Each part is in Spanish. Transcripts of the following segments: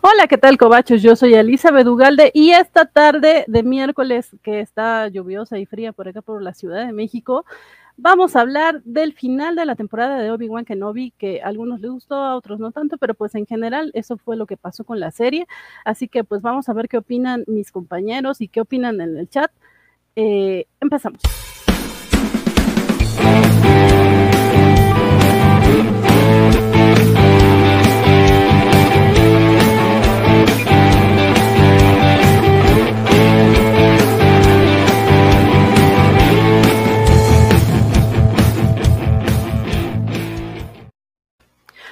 Hola, ¿qué tal, Cobachos? Yo soy Elizabeth Ugalde y esta tarde de miércoles, que está lluviosa y fría por acá por la Ciudad de México, vamos a hablar del final de la temporada de Obi-Wan Kenobi, que a algunos les gustó, a otros no tanto, pero pues en general eso fue lo que pasó con la serie. Así que pues vamos a ver qué opinan mis compañeros y qué opinan en el chat. Eh, empezamos.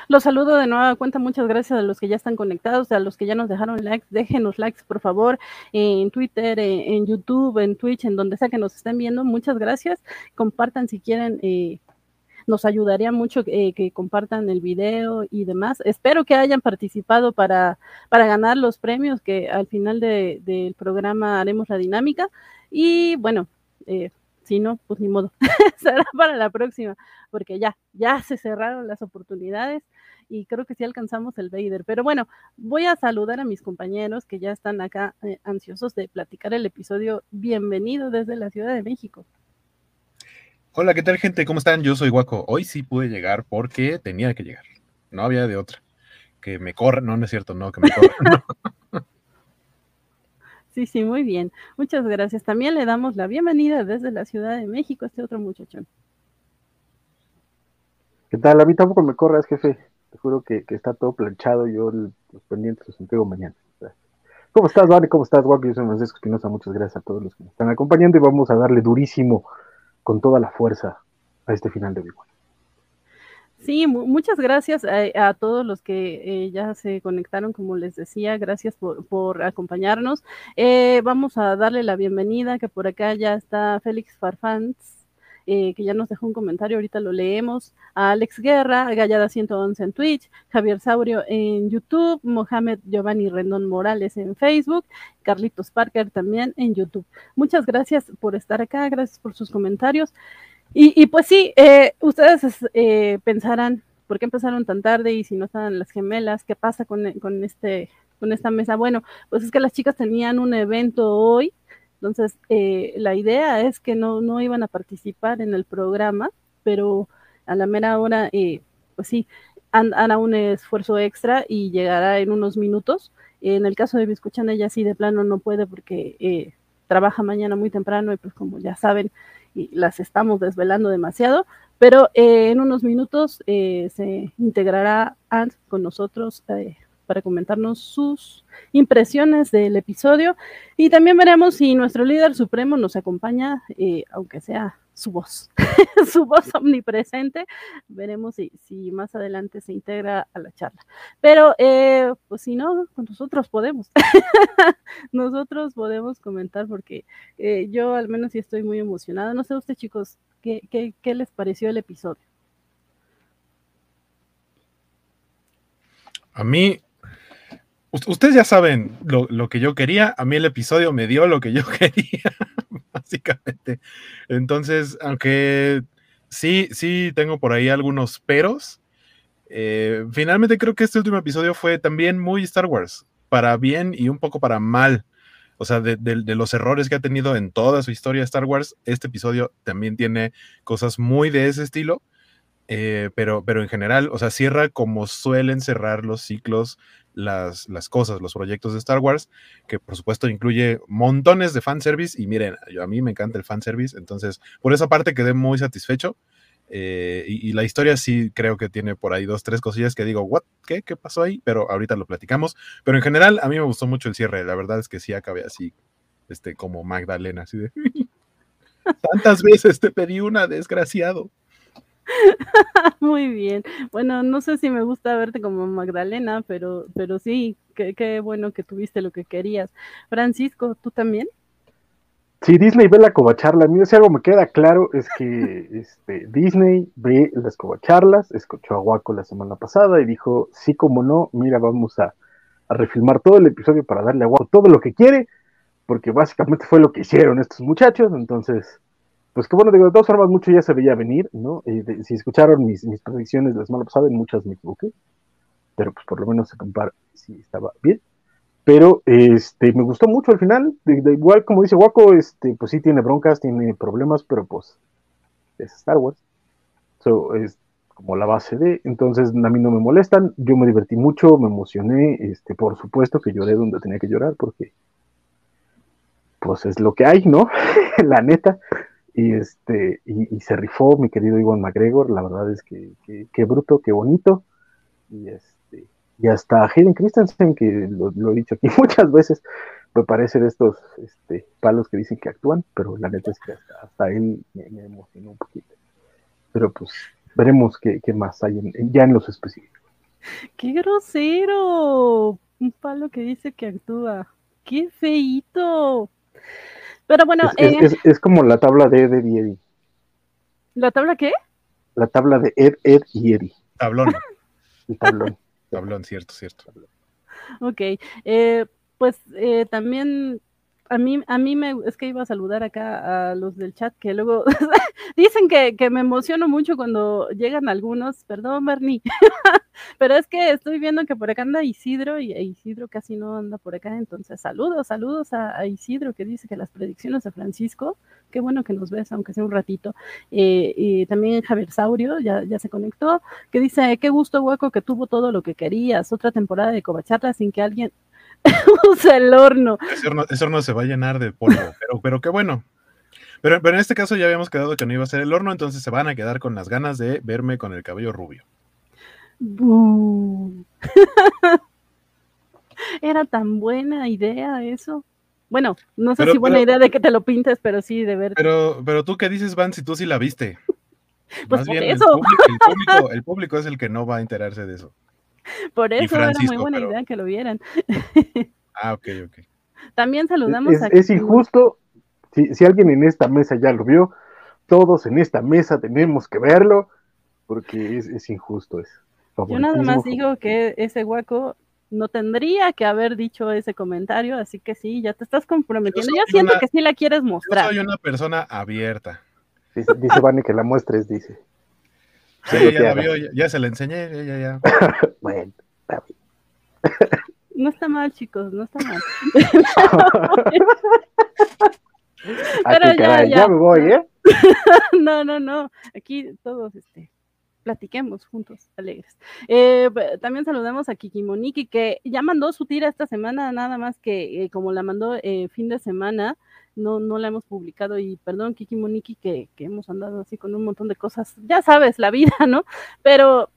Los saludo de nueva cuenta. Muchas gracias a los que ya están conectados, a los que ya nos dejaron likes. Déjenos likes, por favor, en Twitter, en YouTube, en Twitch, en donde sea que nos estén viendo. Muchas gracias. Compartan si quieren. Eh, nos ayudaría mucho eh, que compartan el video y demás. Espero que hayan participado para, para ganar los premios que al final del programa haremos la dinámica. Y bueno, eh, si no, pues ni modo, será para la próxima, porque ya, ya se cerraron las oportunidades y creo que sí alcanzamos el Vader. Pero bueno, voy a saludar a mis compañeros que ya están acá eh, ansiosos de platicar el episodio. Bienvenido desde la Ciudad de México. Hola, ¿qué tal gente? ¿Cómo están? Yo soy Guaco. Hoy sí pude llegar porque tenía que llegar. No había de otra. Que me corra, no, no es cierto, no, que me corra. Sí, sí, muy bien. Muchas gracias. También le damos la bienvenida desde la Ciudad de México a este otro muchachón. ¿Qué tal? A mí tampoco me corras, jefe. Juro que, está todo planchado. Yo los pendientes los entrego mañana. ¿Cómo estás, Vale? ¿Cómo estás, Guapo? Yo soy Francisco Espinosa. Muchas gracias a todos los que me están acompañando y vamos a darle durísimo, con toda la fuerza, a este final de vivo. Sí, muchas gracias a, todos los que eh, ya se conectaron, como les decía, gracias por, acompañarnos. Eh, vamos a darle la bienvenida, que por acá ya está Félix Farfans, eh, que ya nos dejó un comentario, ahorita lo leemos, a Alex Guerra, a Gallada 111 en Twitch, Javier Saurio en YouTube, Mohamed Giovanni Rendón Morales en Facebook, Carlitos Parker también en YouTube. Muchas gracias por estar acá, gracias por sus comentarios. Y, pues sí, eh, ustedes eh, pensarán, ¿por qué empezaron tan tarde? Y si no están las gemelas, ¿qué pasa con, este, con esta mesa? Bueno, pues es que las chicas tenían un evento hoy, entonces eh, la idea es que no, no iban a participar en el programa, pero a la mera hora, pues sí, hará un esfuerzo extra y llegará en unos minutos. En el caso de mi escuchan, ella sí de plano no puede porque trabaja mañana muy temprano y pues como ya saben, y las estamos desvelando demasiado, pero eh, en unos minutos eh, se integrará Ant con nosotros eh, para comentarnos sus impresiones del episodio y también veremos si nuestro líder supremo nos acompaña, aunque sea su voz, su voz omnipresente. Veremos si, más adelante se integra a la charla. Pero, eh, pues si no, nosotros podemos. nosotros podemos comentar porque eh, yo al menos sí estoy muy emocionada. No sé usted, chicos, ¿qué, qué, qué les pareció el episodio? A mí, ustedes ya saben lo, lo, que yo quería. A mí el episodio me dio lo que yo quería básicamente. Entonces, aunque sí, sí tengo por ahí algunos peros, eh, finalmente creo que este último episodio fue también muy Star Wars, para bien y un poco para mal. O sea, de, los errores que ha tenido en toda su historia Star Wars, este episodio también tiene cosas muy de ese estilo. Eh, pero, pero en general, o sea, cierra como suelen cerrar los ciclos las, las cosas, los proyectos de Star Wars, que por supuesto incluye montones de fanservice. Y miren, yo, a mí me encanta el fanservice, entonces por esa parte quedé muy satisfecho. Eh, y, la historia sí creo que tiene por ahí dos, tres cosillas que digo, ¿what? ¿Qué? ¿Qué pasó ahí? Pero ahorita lo platicamos. Pero en general, a mí me gustó mucho el cierre. La verdad es que sí acabé así, este, como Magdalena, así de. Tantas veces te pedí una, desgraciado. Muy bien. Bueno, no sé si me gusta verte como Magdalena, pero, pero sí, qué, bueno que tuviste lo que querías. Francisco, ¿tú también? Sí, Disney ve la covacharla. A mí si algo me queda claro es que este, Disney ve las covacharlas, escuchó a Waco la semana pasada y dijo, sí, como no, mira, vamos a, a refilmar todo el episodio para darle a Waco todo lo que quiere, porque básicamente fue lo que hicieron estos muchachos, entonces pues que bueno, digo, de todas formas, mucho ya se veía venir, ¿no? si escucharon mis, mis predicciones la semana pasada, muchas me equivoqué. pero pues por lo menos se compara, sí estaba bien. Pero este, me gustó mucho al final, de, igual como dice Waco, este, pues sí tiene broncas, tiene problemas, pero pues es Star Wars. So, es como la base de, entonces a mí no me molestan, yo me divertí mucho, me emocioné, este, por supuesto que lloré donde tenía que llorar, porque pues es lo que hay, ¿no? la neta. Y este, y, se rifó mi querido Iwan McGregor, la verdad es que, qué bruto, qué bonito. Y este, y hasta Hayden Christensen, que lo, he dicho aquí muchas veces, me parece de estos este, palos que dicen que actúan, pero la neta es que hasta, él me, emocionó un poquito. Pero pues veremos qué, más hay ya en los específicos. ¡Qué grosero! Un palo que dice que actúa. ¡Qué feito! Pero bueno. Es, eh, es, como la tabla de Ed, y Eddie. ¿La tabla qué? La tabla de Ed, Ed y Eddie. Tablón. El tablón. tablón, cierto, cierto. Ok. Eh, pues eh, también a mí, a mí me, es que iba a saludar acá a los del chat que luego dicen que, que, me emociono mucho cuando llegan algunos, perdón Bernie, pero es que estoy viendo que por acá anda Isidro y Isidro casi no anda por acá, entonces saludos, saludos a, Isidro que dice que las predicciones de Francisco, qué bueno que nos ves, aunque sea un ratito, eh, y también Javier Saurio ya, ya se conectó, que dice, qué gusto hueco que tuvo todo lo que querías, otra temporada de Covacharla sin que alguien usa el horno. Ese horno. se va a llenar de polvo, pero, pero qué bueno. Pero, pero en este caso ya habíamos quedado que no iba a ser el horno, entonces se van a quedar con las ganas de verme con el cabello rubio. Era tan buena idea eso. Bueno, no sé si buena idea de que te lo pintes, pero sí de ver. Pero, pero tú qué dices, Van, si tú sí la viste. Pues Más bien, eso. el público es el que no va a enterarse de eso. Por eso era muy buena idea que lo vieran. Ah, ok, ok. También saludamos es, a... Es injusto, si, si alguien en esta mesa ya lo vio, todos en esta mesa tenemos que verlo, porque es, injusto eso. Yo nada más digo que ese hueco no tendría que haber dicho ese comentario, así que sí, ya te estás comprometiendo. Yo, siento que sí la quieres mostrar. Yo soy una persona abierta. Dice, dice Vane que la muestres, dice. Sí, ya la vio, ya, se la enseñé, ya, ya. bueno, está bien. No está mal, chicos, no está mal. Pero ya, ya, me voy, ¿eh? no, no, no. Aquí todos, este, platiquemos juntos, alegres. Eh, también saludamos a Kiki Moniki, que ya mandó su tira esta semana, nada más que eh, como la mandó eh, fin de semana, no, no la hemos publicado y perdón, Kiki Moniki, que, que, hemos andado así con un montón de cosas, ya sabes, la vida, ¿no? Pero...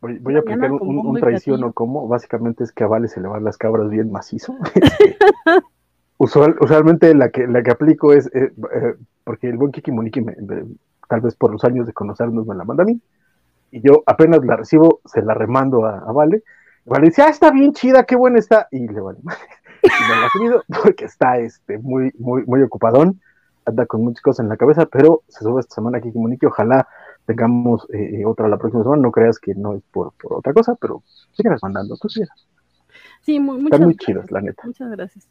Voy, voy a aplicar un, un, traición o como, básicamente es que a Vale se le van las cabras bien macizo. Este, usual, usualmente la que, la que aplico es, eh, eh, porque el buen Kiki Moniki, tal vez por los años de conocernos, me la manda a mí, y yo apenas la recibo, se la remando a, a Vale, Vale dice, ah, está bien chida, qué buena está, y le vale no lo ha subido porque está este, muy, muy, muy ocupadón, anda con muchas cosas en la cabeza, pero se sube esta semana aquí Monique, ojalá tengamos eh, otra la próxima semana, no creas que no es por, por otra cosa, pero síguenos mandando, tú quieras. Sí, muy, Están muy chidas, la neta. Muchas gracias.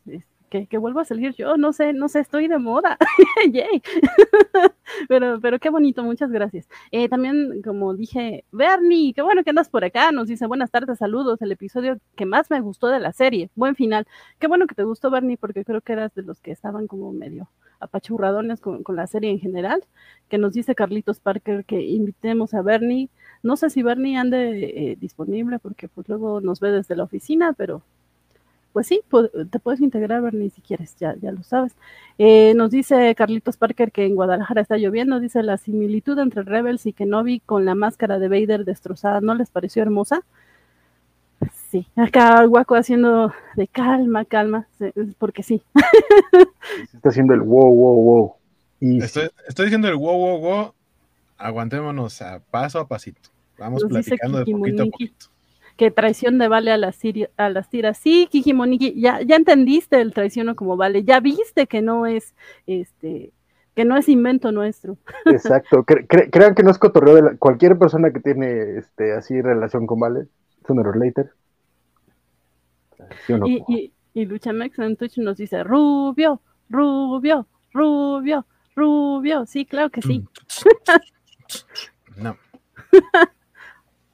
Que, que, vuelva a salir yo, no sé, no sé, estoy de moda. Pero, pero qué bonito, muchas gracias. Eh, también, como dije, Bernie, qué bueno que andas por acá, nos dice buenas tardes, saludos, el episodio que más me gustó de la serie, buen final. Qué bueno que te gustó, Bernie, porque creo que eras de los que estaban como medio apachurradones con, con la serie en general, que nos dice Carlitos Parker que invitemos a Bernie no sé si Bernie ande eh, disponible porque pues luego nos ve desde la oficina, pero pues sí, te puedes integrar, Bernie, si quieres, ya, ya lo sabes. Eh, nos dice Carlitos Parker que en Guadalajara está lloviendo, dice la similitud entre Rebels y Kenobi con la máscara de Vader destrozada, ¿no les pareció hermosa? Sí, acá Guaco haciendo de calma, calma, porque sí. Está haciendo el wow, wow, wow. Estoy, estoy diciendo el wow, wow, wow. Aguantémonos a paso a pasito. Vamos platicando de poquito a poquito. Que traición de Vale a las, a las tiras. Sí, Kiki Moniki, ya, ya entendiste el traiciono como Vale, ya viste que no es este que no es invento nuestro. Exacto, crean que no es cotorreo de cualquier persona que tiene este así relación con Vale, sooner or later. y, y, y Luchamex en Twitch nos dice Rubio, Rubio, Rubio, Rubio, sí, claro que sí. no.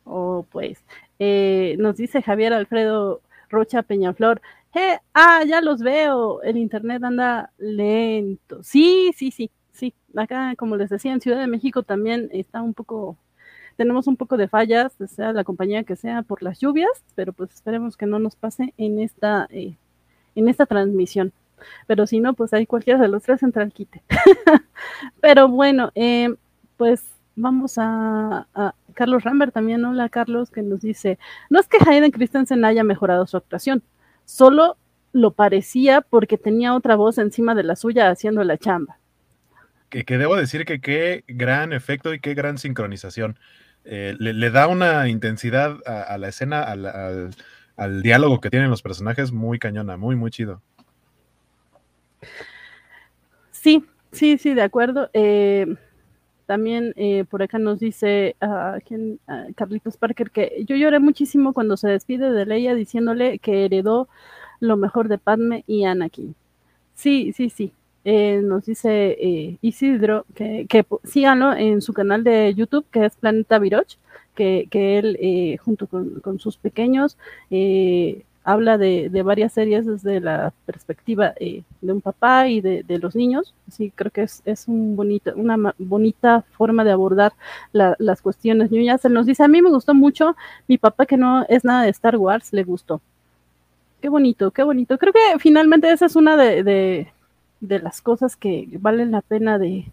Oh, pues. Eh, nos dice Javier Alfredo Rocha Peñaflor, eh, ah, ya los veo, el internet anda lento. Sí, sí, sí, sí. Acá, como les decía, en Ciudad de México también está un poco, tenemos un poco de fallas, sea la compañía que sea, por las lluvias, pero pues esperemos que no nos pase en esta, eh, en esta transmisión. Pero si no, pues hay cualquiera de los tres entra al quite. pero bueno, pues vamos a, Carlos Rambert también, hola Carlos, que nos dice, no es que Hayden Christensen haya mejorado su actuación, solo lo parecía porque tenía otra voz encima de la suya haciendo la chamba. Que, debo decir que qué gran efecto y qué gran sincronización. Eh, le, da una intensidad a, la escena, al, al, diálogo que tienen los personajes muy cañona, muy, muy chido. Sí, sí, sí, de acuerdo. Eh, también eh, por acá nos dice uh, Carlitos Parker que yo lloré muchísimo cuando se despide de Leia diciéndole que heredó lo mejor de Padme y Anakin. Sí, sí, sí. Eh, nos dice eh, Isidro que, que, síganlo en su canal de YouTube que es Planeta Viroch, que, que él junto con, con, sus pequeños habla de, varias series desde la perspectiva eh, de un papá y de, los niños. Sí, creo que es, es una bonita forma de abordar las cuestiones. Él nos dice, a mí me gustó mucho, mi papá que no es nada de Star Wars, le gustó. Qué bonito, qué bonito. Creo que finalmente esa es una de, las cosas que valen la pena de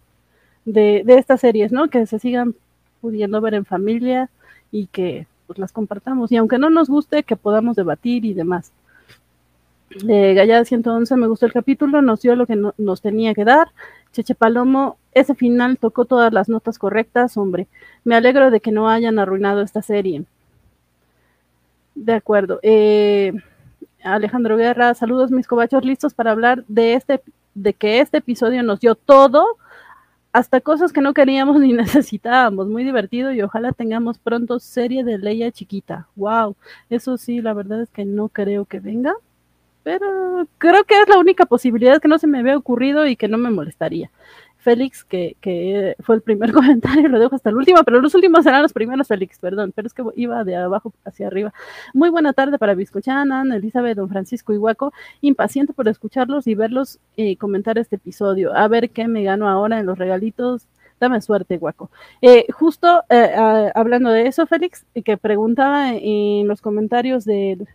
estas series, ¿no? Que se sigan pudiendo ver en familia y que pues las compartamos. Y aunque no nos guste, que podamos debatir y demás. De Gallada 111 me gustó el capítulo, nos dio lo que nos tenía que dar. Cheche Palomo, ese final tocó todas las notas correctas, hombre. Me alegro de que no hayan arruinado esta serie. De acuerdo. Eh, Alejandro Guerra, saludos mis cobachos, listos para hablar de este, de que este episodio nos dio todo hasta cosas que no queríamos ni necesitábamos. Muy divertido y ojalá tengamos pronto serie de Leia chiquita. Wow, eso sí, la verdad es que no creo que venga, pero creo que es la única posibilidad que no se me había ocurrido y que no me molestaría. Félix, que, que, fue el primer comentario, lo dejo hasta el último, pero los últimos serán los primeros, Félix, perdón, pero es que iba de abajo hacia arriba. Muy buena tarde para Vizcochanan, Elizabeth, don Francisco y Huaco, impaciente por escucharlos y verlos y comentar este episodio. A ver qué me gano ahora en los regalitos. Dame suerte, Guaco. Eh, justo eh, hablando de eso, Félix, que preguntaba en los comentarios del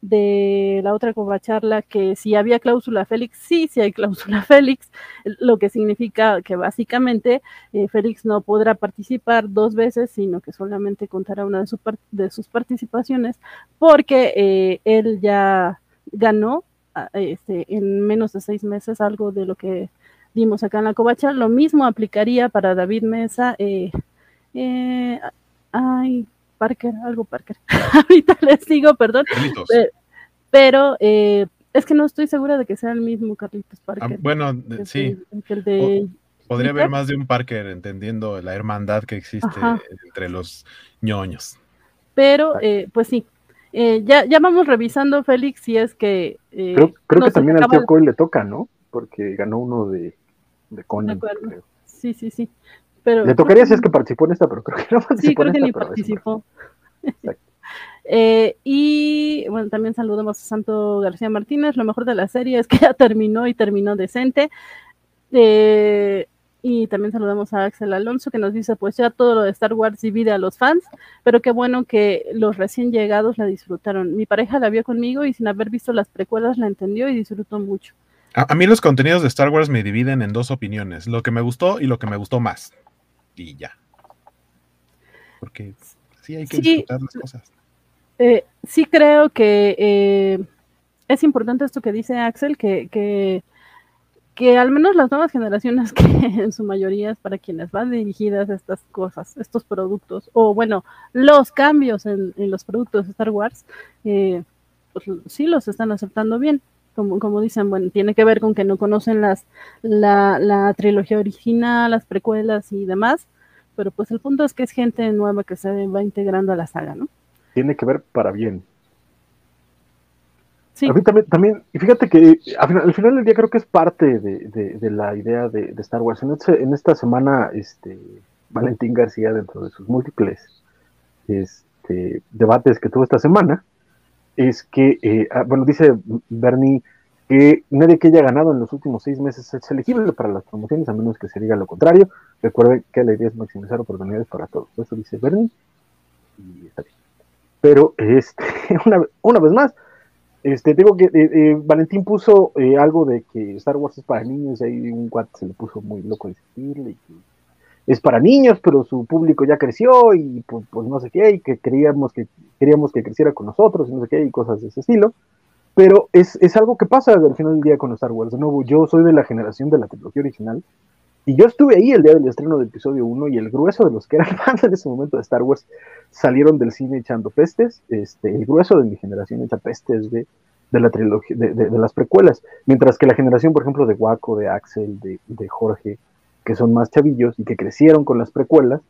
de la otra charla que si había cláusula Félix, sí, sí hay cláusula Félix, lo que significa que básicamente eh, Félix no podrá participar dos veces, sino que solamente contará una de, de sus participaciones, porque eh, él ya ganó ah, este, en menos de seis meses algo de lo que dimos acá en la covacha. Lo mismo aplicaría para David Mesa. Eh, ay, Parker, algo Parker. Ahorita les digo, perdón. Pero, eh, es que no estoy segura de que sea el mismo Carlitos ah, Parker. bueno, sí. podría haber más de un Parker entendiendo la hermandad que existe entre los ñoños. Pero, eh, pues sí. Eh, ya, ya vamos revisando, Félix, si es que. creo, que también al tío Coy le toca, ¿no? Porque ganó uno de, de Conan. Sí, sí, sí. Le tocaría si es que participó en esta, pero creo que no participó. Sí, creo que ni participó. Eh, y bueno, también saludamos a Santo García Martínez. Lo mejor de la serie es que ya terminó y terminó decente. Eh, y también saludamos a Axel Alonso que nos dice, pues ya todo lo de Star Wars divide a los fans, pero qué bueno que los recién llegados la disfrutaron. Mi pareja la vio conmigo y sin haber visto las precuelas la entendió y disfrutó mucho. a mí los contenidos de Star Wars me dividen en dos opiniones, lo que me gustó y lo que me gustó más y ya. Porque sí hay que disfrutar las cosas. Eh, sí creo que eh, es importante esto que dice Axel, que, que, que, al menos las nuevas generaciones, que en su mayoría es para quienes van dirigidas estas cosas, estos productos, o bueno, los cambios en, los productos de Star Wars, eh, pues sí los están aceptando bien. Como, como, dicen, bueno, tiene que ver con que no conocen las, la, la trilogía original, las precuelas y demás, pero pues el punto es que es gente nueva que se va integrando a la saga, ¿no? Tiene que ver para bien. Sí. A mí también, también, y fíjate que al final, del día creo que es parte de, la idea de, Star Wars. En, este, en, esta semana, este, Valentín García, dentro de sus múltiples este, debates que tuvo esta semana es que, eh, ah, bueno, dice Bernie que nadie que haya ganado en los últimos seis meses es elegible para las promociones, a menos que se diga lo contrario. Recuerden que la idea es maximizar oportunidades para todos. Eso dice Bernie. Y está bien. Pero, este, una, una vez más, este, digo que eh, eh, Valentín puso eh, algo de que Star Wars es para niños, y ahí un cuate se le puso muy loco decirle que es para niños, pero su público ya creció y pues, pues, no sé qué, y que queríamos que queríamos que creciera con nosotros y no sé qué, y cosas de ese estilo. Pero es, es algo que pasa al final del día con Star Wars. De nuevo, yo soy de la generación de la trilogía original, y yo estuve ahí el día del estreno del episodio 1 y el grueso de los que eran fans en ese momento de Star Wars salieron del cine echando pestes. Este, el grueso de mi generación echa pestes de, de la trilogía, de, de, las precuelas. Mientras que la generación, por ejemplo, de Waco, de Axel, de, de Jorge, que son más chavillos y que crecieron con las precuelas,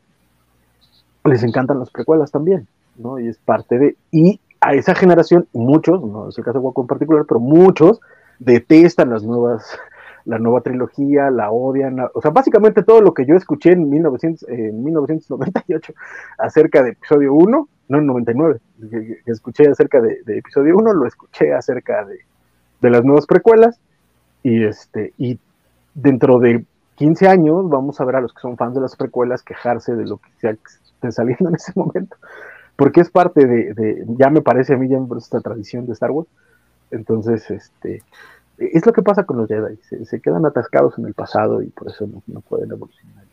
les encantan las precuelas también, ¿no? Y es parte de... Y a esa generación, muchos, no es el caso de Waco en particular, pero muchos detestan las nuevas la nueva trilogía, la odian, o sea, básicamente todo lo que yo escuché en, 1900, en 1998 acerca de episodio 1, no en 99, que, escuché acerca de, episodio 1, lo escuché acerca de, de, las nuevas precuelas, y, este, y dentro de 15 años vamos a ver a los que son fans de las precuelas quejarse de lo que se esté saliendo en ese momento, porque es parte de, ya me parece a mí, ya me parece esta tradición de Star Wars, entonces, este, es lo que pasa con los Jedi, se, quedan atascados en el pasado y por eso no, pueden evolucionar.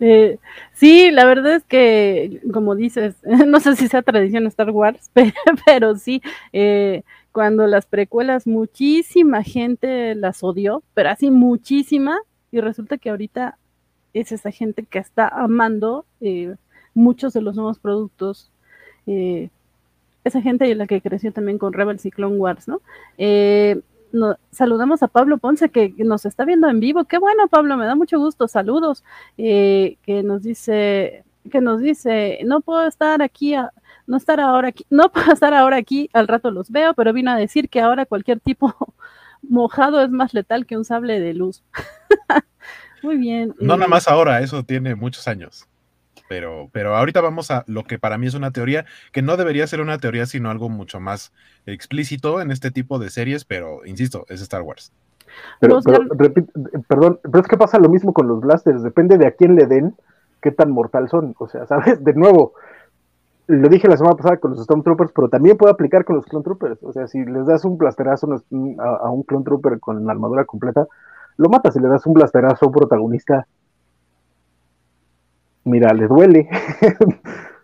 Eh, sí, la verdad es que, como dices, no sé si sea tradición Star Wars, pero, sí, eh, cuando las precuelas muchísima gente las odió, pero así muchísima, y resulta que ahorita es esa gente que está amando eh, muchos de los nuevos productos. esa gente y la que creció también con Rebels y Wars, ¿no? saludamos a Pablo Ponce que nos está viendo en vivo. Qué bueno, Pablo, me da mucho gusto. Saludos. Eh, que nos dice, que nos dice, no puedo estar aquí, no estar ahora aquí, no puedo estar ahora aquí, al rato los veo, pero vino a decir que ahora cualquier tipo mojado es más letal que un sable de luz. Muy bien. No nada eh, más ahora, eso tiene muchos años. Pero, pero ahorita vamos a lo que para mí es una teoría, que no debería ser una teoría, sino algo mucho más explícito en este tipo de series, pero insisto, es Star Wars. Pero, perdón, pero es que pasa lo mismo con los blasters, depende de a quién le den, qué tan mortal son. O sea, ¿sabes? De nuevo, lo dije la semana pasada con los Stormtroopers, pero también puede aplicar con los Clone Troopers. O sea, si les das un blasterazo a, un Clone Trooper con la armadura completa, lo matas. Si le das un blasterazo a un protagonista mira, le duele.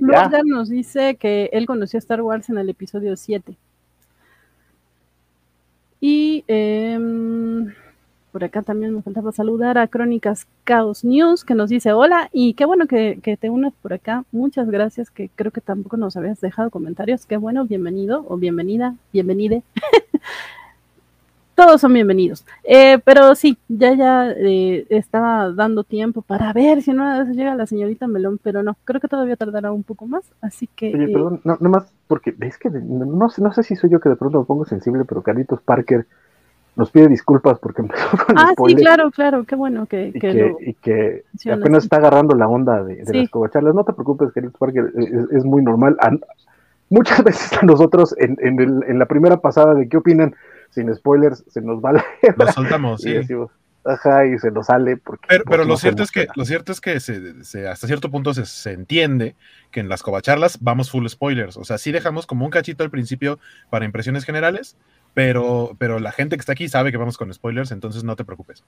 Roger nos dice que él conoció a Star Wars en el episodio 7. Y em, por acá también me faltaba saludar a Crónicas Chaos News, que nos dice hola y qué bueno que, que, te unes por acá. Muchas gracias, que creo que tampoco nos habías dejado comentarios. Qué bueno, bienvenido o bienvenida, bienvenide. todos son bienvenidos. Eh, pero sí, ya ya eh, estaba dando tiempo para ver si una vez llega la señorita Melón, pero no, creo que todavía tardará un poco más, así que... Oye, eh, perdón, no, más porque es que no, sé, no sé si soy yo que de pronto me pongo sensible, pero Carlitos Parker nos pide disculpas porque empezó con Ah, sí, claro, claro, qué bueno que... Y que, y que apenas está agarrando la onda de, de las covacharlas. No te preocupes, Carlitos Parker, es, muy normal. muchas veces a nosotros en, en, el, en la primera pasada de qué opinan sin spoilers, se nos va la Lo soltamos, sí. ajá, y se nos sale. Porque, pero, lo, cierto es que, lo cierto es que se, hasta cierto punto se, entiende que en las covacharlas vamos full spoilers. O sea, sí dejamos como un cachito al principio para impresiones generales, pero, pero la gente que está aquí sabe que vamos con spoilers, entonces no te preocupes.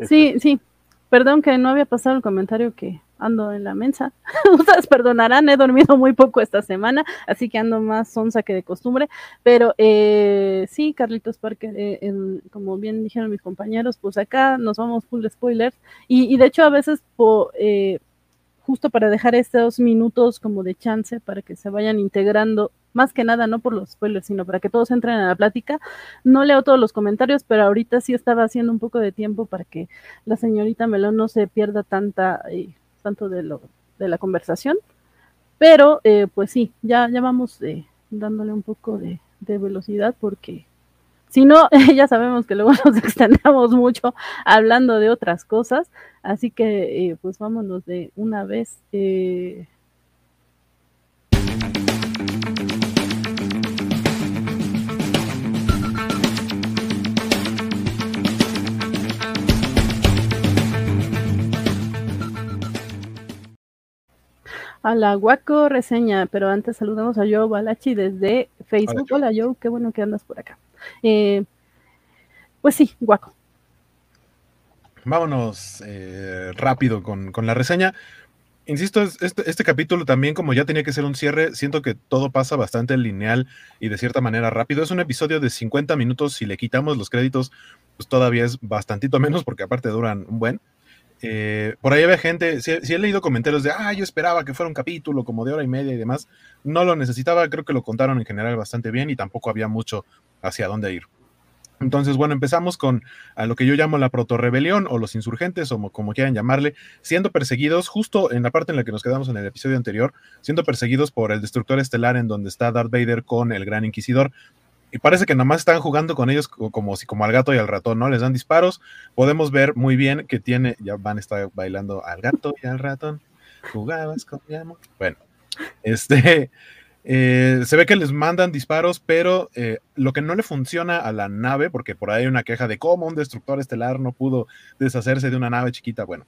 Sí, sí. Perdón que no había pasado el comentario que ando en la mensa. Ustedes perdonarán, he dormido muy poco esta semana, así que ando más sonsa que de costumbre. Pero eh, sí, Carlitos Parker, eh, como bien dijeron mis compañeros, pues acá nos vamos full spoilers. Y, y de hecho, a veces po, eh, justo para dejar estos minutos como de chance para que se vayan integrando, más que nada no por los spoilers, sino para que todos entren a la plática. No leo todos los comentarios, pero ahorita sí estaba haciendo un poco de tiempo para que la señorita Melón no se pierda tanta, eh, tanto de, lo, de la conversación. Pero eh, pues sí, ya, ya vamos eh, dándole un poco de, de velocidad porque si no, ya sabemos que luego nos extendamos mucho hablando de otras cosas, así que eh, pues vámonos de una vez. Eh. a la Guaco Reseña, pero antes saludamos a Joe Balachi desde Facebook. Hola Joe, qué bueno que andas por acá. Eh, pues sí, Guaco. Vámonos eh, rápido con, la reseña. Insisto, este, este, capítulo también, como ya tenía que ser un cierre, siento que todo pasa bastante lineal y de cierta manera rápido. Es un episodio de 50 minutos. Si le quitamos los créditos, pues todavía es bastantito menos, porque aparte duran un buen. Eh, por ahí había gente, si, he leído comentarios de, ah, yo esperaba que fuera un capítulo como de hora y media y demás. No lo necesitaba, creo que lo contaron en general bastante bien y tampoco había mucho hacia dónde ir. Entonces, bueno, empezamos con a lo que yo llamo la proto-rebelión o los insurgentes o como quieran llamarle, siendo perseguidos justo en la parte en la que nos quedamos en el episodio anterior, siendo perseguidos por el destructor estelar en donde está Darth Vader con el Gran Inquisidor. Y parece que nada más están jugando con ellos como si como al gato y al ratón, ¿no? Les dan disparos. Podemos ver muy bien que tiene, ya van a estar bailando al gato y al ratón. Jugabas con mi amor. Bueno, este, eh, se ve que les mandan disparos, pero eh, lo que no le funciona a la nave, porque por ahí hay una queja de cómo un destructor estelar no pudo deshacerse de una nave chiquita, bueno,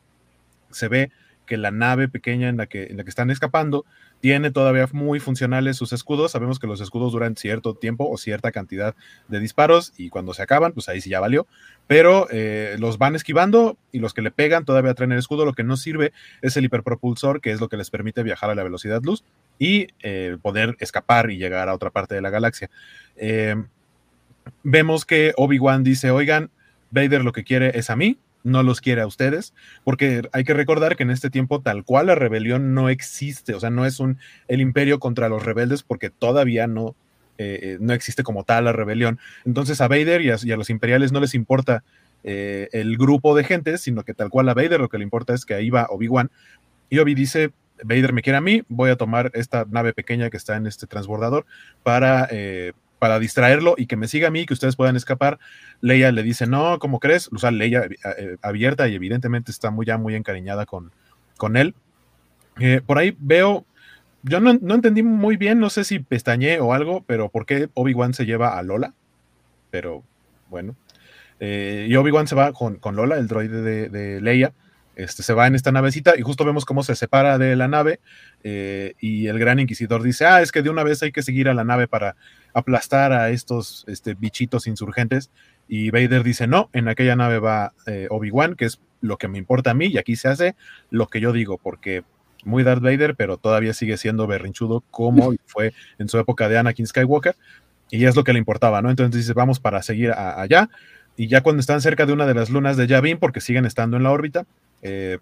se ve que la nave pequeña en la que, en la que están escapando tiene todavía muy funcionales sus escudos. Sabemos que los escudos duran cierto tiempo o cierta cantidad de disparos y cuando se acaban, pues ahí sí ya valió. Pero eh, los van esquivando y los que le pegan todavía traen el escudo. Lo que no sirve es el hiperpropulsor, que es lo que les permite viajar a la velocidad luz y eh, poder escapar y llegar a otra parte de la galaxia. Eh, vemos que Obi-Wan dice, oigan, Vader lo que quiere es a mí, no los quiere a ustedes, porque hay que recordar que en este tiempo tal cual la rebelión no existe, o sea, no es un el imperio contra los rebeldes porque todavía no, eh, eh, no existe como tal la rebelión. Entonces a Vader y a, los imperiales no les importa eh, el grupo de gente, sino que tal cual a Vader lo que le importa es que ahí va Obi-Wan. Y Obi dice, Vader me quiere a mí, voy a tomar esta nave pequeña que está en este transbordador para para distraerlo y que me siga a mí, que ustedes puedan escapar. Leia le dice, no, ¿cómo crees? O sea, Leia eh, eh, abierta y evidentemente está muy ya muy encariñada con, con él. Eh, por ahí veo, yo no, entendí muy bien, no sé si pestañé o algo, pero ¿por qué Obi-Wan se lleva a Lola? Pero bueno. y Obi-Wan se va con, Lola, el droide de, de Leia. Este, se va en esta navecita y justo vemos cómo se separa de la nave y el gran inquisidor dice, ah, es que de una vez hay que seguir a la nave para aplastar a estos este, bichitos insurgentes. Y Vader dice, no, en aquella nave va eh, Obi-Wan, que es lo que me importa a mí, y aquí se hace lo que yo digo, porque muy Darth Vader, pero todavía sigue siendo berrinchudo como fue en su época de Anakin Skywalker, y es lo que le importaba, ¿no? Entonces dice, vamos para seguir allá, y ya cuando están cerca de una de las lunas de Yavin, porque siguen estando en la órbita, eh,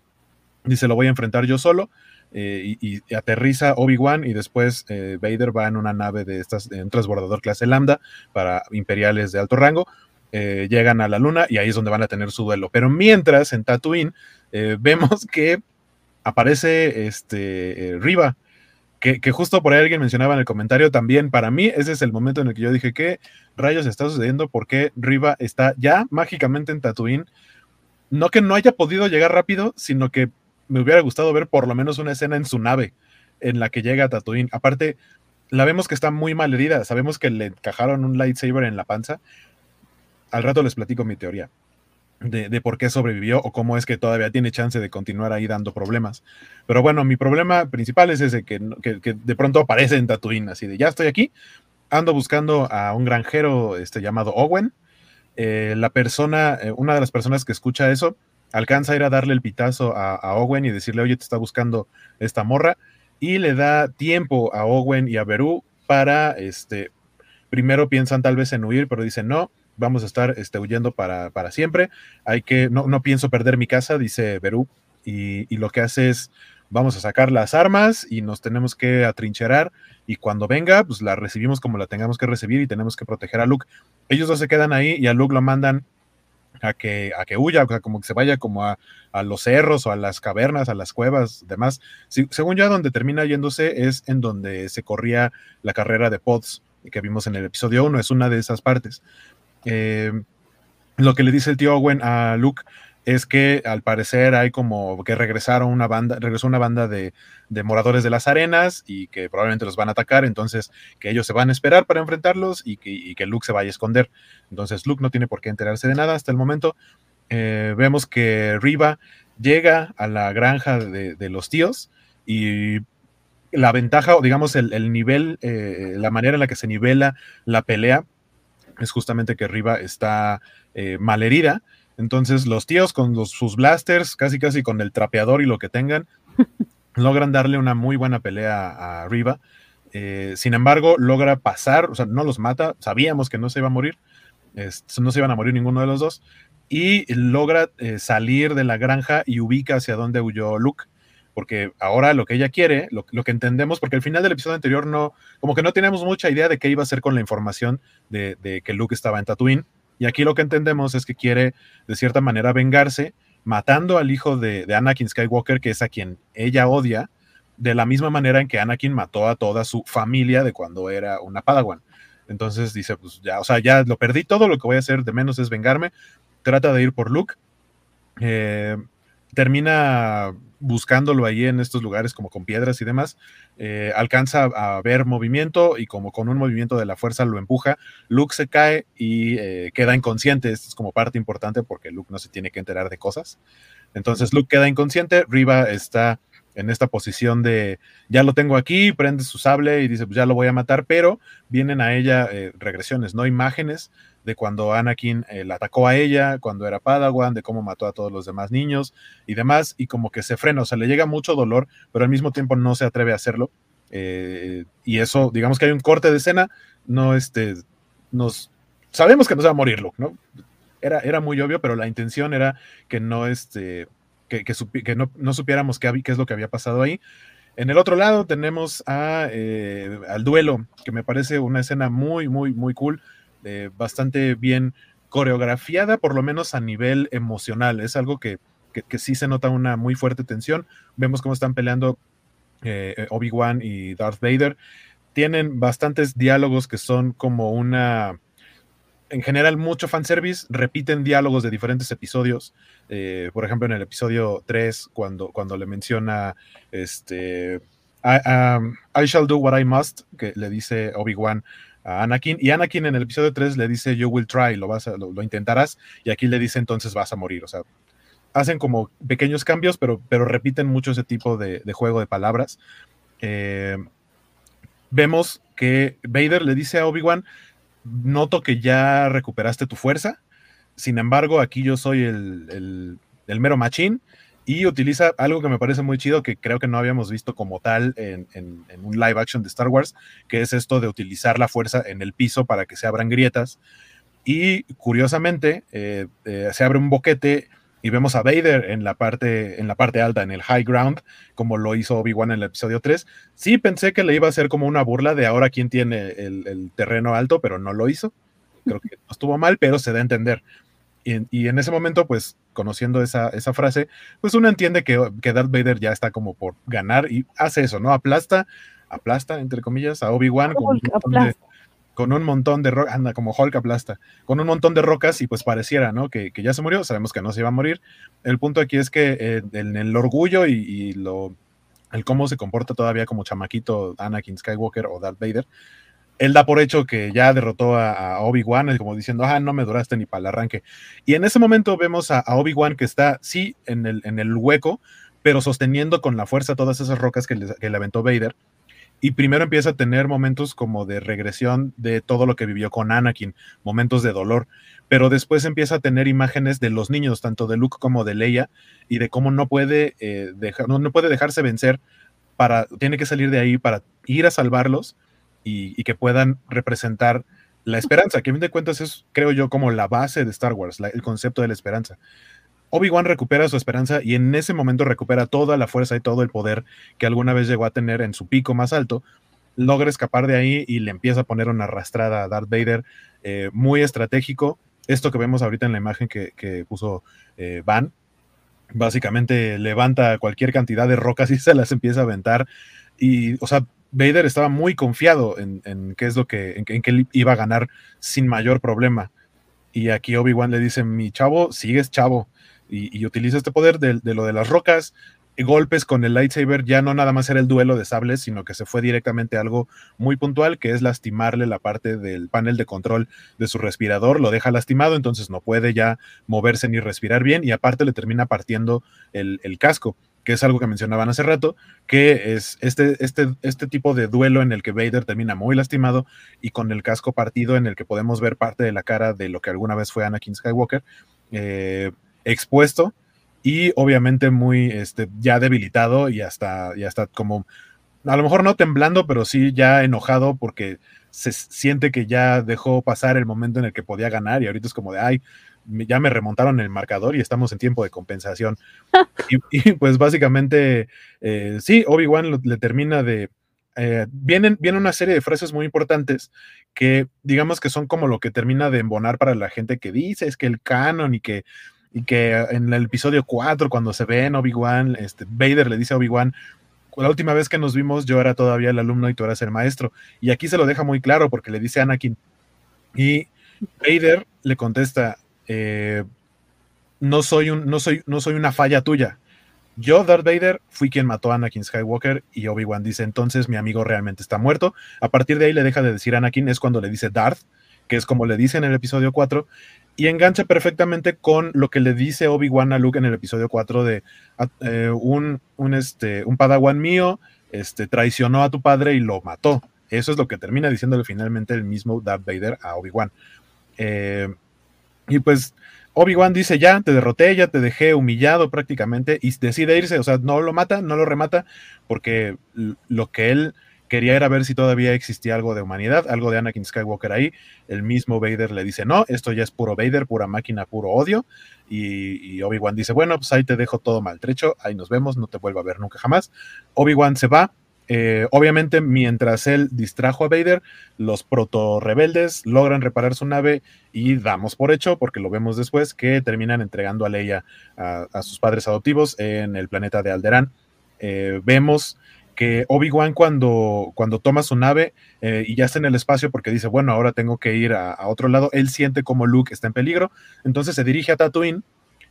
dice, lo voy a enfrentar yo solo, eh, y, aterriza Obi-Wan y después eh, Vader va en una nave de estas, en un transbordador clase Lambda para imperiales de alto rango. Eh, llegan a la luna y ahí es donde van a tener su duelo. Pero mientras en Tatooine vemos que aparece este Riva, que, justo por ahí alguien mencionaba en el comentario también, para mí ese es el momento en el que yo dije, ¿qué rayos está sucediendo? Porque Riva está ya mágicamente en Tatooine? No que no haya podido llegar rápido, sino que me hubiera gustado ver por lo menos una escena en su nave en la que llega Tatooine. Aparte, la vemos que está muy mal herida. Sabemos que le encajaron un lightsaber en la panza. Al rato les platico mi teoría de, por qué sobrevivió o cómo es que todavía tiene chance de continuar ahí dando problemas. Pero bueno, mi problema principal es ese que, de pronto aparece en Tatooine, así de ya estoy aquí. Ando buscando a un granjero este, llamado Owen. Eh, la persona, eh, una de las personas que escucha eso, alcanza a ir a darle el pitazo a, Owen y decirle, oye, te está buscando esta morra, y le da tiempo a Owen y a Beru para, este, primero piensan tal vez en huir, pero dicen, no, vamos a estar este, huyendo para, para siempre, hay que, no, no pienso perder mi casa, dice Beru, y, y lo que hace es, vamos a sacar las armas y nos tenemos que atrincherar y cuando venga, pues la recibimos como la tengamos que recibir y tenemos que proteger a Luke. Ellos dos se quedan ahí y a Luke lo mandan a que, a que huya, o sea, como que se vaya como a, los cerros o a las cavernas, a las cuevas, demás. según yo, donde termina yéndose es en donde se corría la carrera de Pods que vimos en el episodio 1, es una de esas partes. Eh, lo que le dice el tío Owen a Luke es que al parecer hay como que regresaron una banda, regresó una banda de, moradores de las arenas y que probablemente los van a atacar, entonces que ellos se van a esperar para enfrentarlos y que, Luke se vaya a esconder. Entonces Luke no tiene por qué enterarse de nada hasta el momento. Eh, vemos que Riva llega a la granja de, los tíos y la ventaja, o digamos, el, nivel, eh, la manera en la que se nivela la pelea, es justamente que Riva está eh, malherida. Entonces, los tíos con sus blasters, casi casi con el trapeador y lo que tengan, logran darle una muy buena pelea a Riva. Eh, sin embargo, logra pasar, o sea, no los mata, sabíamos que no se iba a morir, no se iban a morir ninguno de los dos, y logra salir de la granja y ubica hacia dónde huyó Luke porque ahora lo que ella quiere, lo, que entendemos, porque al final del episodio anterior no, como que no teníamos mucha idea de qué iba a hacer con la información de, que Luke estaba en Tatooine, y aquí lo que entendemos es que quiere, de cierta manera, vengarse, matando al hijo de, Anakin Skywalker, que es a quien ella odia, de la misma manera en que Anakin mató a toda su familia de cuando era una Padawan. Entonces dice, pues ya, o sea, ya lo perdí todo, lo que voy a hacer de menos es vengarme. Trata de ir por Luke. Eh, termina buscándolo ahí en estos lugares como con piedras y demás, eh, alcanza a ver movimiento y como con un movimiento de la fuerza lo empuja, Luke se cae y eh, queda inconsciente, esto es como parte importante porque Luke no se tiene que enterar de cosas. Entonces Luke queda inconsciente, Riva está en esta posición de ya lo tengo aquí, prende su sable y dice pues ya lo voy a matar, pero vienen a ella eh, regresiones, no imágenes de cuando Anakin eh, la atacó a ella, cuando era Padawan, de cómo mató a todos los demás niños y demás, y como que se frena, o sea, le llega mucho dolor, pero al mismo tiempo no se atreve a hacerlo. Eh, y eso, digamos que hay un corte de escena, no este, nos, sabemos que no se va a morir Luke, ¿no? Era, era muy obvio, pero la intención era que no, este, que, no, supiéramos qué, es lo que había pasado ahí. En el otro lado tenemos eh, al duelo, que me parece una escena muy, muy, muy cool eh, bastante bien coreografiada, por lo menos a nivel emocional. Es algo que, que, sí se nota una muy fuerte tensión. Vemos cómo están peleando eh, Obi-Wan y Darth Vader. Tienen bastantes diálogos que son como una, en general, mucho fanservice. Repiten diálogos de diferentes episodios. por ejemplo, en el episodio 3, cuando, cuando le menciona este. Um, I shall do what I must, que le dice Obi-Wan a Anakin. Y Anakin en el episodio 3 le dice, You will try, lo, vas a, lo, intentarás. Y aquí le dice, entonces vas a morir. O sea, hacen como pequeños cambios, pero, pero repiten mucho ese tipo de, juego de palabras. Eh, vemos que Vader le dice a Obi-Wan, noto que ya recuperaste tu fuerza. Sin embargo, aquí yo soy el, el, mero machín y utiliza algo que me parece muy chido, que creo que no habíamos visto como tal en, un live action de Star Wars, que es esto de utilizar la fuerza en el piso para que se abran grietas. Y curiosamente, eh, eh, se abre un boquete y vemos a Vader en la parte, en la parte alta, en el high ground, como lo hizo Obi-Wan en el episodio 3. Sí pensé que le iba a hacer como una burla de ahora quién tiene el, el terreno alto, pero no lo hizo. Creo que no estuvo mal, pero se da a entender. Y, en ese momento, pues, conociendo esa, esa frase, pues uno entiende que, que, Darth Vader ya está como por ganar y hace eso, ¿no? Aplasta, aplasta, entre comillas, a Obi-Wan con, un montón de rocas, anda, como Hulk aplasta, con un montón de rocas y pues pareciera, ¿no? Que, que, ya se murió, sabemos que no se iba a morir. El punto aquí es que eh, en el orgullo y, lo, el cómo se comporta todavía como chamaquito Anakin Skywalker o Darth Vader, él da por hecho que ya derrotó a, Obi-Wan, como diciendo, ah, no me duraste ni para el arranque. Y en ese momento vemos a, Obi-Wan que está, sí, en el, en el, hueco, pero sosteniendo con la fuerza todas esas rocas que le, que le, aventó Vader. Y primero empieza a tener momentos como de regresión de todo lo que vivió con Anakin, momentos de dolor, pero después empieza a tener imágenes de los niños, tanto de Luke como de Leia, y de cómo no puede, eh, dejar, no, no puede dejarse vencer, para, tiene que salir de ahí para ir a salvarlos y, que puedan representar la esperanza, que a fin de cuentas es, creo yo, como la base de Star Wars, el concepto de la esperanza. Obi-Wan recupera su esperanza y en ese momento recupera toda la fuerza y todo el poder que alguna vez llegó a tener en su pico más alto, logra escapar de ahí y le empieza a poner una arrastrada a Darth Vader eh, muy estratégico. Esto que vemos ahorita en la imagen que, puso eh, Van, básicamente levanta cualquier cantidad de rocas y se las empieza a aventar. Y, o sea, Vader estaba muy confiado en, qué es lo que, en, que él iba a ganar sin mayor problema. Y aquí Obi-Wan le dice, mi chavo, sigues chavo. Y, utiliza este poder de, lo de las rocas, y golpes con el lightsaber, ya no nada más era el duelo de sables, sino que se fue directamente a algo muy puntual, que es lastimarle la parte del panel de control de su respirador, lo deja lastimado, entonces no puede ya moverse ni respirar bien, y aparte le termina partiendo el, el casco que es algo que mencionaban hace rato, que es este, este, este tipo de duelo en el que Vader termina muy lastimado y con el casco partido en el que podemos ver parte de la cara de lo que alguna vez fue Anakin Skywalker eh, expuesto y obviamente muy este, ya debilitado y hasta, y hasta como, a lo mejor no temblando, pero sí ya enojado porque se siente que ya dejó pasar el momento en el que podía ganar y ahorita es como de, ay, ya me remontaron el marcador y estamos en tiempo de compensación. y, pues básicamente, eh, sí, Obi-Wan le termina de... Eh, vienen, viene una serie de frases muy importantes que digamos que son como lo que termina de embonar para la gente que dice, es que el canon y que y que en el episodio 4, cuando se ve en Obi-Wan, este, Vader le dice a Obi-Wan, la última vez que nos vimos yo era todavía el alumno y tú eras el maestro. Y aquí se lo deja muy claro porque le dice a Anakin. Y Vader le contesta, eh, no, soy un, no, soy, no soy una falla tuya. Yo, Darth Vader, fui quien mató a Anakin Skywalker y Obi-Wan dice, entonces mi amigo realmente está muerto. A partir de ahí le deja de decir Anakin, es cuando le dice Darth, que es como le dice en el episodio 4, y engancha perfectamente con lo que le dice Obi-Wan a Luke en el episodio 4 de ah, eh, un, un, este, un padawan mío este, traicionó a tu padre y lo mató. Eso es lo que termina diciéndole finalmente el mismo Darth Vader a Obi-Wan. Eh, y pues Obi-Wan dice, ya, te derroté, ya te dejé humillado prácticamente y decide irse, o sea, no lo mata, no lo remata, porque lo que él quería era ver si todavía existía algo de humanidad, algo de Anakin Skywalker ahí. El mismo Vader le dice, no, esto ya es puro Vader, pura máquina, puro odio. Y, Obi-Wan dice, bueno, pues ahí te dejo todo maltrecho, ahí nos vemos, no te vuelvo a ver nunca jamás. Obi-Wan se va. Eh, obviamente, mientras él distrajo a Vader, los proto-rebeldes logran reparar su nave y damos por hecho, porque lo vemos después, que terminan entregando a Leia a, sus padres adoptivos en el planeta de Alderaan. Eh, vemos que Obi-Wan cuando, cuando toma su nave eh, y ya está en el espacio porque dice, bueno, ahora tengo que ir a, otro lado, él siente como Luke está en peligro, entonces se dirige a Tatooine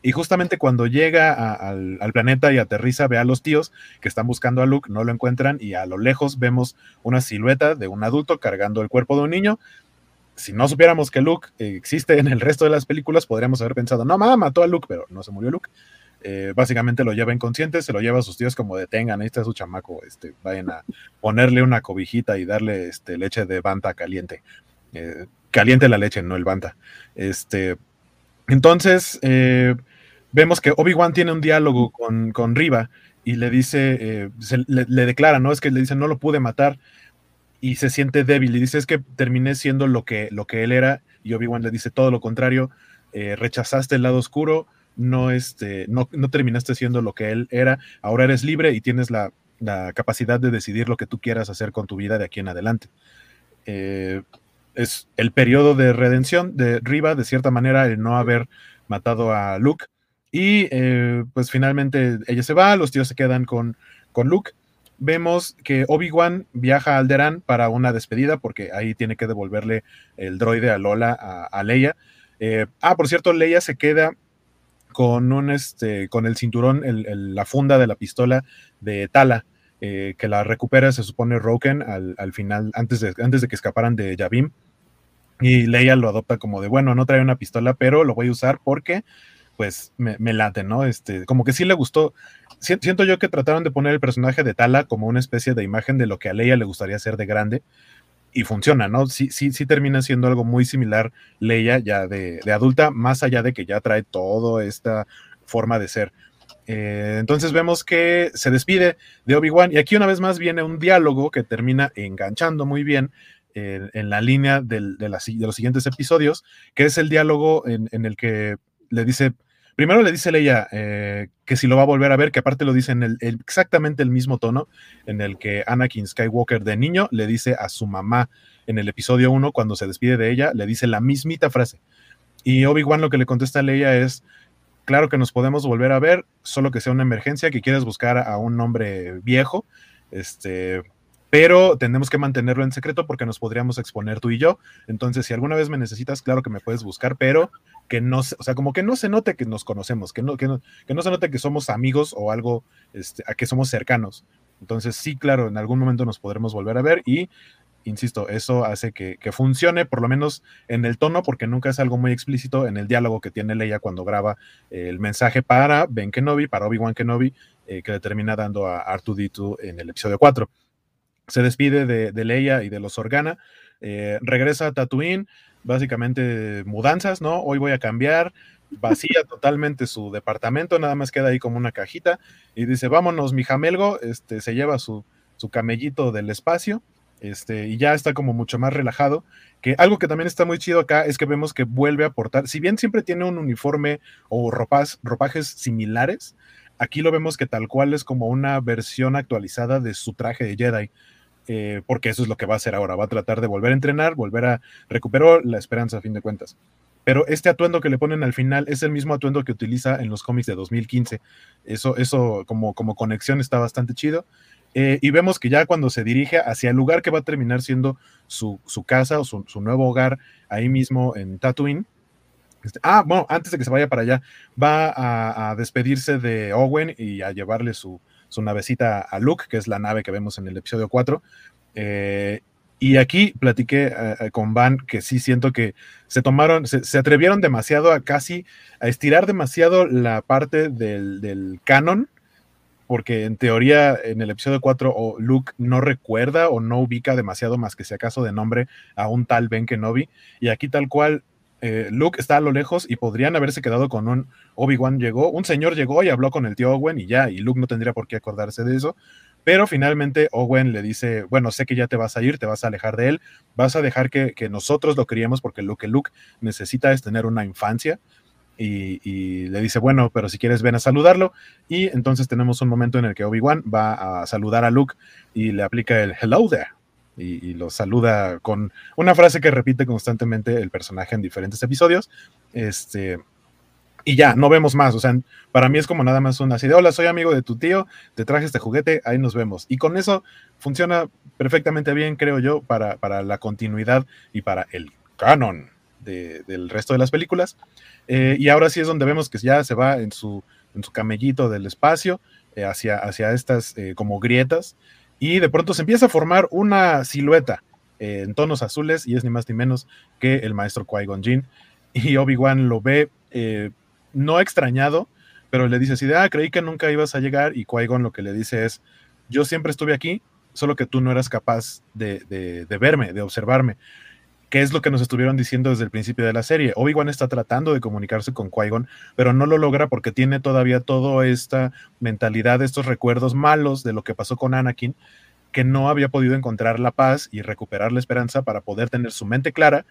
y justamente cuando llega al, planeta y aterriza, ve a los tíos que están buscando a Luke, no lo encuentran y a lo lejos vemos una silueta de un adulto cargando el cuerpo de un niño. Si no supiéramos que Luke existe en el resto de las películas, podríamos haber pensado, no, mamá mató a Luke, pero no se murió Luke. Eh, básicamente lo lleva inconsciente, se lo lleva a sus tíos como detengan, ahí está su chamaco, este, vayan a ponerle una cobijita y darle este, leche de banta caliente. Eh, caliente la leche, no el banta. Este, entonces, eh, vemos que Obi-Wan tiene un diálogo con, con Riva y le dice, le, declara, ¿no? Es que le dice, no lo pude matar y se siente débil y dice, es que terminé siendo lo que, lo que él era y Obi-Wan le dice todo lo contrario, rechazaste el lado oscuro, no, este, no, terminaste siendo lo que él era, ahora eres libre y tienes la, capacidad de decidir lo que tú quieras hacer con tu vida de aquí en adelante. Eh, es el periodo de redención de Riva, de cierta manera, el no haber matado a Luke. Y eh, pues finalmente ella se va, los tíos se quedan con, con Luke. Vemos que Obi-Wan viaja a Alderaan para una despedida, porque ahí tiene que devolverle el droide a Lola, a, Leia. Eh, ah, por cierto, Leia se queda con un este, con el cinturón, la funda de la pistola de Tala, eh, que la recupera, se supone Roken al, final, antes de, antes de que escaparan de Yavim. Y Leia lo adopta como de, bueno, no trae una pistola, pero lo voy a usar porque, pues, me, me late, ¿no? Este, como que sí le gustó. Siento yo que trataron de poner el personaje de Tala como una especie de imagen de lo que a Leia le gustaría ser de grande y funciona, ¿no? Sí, sí, sí termina siendo algo muy similar Leia ya de, adulta, más allá de que ya trae toda esta forma de ser. Eh, entonces vemos que se despide de Obi-Wan y aquí una vez más viene un diálogo que termina enganchando muy bien en la línea de, de, los siguientes episodios, que es el diálogo en el que le dice, Primero le dice Leia eh, que si lo va a volver a ver, que aparte lo dice en el, exactamente el mismo tono en el que Anakin Skywalker de niño le dice a su mamá en el episodio 1, cuando se despide de ella, le dice la mismita frase. Y Obi-Wan lo que le contesta a Leia es, claro que nos podemos volver a ver, solo que sea una emergencia, que quieras buscar a un hombre viejo, este, pero tenemos que mantenerlo en secreto porque nos podríamos exponer tú y yo. Entonces, si alguna vez me necesitas, claro que me puedes buscar, pero que no, o sea, como que no se note que nos conocemos, que no, que no, que no se note que somos amigos o algo, este, a que somos cercanos. Entonces, sí, claro, en algún momento nos podremos volver a ver y, insisto, eso hace que, funcione, por lo menos en el tono, porque nunca es algo muy explícito en el diálogo que tiene Leia cuando graba el mensaje para Ben Kenobi, para Obi-Wan Kenobi, que le termina dando a R2D2 en el episodio 4. Se despide de, de Leia y de los Organa, regresa a Tatooine, básicamente mudanzas, ¿no? Hoy voy a cambiar, vacía totalmente su departamento, nada más queda ahí como una cajita y dice, vámonos, mi jamelgo, este, se lleva su, su camellito del espacio, este, y ya está como mucho más relajado, que algo que también está muy chido acá es que vemos que vuelve a aportar, si bien siempre tiene un uniforme o ropas, ropajes similares, aquí lo vemos que tal cual es como una versión actualizada de su traje de Jedi. Eh, porque eso es lo que va a hacer ahora, va a tratar de volver a entrenar, volver a recuperar la esperanza a fin de cuentas. Pero este atuendo que le ponen al final es el mismo atuendo que utiliza en los cómics de 2015. Eso, eso como, como conexión está bastante chido. Eh, y vemos que ya cuando se dirige hacia el lugar que va a terminar siendo su, casa o su, nuevo hogar, ahí mismo en Tatooine. Este, ah, bueno, antes de que se vaya para allá, va a, despedirse de Owen y a llevarle su, su, navecita a Luke, que es la nave que vemos en el episodio 4. Eh, y aquí platiqué eh, con Van que sí siento que se tomaron, se, atrevieron demasiado a casi a estirar demasiado la parte del, del canon porque en teoría en el episodio 4 o Luke no recuerda o no ubica demasiado más que si acaso de nombre a un tal Ben Kenobi, y aquí tal cual eh, Luke está a lo lejos y podrían haberse quedado con un Obi-Wan llegó, un señor llegó y habló con el tío Owen y ya, y Luke no tendría por qué acordarse de eso, pero finalmente Owen le dice, bueno, sé que ya te vas a ir, te vas a alejar de él, vas a dejar que, que nosotros lo queríamos porque lo que Luke necesita es tener una infancia, y, le dice, bueno, pero si quieres ven a saludarlo. Y entonces tenemos un momento en el que Obi-Wan va a saludar a Luke y le aplica el hello there. Y, lo saluda con una frase que repite constantemente el personaje en diferentes episodios. Este, y ya, no vemos más. O sea, para mí es como nada más una así de, hola, soy amigo de tu tío, te traje este juguete, ahí nos vemos. Y con eso funciona perfectamente bien, creo yo, para, para la continuidad y para el canon del resto de las películas. Eh, y ahora sí es donde vemos que ya se va en su, en su camellito del espacio eh, hacia, hacia estas eh, como grietas y de pronto se empieza a formar una silueta en tonos azules y es ni más ni menos que el maestro Qui-Gon Jinn. Y Obi-Wan lo ve no extrañado, pero le dice así de, ah, creí que nunca ibas a llegar y Qui-Gon lo que le dice es, yo siempre estuve aquí, solo que tú no eras capaz de, de verme, de observarme que es lo que nos estuvieron diciendo desde el principio de la serie. Obi-Wan está tratando de comunicarse con Qui-Gon, pero no lo logra porque tiene todavía toda esta mentalidad, estos recuerdos malos de lo que pasó con Anakin, que no había podido encontrar la paz y recuperar la esperanza para poder tener su mente clara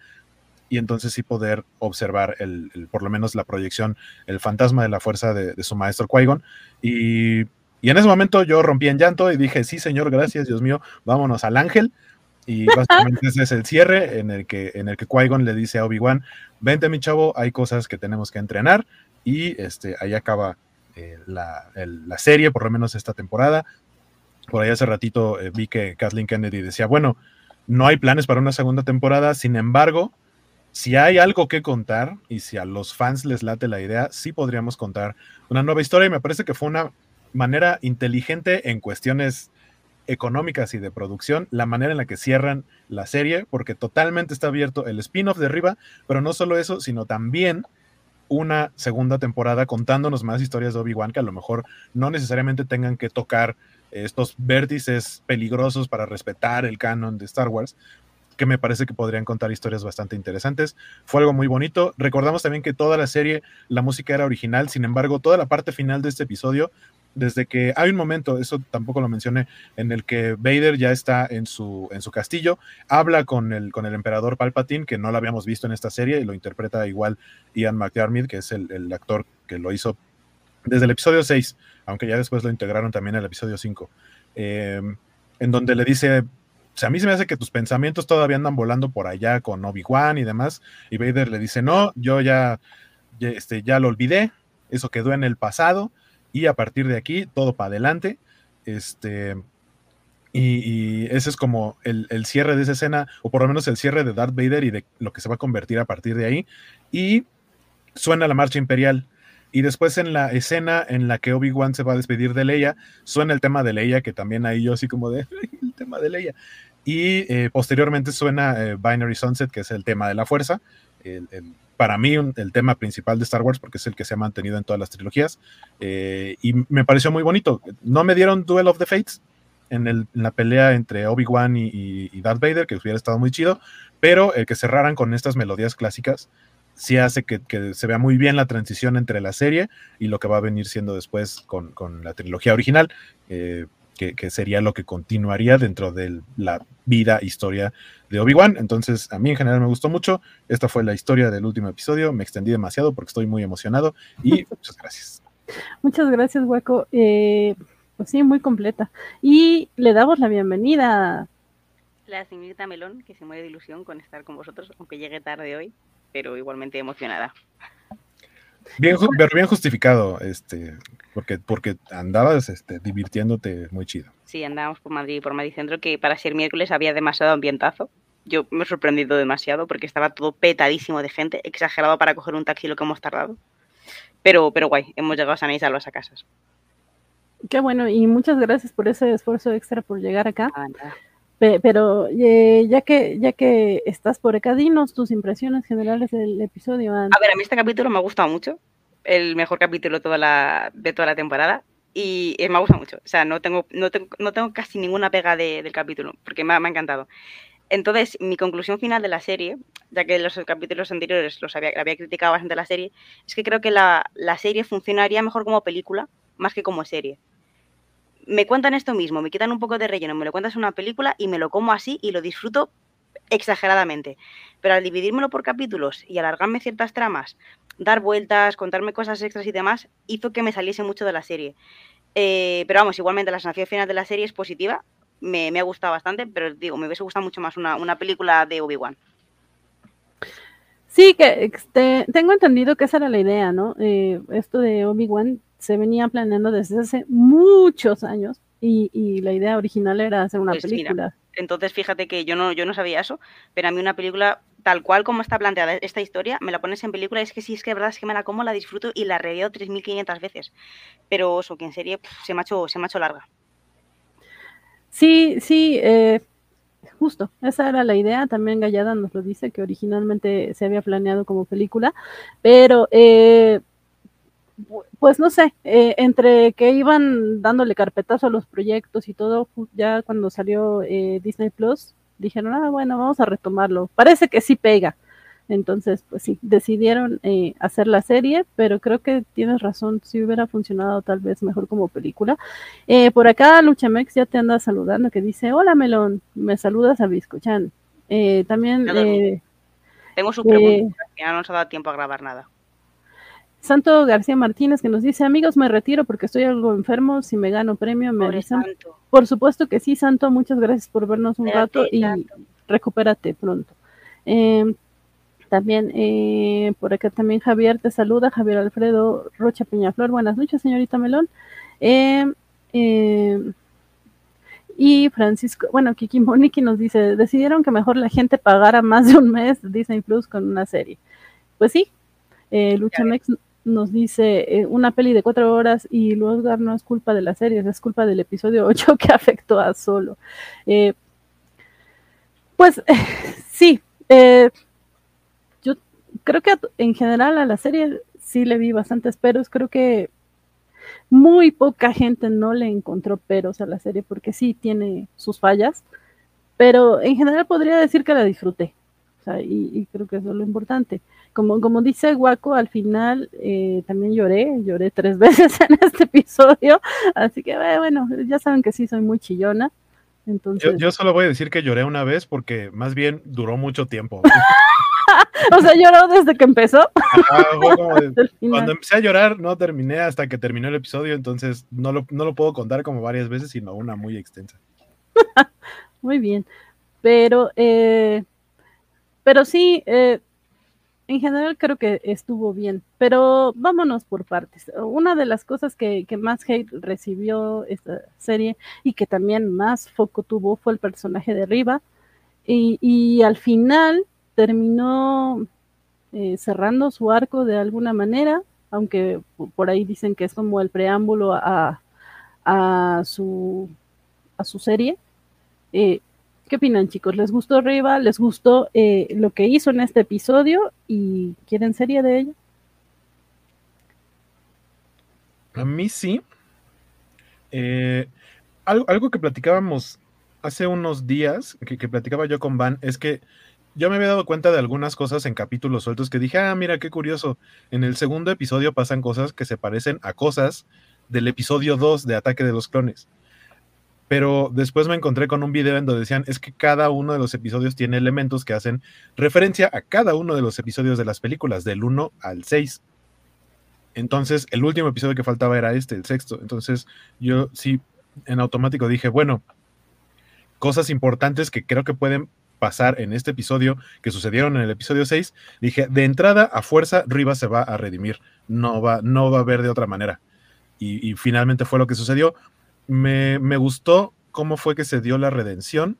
y entonces sí poder observar el, por lo menos la proyección, el fantasma de la fuerza de, su maestro Qui-Gon. Y en ese momento yo rompí en llanto y dije, sí, señor, gracias, Dios mío, vámonos al ángel. Y básicamente ese es el cierre en el que, en el que Qui-Gon le dice a Obi-Wan, vente mi chavo, hay cosas que tenemos que entrenar. Y este, ahí acaba eh, la, serie, por lo menos esta temporada. Por ahí hace ratito eh, vi que Kathleen Kennedy decía, bueno, no hay planes para una segunda temporada, sin embargo, si hay algo que contar y si a los fans les late la idea, sí podríamos contar una nueva historia y me parece que fue una manera inteligente en cuestiones económicas y de producción, la manera en la que cierran la serie, porque totalmente está abierto el spin-off de arriba, pero no solo eso, sino también una segunda temporada contándonos más historias de Obi-Wan que a lo mejor no necesariamente tengan que tocar estos vértices peligrosos para respetar el canon de Star Wars, que me parece que podrían contar historias bastante interesantes. Fue algo muy bonito. Recordamos también que toda la serie, la música era original, sin embargo, toda la parte final de este episodio desde que hay un momento, eso tampoco lo mencioné, en el que Vader ya está en su, en su castillo, habla con el, con el emperador Palpatine, que no lo habíamos visto en esta serie, y lo interpreta igual Ian McDiarmid, que es el, actor que lo hizo desde el episodio 6, aunque ya después lo integraron también al episodio 5, em, en donde le dice, o sea, a mí se me hace que tus pensamientos todavía andan volando por allá con Obi-Wan y demás, y Vader le dice, no, yo ya, ya, este, ya lo olvidé, eso quedó en el pasado, y a partir de aquí todo para adelante. Este, y, ese es como el, cierre de esa escena, o por lo menos el cierre de Darth Vader y de lo que se va a convertir a partir de ahí. Y suena la marcha imperial. Y después en la escena en la que Obi-Wan se va a despedir de Leia, suena el tema de Leia, que también ahí yo así como de el tema de Leia. Y eh, posteriormente suena eh, Binary Sunset, que es el tema de la fuerza, el, para mí el tema principal de Star Wars porque es el que se ha mantenido en todas las trilogías eh, y me pareció muy bonito. No me dieron Duel of the Fates en, la pelea entre Obi-Wan y, Darth Vader, que hubiera estado muy chido, pero el que cerraran con estas melodías clásicas sí hace que, se vea muy bien la transición entre la serie y lo que va a venir siendo después con, la trilogía original. Eh, que, sería lo que continuaría dentro de la vida, historia de Obi-Wan. Entonces, a mí en general me gustó mucho. Esta fue la historia del último episodio. Me extendí demasiado porque estoy muy emocionado y muchas gracias. Muchas gracias, Hueco. Eh, pues sí, muy completa. Y le damos la bienvenida. La señorita Melón, que se muere de ilusión con estar con vosotros, aunque llegue tarde hoy, pero igualmente emocionada. Bien, pero bien justificado, este, porque, porque andabas este, divirtiéndote muy chido. Sí, andábamos por Madrid, por Madrid Centro, que para ser miércoles había demasiado ambientazo. Yo me he sorprendido demasiado porque estaba todo petadísimo de gente, exagerado para coger un taxi lo que hemos tardado. Pero, pero guay, hemos llegado a y salvos a casas. Qué bueno, y muchas gracias por ese esfuerzo extra por llegar acá. Ah, pero eh, ya que ya que estás por acá, dinos tus impresiones generales del episodio. A ver, a mí este capítulo me ha gustado mucho. El mejor capítulo de toda la, de toda la temporada. Y me ha gustado mucho. O sea, no tengo, no tengo, no tengo casi ninguna pega del capítulo, porque me ha, encantado. Entonces, mi conclusión final de la serie, ya que los capítulos anteriores los había, había criticado bastante la serie, es que creo que la, la serie funcionaría mejor como película, más que como serie me cuentan esto mismo, me quitan un poco de relleno, me lo cuentas en una película y me lo como así y lo disfruto exageradamente. Pero al dividírmelo por capítulos y alargarme ciertas tramas, dar vueltas, contarme cosas extras y demás, hizo que me saliese mucho de la serie. Eh, pero vamos, igualmente la sensación final de la serie es positiva, me, ha gustado bastante, pero digo, me hubiese gustado mucho más una, película de Obi-Wan. Sí, que tengo entendido que esa era la idea, ¿no? Eh, esto de Obi-Wan se venía planeando desde hace muchos años y, la idea original era hacer una pues película. entonces fíjate que yo no, yo no sabía eso, pero a mí una película tal cual como está planteada esta historia, me la pones en película y es que sí, es que verdad es que me la como, la disfruto y la reveo 3.500 veces. Pero eso, que en serie se, me ha hecho, se me ha hecho larga. Sí, sí, eh, justo, esa era la idea. También Gallada nos lo dice, que originalmente se había planeado como película, pero eh, pues no sé, eh, entre que iban dándole carpetazo a los proyectos y todo, ya cuando salió eh, Disney Plus, dijeron, ah, bueno, vamos a retomarlo. Parece que sí pega. Entonces, pues sí, decidieron eh, hacer la serie, pero creo que tienes razón, si hubiera funcionado tal vez mejor como película. por acá Luchamex ya te anda saludando, que dice, hola Melón, me saludas a Biscochan. también... Tengo su pregunta, ya no nos ha dado tiempo a grabar nada. Santo García Martínez que nos dice, amigos, me retiro porque estoy algo enfermo, si me gano premio me avisan. Por supuesto que sí, Santo, muchas gracias por vernos un rato y recupérate pronto. Em, también eh, por acá también Javier te saluda, Javier Alfredo Rocha Peñaflor, buenas noches, señorita Melón. Em, em, y Francisco, bueno, Kiki Moniki nos dice, decidieron que mejor la gente pagara más de un mes Disney Plus con una serie. Pues sí, eh, Luchamex nos dice eh, una peli de cuatro horas y luego no es culpa de la serie, es culpa del episodio 8 que afectó a Solo. Eh, pues sí, eh, yo creo que en general a la serie sí le vi bastantes peros, creo que muy poca gente no le encontró peros a la serie porque sí tiene sus fallas, pero en general podría decir que la disfruté. Y creo que eso es lo importante como, como dice Guaco, al final eh, también lloré, lloré tres veces en este episodio, así que eh, bueno, ya saben que sí soy muy chillona. Entonces... Yo, solo voy a decir que lloré una vez porque más bien duró mucho tiempo. o sea, lloró desde que empezó. cuando empecé a llorar, no terminé hasta que terminó el episodio, entonces no lo, no lo puedo contar como varias veces, sino una muy extensa. muy bien, pero, eh, pero sí, eh, en general creo que estuvo bien, pero vámonos por partes. Una de las cosas que, más hate recibió esta serie y que también más foco tuvo fue el personaje de Riva. Y, al final terminó eh, cerrando su arco de alguna manera, aunque por ahí dicen que es como el preámbulo a, su, a su serie. Eh, ¿Qué opinan, chicos? ¿Les gustó Riva? ¿Les gustó eh, lo que hizo en este episodio? ¿Y quieren serie de ella? A mí sí. Eh, algo, que platicábamos hace unos días, que, que, platicaba yo con Van, es que yo me había dado cuenta de algunas cosas en capítulos sueltos que dije, ah, mira, qué curioso. En el segundo episodio pasan cosas que se parecen a cosas del episodio 2 de Ataque de los Clones. Pero después me encontré con un video en donde decían, es que cada uno de los episodios tiene elementos que hacen referencia a cada uno de los episodios de las películas, del 1 al 6. Entonces, el último episodio que faltaba era este, el sexto. Entonces, yo sí, en automático dije, bueno, cosas importantes que creo que pueden pasar en este episodio, que sucedieron en el episodio 6, dije, de entrada a fuerza, Riva se va a redimir. No va, no va a haber de otra manera. Y, finalmente fue lo que sucedió. Me, gustó cómo fue que se dio la redención.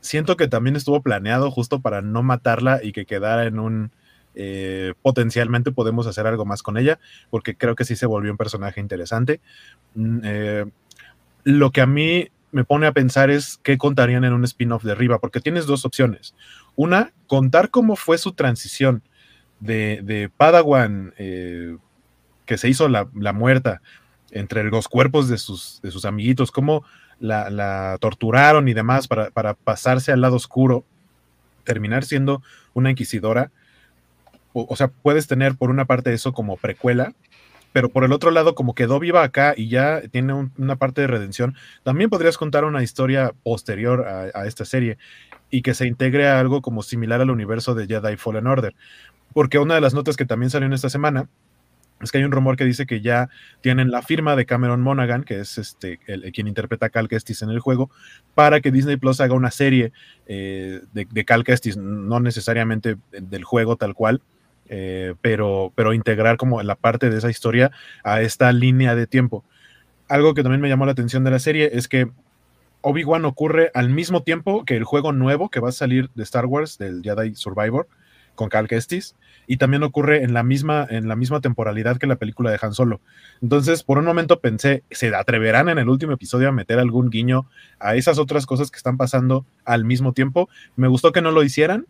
Siento que también estuvo planeado justo para no matarla y que quedara en un, eh, potencialmente podemos hacer algo más con ella, porque creo que sí se volvió un personaje interesante. Mm, eh, lo que a mí me pone a pensar es qué contarían en un spin-off de Riva, porque tienes dos opciones. Una, contar cómo fue su transición de, Padawan, eh, que se hizo la, muerta entre los cuerpos de sus, de sus amiguitos, cómo la, torturaron y demás para, para pasarse al lado oscuro, terminar siendo una inquisidora o, sea, puedes tener por una parte eso como precuela, pero por el otro lado, como quedó viva acá y ya tiene una parte de redención, también podrías contar una historia posterior a, esta serie y que se integre a algo como similar al universo de Jedi Fallen Order. Porque una de las notas que también salió en esta semana es que hay un rumor que dice que ya tienen la firma de Cameron Monaghan, que es este el, quien interpreta a Cal Kestis en el juego, para que Disney Plus haga una serie eh, de, de, Cal Kestis, no necesariamente del juego tal cual, eh, pero, pero integrar como la parte de esa historia a esta línea de tiempo. Algo que también me llamó la atención de la serie es que Obi-Wan ocurre al mismo tiempo que el juego nuevo que va a salir de Star Wars, del Jedi Survivor, con Cal Kestis, y también ocurre en la misma, en la misma temporalidad que la película de Han Solo. Entonces, por un momento pensé, ¿se atreverán en el último episodio a meter algún guiño a esas otras cosas que están pasando al mismo tiempo? Me gustó que no lo hicieran,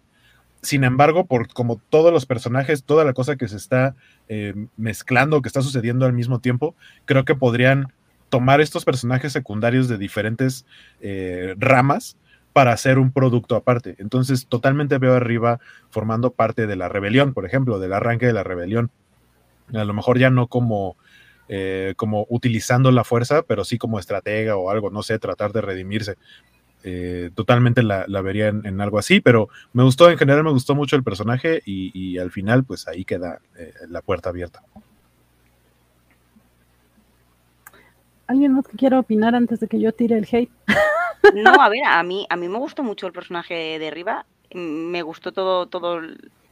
sin embargo, por como todos los personajes, toda la cosa que se está eh, mezclando, que está sucediendo al mismo tiempo, creo que podrían tomar estos personajes secundarios de diferentes eh, ramas para hacer un producto aparte. Entonces, totalmente veo arriba formando parte de la rebelión, por ejemplo, del arranque de la rebelión. A lo mejor ya no como, eh, como utilizando la fuerza, pero sí como estratega o algo, no sé, tratar de redimirse. Eh, totalmente la, vería en, algo así, pero me gustó, en general me gustó mucho el personaje y, al final pues ahí queda eh, la puerta abierta. ¿Alguien más que quiera opinar antes de que yo tire el hate? No, a ver, a mí, a mí me gustó mucho el personaje de Riva, me gustó todo, todo,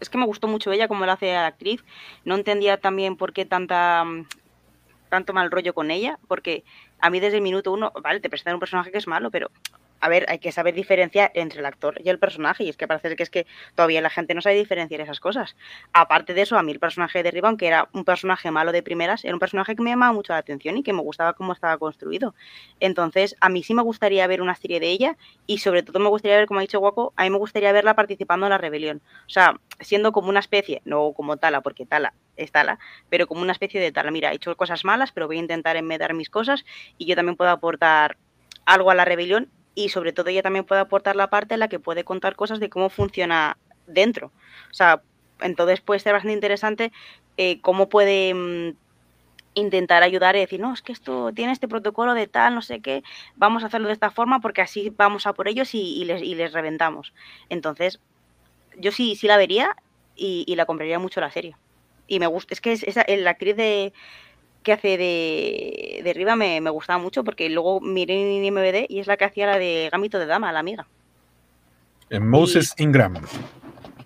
es que me gustó mucho ella como lo hace la actriz, no entendía también por qué tanta tanto mal rollo con ella, porque a mí desde el minuto uno, vale, te presentan un personaje que es malo, pero a ver, hay que saber diferenciar entre el actor y el personaje, y es que parece que es que todavía la gente no sabe diferenciar esas cosas. Aparte de eso, a mí el personaje de Ribbon, que era un personaje malo de primeras, era un personaje que me llamaba mucho la atención y que me gustaba cómo estaba construido. Entonces, a mí sí me gustaría ver una serie de ella, y sobre todo me gustaría ver, como ha dicho Guaco, a mí me gustaría verla participando en la rebelión. O sea, siendo como una especie, no como Tala, porque Tala es Tala, pero como una especie de Tala. Mira, he hecho cosas malas, pero voy a intentar enmedar mis cosas y yo también puedo aportar algo a la rebelión y sobre todo ella también puede aportar la parte en la que puede contar cosas de cómo funciona dentro. O sea, entonces puede ser bastante interesante eh, cómo puede mm, intentar ayudar y decir, no, es que esto tiene este protocolo de tal, no sé qué, vamos a hacerlo de esta forma porque así vamos a por ellos y, les, y les, reventamos. Entonces, yo sí, sí la vería y, la compraría mucho la serie. Y me gusta, es que es, esa, la actriz de, que hace de, de Riva me, gustaba mucho porque luego miré en MVD y es la que hacía la de Gambito de Dama, la amiga. En Moses Ingram.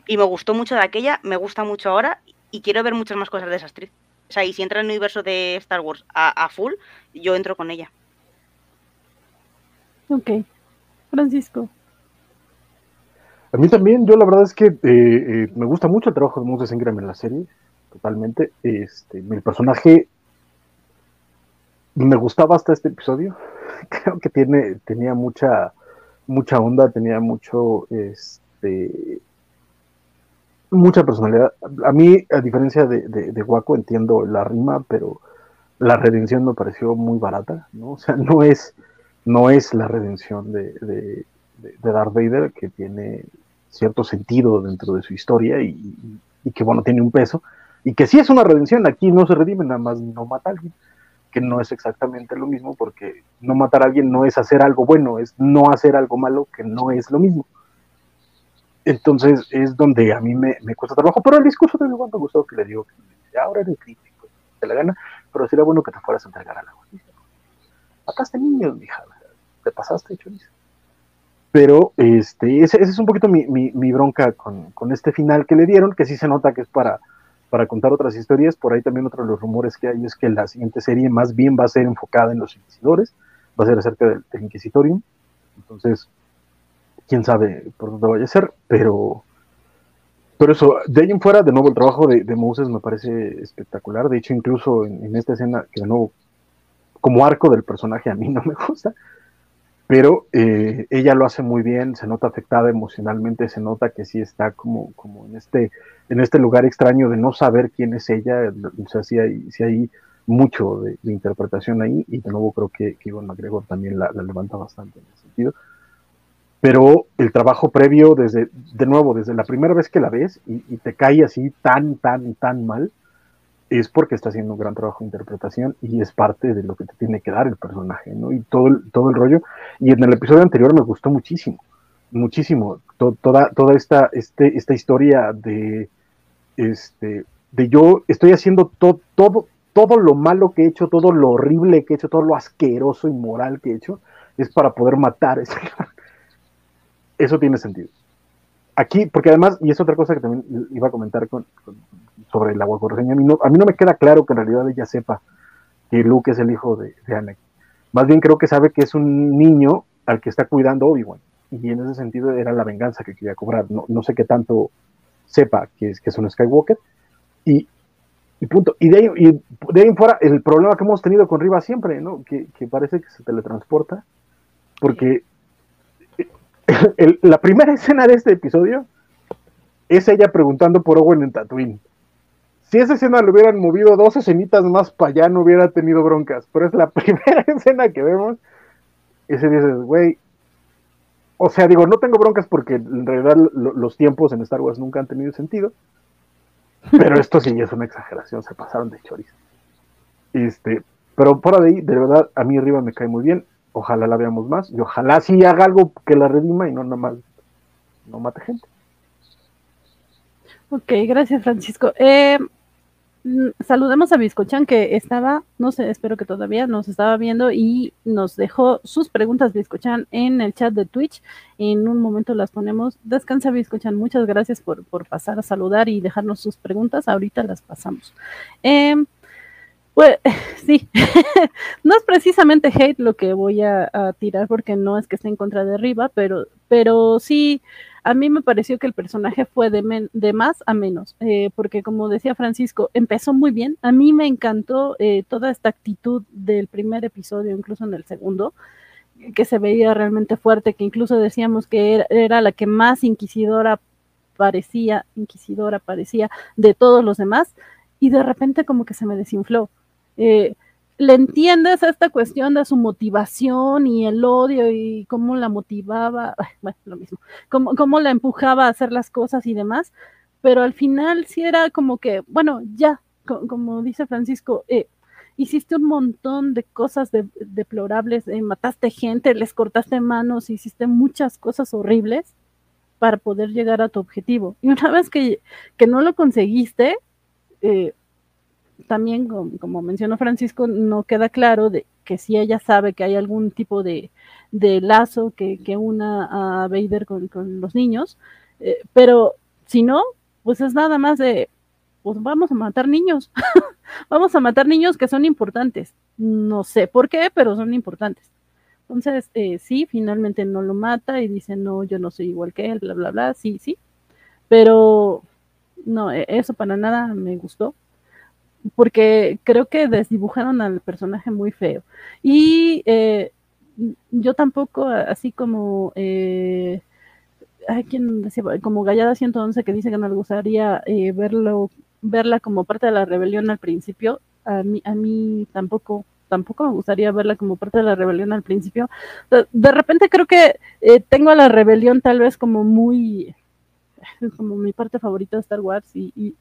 Y me gustó mucho de aquella, me gusta mucho ahora y quiero ver muchas más cosas de esa actriz. O sea, y si entra en el universo de Star Wars a, full, yo entro con ella. Ok. Francisco. A mí también, yo la verdad es que eh, eh, me gusta mucho el trabajo de Moses Ingram en la serie, totalmente. Este, mi personaje me gustaba hasta este episodio. Creo que tiene, tenía mucha, mucha onda, tenía mucho, este, mucha personalidad. A mí, a diferencia de, de, Waco, entiendo la rima, pero la redención me pareció muy barata, ¿no? O sea, no es, no es la redención de, de, de Darth Vader, que tiene cierto sentido dentro de su historia y, y, que, bueno, tiene un peso, y que sí es una redención, aquí no se redime, nada más no mata a alguien, que no es exactamente lo mismo, porque no matar a alguien no es hacer algo bueno, es no hacer algo malo, que no es lo mismo. Entonces es donde a mí me, me cuesta trabajo, pero el discurso de me gustó, que le digo, ahora eres crítico, te la gana, pero sería bueno que te fueras a entregar a la justicia. Mataste niños, hija, te pasaste, chorizo. Pero este, ese, ese, es un poquito mi, mi, mi bronca con, con, este final que le dieron, que sí se nota que es para, para contar otras historias. Por ahí también otro de los rumores que hay es que la siguiente serie más bien va a ser enfocada en los inquisidores, va a ser acerca del, del Inquisitorium. Entonces, quién sabe por dónde vaya a ser, pero, pero eso, de ahí en fuera, de nuevo, el trabajo de, Moses me parece espectacular. De hecho, incluso en, esta escena, que de nuevo, como arco del personaje a mí no me gusta, pero eh, ella lo hace muy bien, se nota afectada emocionalmente, se nota que sí está como, como en, este, en este lugar extraño de no saber quién es ella, o sea, sí hay, sí hay mucho de, interpretación ahí, y de nuevo creo que, que Iván McGregor también la, la levanta bastante en ese sentido pero el trabajo previo, desde, de nuevo, desde la primera vez que la ves y, te cae así tan, tan, tan mal, es porque está haciendo un gran trabajo de interpretación y es parte de lo que te tiene que dar el personaje, ¿no? Y todo el, todo el rollo. Y en el episodio anterior me gustó muchísimo, muchísimo, toda, toda esta, este, esta historia de, este, de yo estoy haciendo todo, todo, todo lo malo que he hecho, todo lo horrible que he hecho, todo lo asqueroso y moral que he hecho, es para poder matar a ese eso tiene sentido. Aquí, porque además, y es otra cosa que también iba a comentar con, sobre el agua a no, a mí no me queda claro que en realidad ella sepa que Luke es el hijo de, de Anakin. Más bien creo que sabe que es un niño al que está cuidando Obi-Wan. Y en ese sentido era la venganza que quería cobrar. No, no sé qué tanto sepa que es, que es un Skywalker. Y, y punto. Y de, ahí, y de ahí en fuera, el problema que hemos tenido con Riva siempre, ¿no? Que, que parece que se teletransporta. Porque la primera escena de este episodio es ella preguntando por Owen en Tatooine. Si esa escena lo hubieran movido dos escenitas más para allá, no hubiera tenido broncas. Pero es la primera escena que vemos. Y se dices, güey. O sea, digo, no tengo broncas porque en realidad los tiempos en Star Wars nunca han tenido sentido. Pero esto sí es una exageración, se pasaron de chorizo. Este, pero por ahí, de verdad, a mí arriba me cae muy bien ojalá la veamos más y ojalá sí haga algo que la redima y no nada más no mate gente. Ok, gracias Francisco. Eh, mm, saludemos a Biscochan que estaba, no sé, espero que todavía nos estaba viendo y nos dejó sus preguntas Biscochan en el chat de Twitch. En un momento las ponemos. Descansa Biscochan, muchas gracias por, por pasar a saludar y dejarnos sus preguntas. Ahorita las pasamos. Eh, pues sí, no es precisamente hate lo que voy a, tirar porque no es que esté en contra de arriba, pero, pero sí, a mí me pareció que el personaje fue de, de más a menos, eh, porque como decía Francisco, empezó muy bien, a mí me encantó eh, toda esta actitud del primer episodio, incluso en el segundo, que se veía realmente fuerte, que incluso decíamos que era, era la que más inquisidora parecía, inquisidora parecía de todos los demás, y de repente como que se me desinfló. Eh, le entiendes esta cuestión de su motivación y el odio y cómo la motivaba, bueno, lo mismo, cómo, cómo la empujaba a hacer las cosas y demás, pero al final sí era como que, bueno, ya, como dice Francisco, eh, hiciste un montón de cosas deplorables, eh, mataste gente, les cortaste manos, hiciste muchas cosas horribles para poder llegar a tu objetivo. Y una vez que, que no lo conseguiste, eh, también, como, mencionó Francisco, no queda claro de que si ella sabe que hay algún tipo de, lazo que, una a Vader con, los niños, eh, pero si no, pues es nada más de, pues vamos a matar niños, vamos a matar niños que son importantes. No sé por qué, pero son importantes. Entonces, eh, sí, finalmente no lo mata y dice, no, yo no soy igual que él, bla, bla, bla, sí, sí. Pero no, e, eso para nada me gustó porque creo que desdibujaron al personaje muy feo. Y eh, yo tampoco, así como eh, hay quien decía, como Gallada 111 que dice que nos gustaría eh, verlo, verla como parte de la rebelión al principio, a mí, a mí tampoco tampoco me gustaría verla como parte de la rebelión al principio. De, repente creo que eh, tengo a la rebelión tal vez como muy, como mi parte favorita de Star Wars y,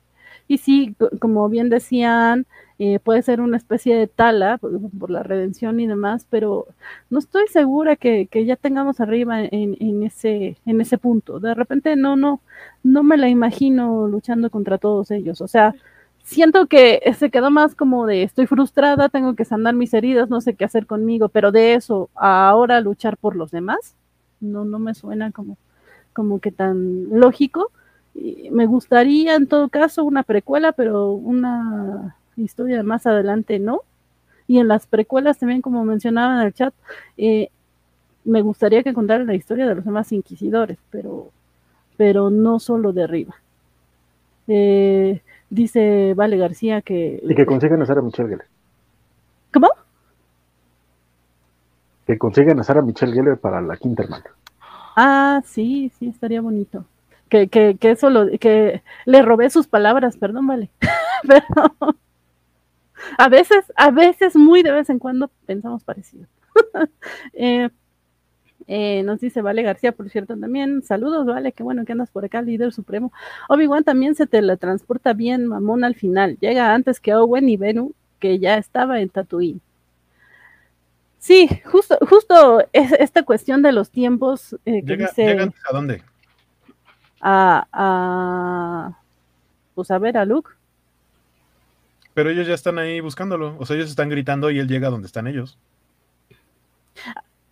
y sí, como bien decían, eh, puede ser una especie de tala por, la redención y demás, pero no estoy segura que, ya tengamos arriba en, ese, en ese punto. De repente no, no, no me la imagino luchando contra todos ellos. O sea, siento que se quedó más como de estoy frustrada, tengo que sanar mis heridas, no sé qué hacer conmigo, pero de eso a ahora luchar por los demás, no, no me suena como que tan lógico. Y me gustaría en todo caso una precuela, pero una historia más adelante no. Y en las precuelas también, como mencionaba en el chat, eh, me gustaría que contaran la historia de los demás inquisidores, pero, pero no solo de arriba. Eh, Dice Vale García que. Y que consigan a Sara Michelle Geller. ¿Cómo? Que consigan a Sara Michelle Geller para la quinta hermana. Ah, sí, sí, estaría bonito. Que, que, que eso lo. que le robé sus palabras, perdón, Vale. Pero. A veces, a veces, muy de vez en cuando pensamos parecido. eh, eh, nos dice Vale García, por cierto, también. Saludos, Vale, qué bueno que andas por acá, líder supremo. Obi-Wan también se teletransporta bien, mamón, al final. Llega antes que Owen y Benu, que ya estaba en Tatooine. Sí, justo, justo es esta cuestión de los tiempos eh, que dice. ¿A dónde? A, a. Pues a ver a Luke. Pero ellos ya están ahí buscándolo. O sea, ellos están gritando y él llega donde están ellos.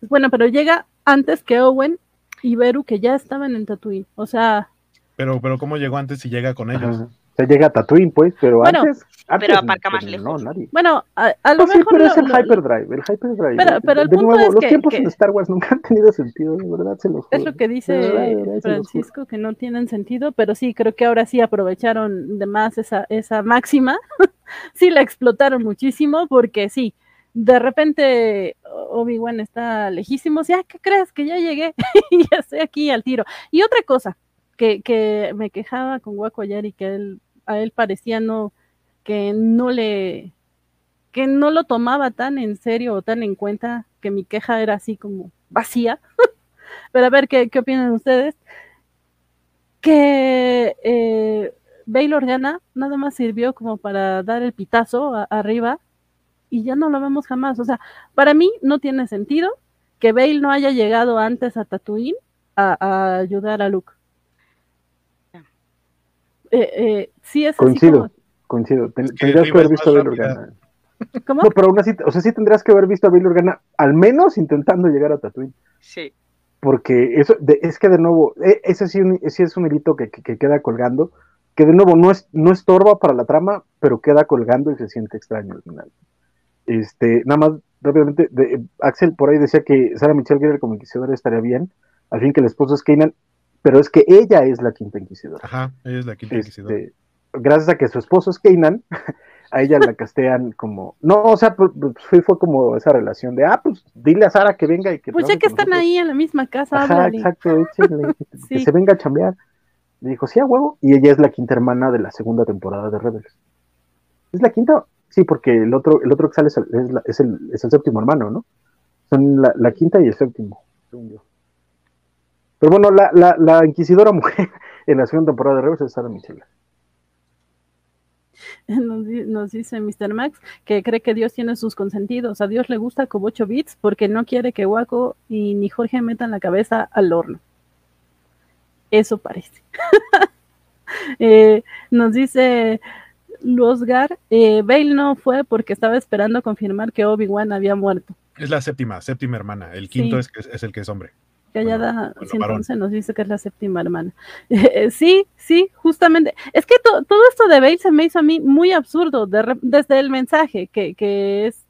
Bueno, pero llega antes que Owen y Beru, que ya estaban en Tatooine. O sea. Pero, pero ¿cómo llegó antes y llega con ellos? Se llega a Tatooine, pues, pero antes, Pero aparca más lejos. No, nadie. Bueno, a, a lo No, sí, mejor. pero lo- es el lo- Hyperdrive. El Hyperdrive. Pero- pero el de punto nuevo, es los que- tiempos que- en Star Wars nunca han tenido sentido, de verdad se los juro. Es lo que dice De verdad, de verdad. Francisco, que no tienen sentido, pero sí, creo que ahora sí aprovecharon de más esa, esa máxima. sí, la explotaron muchísimo, porque sí, de repente Obi-Wan está lejísimo, ya, ¿qué crees? Que ya llegué y ya estoy aquí al tiro. Y otra cosa que, que me quejaba con Waco ayer y que él, a él parecía no, que no le, que no lo tomaba tan en serio o tan en cuenta, que mi queja era así como vacía. Pero a ver qué, qué opinan ustedes. Que eh, Bail Organa nada más sirvió como para dar el pitazo arriba y ya no lo vemos jamás. O sea, para mí no tiene sentido que Bail no haya llegado antes a Tatooine a ayudar a Luke. Eh, eh, sí es así Coincido. como- Coincido. Ten- Es que tendrías que haber visto a rápida. Organa. ¿Cómo? No, pero aún así, o sea, sí tendrías que haber visto a Bail Organa, al menos intentando llegar a Tatooine. Sí. Porque eso, de- es que de nuevo, e- ese sí, un- es un hilito que, que- que queda colgando, que de nuevo no, es, no estorba para la trama, pero queda colgando y se siente extraño al final. Este, nada más, rápidamente, de- Axel por ahí decía que Sarah Michelle Gellar como inquisidora estaría bien, al fin que el esposo es Kanan, pero es que ella es la quinta inquisidora. Ajá, ella es la quinta inquisidora. Este, gracias a que su esposo es Kanan, a ella la castean como. No, o sea, pues, pues, fue, fue como esa relación de, ah, pues dile a Sara que venga y que. Pues ya que están nosotros". ahí en la misma casa, Ajá, háblale. exacto, échenle, que- Sí. que se venga a chambear. Le dijo, sí, a huevo. Y ella es la quinta hermana de la segunda temporada de Rebels. ¿Es la quinta? Sí, porque el otro, el otro que sale es el, es la- es el, es el séptimo hermano, ¿no? Son la, la quinta y el séptimo, según yo. Pero bueno, la, la, la inquisidora mujer en la segunda temporada de Rebels es Sara Michelle. Nos, nos dice Mr. Max que cree que Dios tiene sus consentidos. A Dios le gusta como 8 bits porque no quiere que Waco y ni Jorge metan la cabeza al horno. Eso parece. Eh, nos dice Losgar, eh, Bale no fue porque estaba esperando confirmar que Obi-Wan había muerto. Es la séptima, séptima hermana. El quinto Sí. es, es, el que es hombre. Callada Bueno, bueno, 111 nos dice que es la séptima hermana. Eh, sí, sí, justamente. Es que to- todo esto de Bale se me hizo a mí muy absurdo de desde el mensaje, que, que es,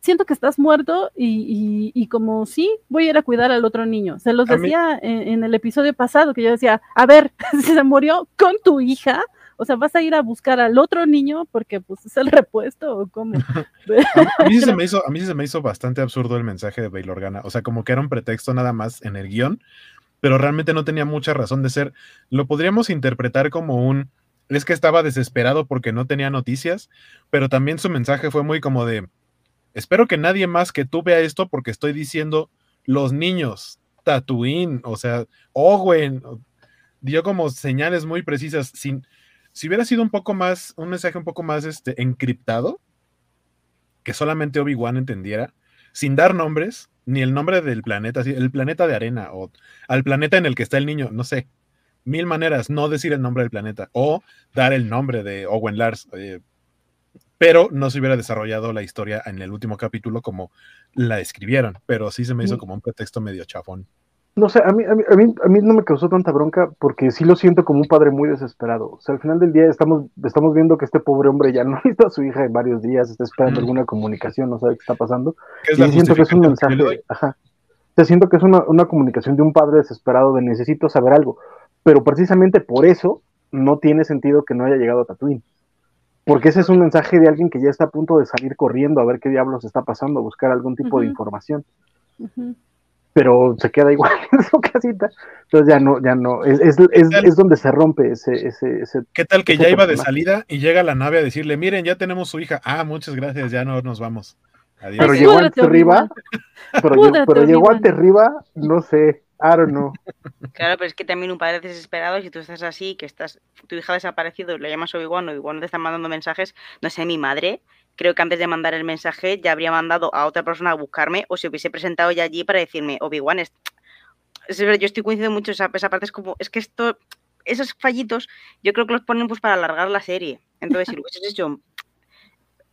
siento que estás muerto y, y- y como sí, voy a ir a cuidar al otro niño. Se los A mí- decía en, en el episodio pasado, que yo decía, a ver, si se murió con tu hija, O sea, vas a ir a buscar al otro niño porque pues es el repuesto o cómo. a, mí sí se me hizo, a mí se me hizo bastante absurdo el mensaje de Bail Organa. O sea, como que era un pretexto nada más en el guion, pero realmente no tenía mucha razón de ser. Lo podríamos interpretar como un es que estaba desesperado porque no tenía noticias, pero también su mensaje fue muy como de, espero que nadie más que tú vea esto porque estoy diciendo los niños, Tatooine, o sea, Owen, dio como señales muy precisas. Sin, si hubiera sido un poco más, un mensaje un poco más este, encriptado, que solamente Obi-Wan entendiera, sin dar nombres, ni el nombre del planeta, el planeta de arena, o al planeta en el que está el niño, no sé, mil maneras no decir el nombre del planeta o dar el nombre de Owen Lars, eh, pero no se hubiera desarrollado la historia en el último capítulo como la escribieron, pero sí se me hizo como un pretexto medio chafón. No sé, a mí, a, mí, a, mí, no me causó tanta bronca porque sí lo siento como un padre muy desesperado. O sea, al final del día estamos, estamos viendo que este pobre hombre ya no ha visto a su hija en varios días, está esperando alguna comunicación, no sabe qué está pasando. y siento que es un mensaje, ajá. O siento que es una, una comunicación de un padre desesperado de necesito saber algo pero precisamente por eso no tiene sentido que no haya llegado a Tatooine. Porque ese es un mensaje de alguien que ya está a punto de salir corriendo a ver qué diablos está pasando, a buscar algún tipo de información. Pero se queda igual en su casita. Entonces ya no, ya no, es, es, es, donde se rompe ese, ese, ese ¿Qué tal que ya iba de salida y llega la nave a decirle, miren, ya tenemos su hija? Ah, muchas gracias, ya no nos vamos. Pero llegó ante arriba, pero, pero llegó ante arriba, no sé, I don't know. Claro, pero es que también un padre desesperado, si tú estás así, que estás, tu hija ha desaparecido, le llamas Obi-Wan, Obi-Wan te están mandando mensajes, no sé, mi madre, creo que antes de mandar el mensaje ya habría mandado a otra persona a buscarme o se hubiese presentado ya allí para decirme, Obi-Wan, es... yo estoy coincidiendo mucho, esa, esa parte es como, es que esto, esos fallitos, yo creo que los ponen pues para alargar la serie. Entonces, si lo hubieses hecho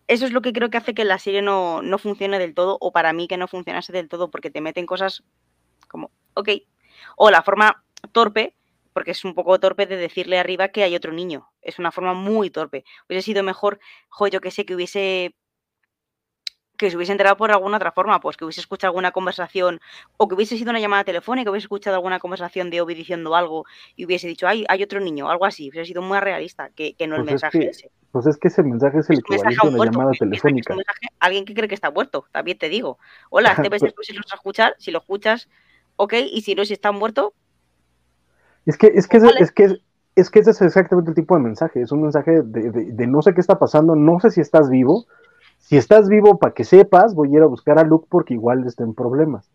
eso es lo que creo que hace que la serie no, no, funcione del todo, o para mí que no funcionase del todo, porque te meten cosas como, ok. O la forma torpe, porque es un poco torpe de decirle arriba que hay otro niño. Es una forma muy torpe. Hubiese sido mejor, jo, yo que sé, que hubiese que se hubiese enterado por alguna otra forma, pues que hubiese escuchado alguna conversación, o que hubiese sido una llamada telefónica, que hubiese escuchado alguna conversación de Obi diciendo algo y hubiese dicho, hay, hay otro niño, algo así, hubiese sido muy realista que, no el pues mensaje ese. Pues es que ese mensaje es el equivalente a una llamada telefónica. alguien que cree que está muerto, también te digo. Hola, este ves si lo escuchar, si lo escuchas, ok, y si no, si está muerto. Es que, es que, es, que, es que ese es exactamente el tipo de mensaje. Es un mensaje de, no sé qué está pasando, no sé si estás vivo. Si estás vivo, para que sepas, voy a ir a buscar a Luke porque igual está en problemas.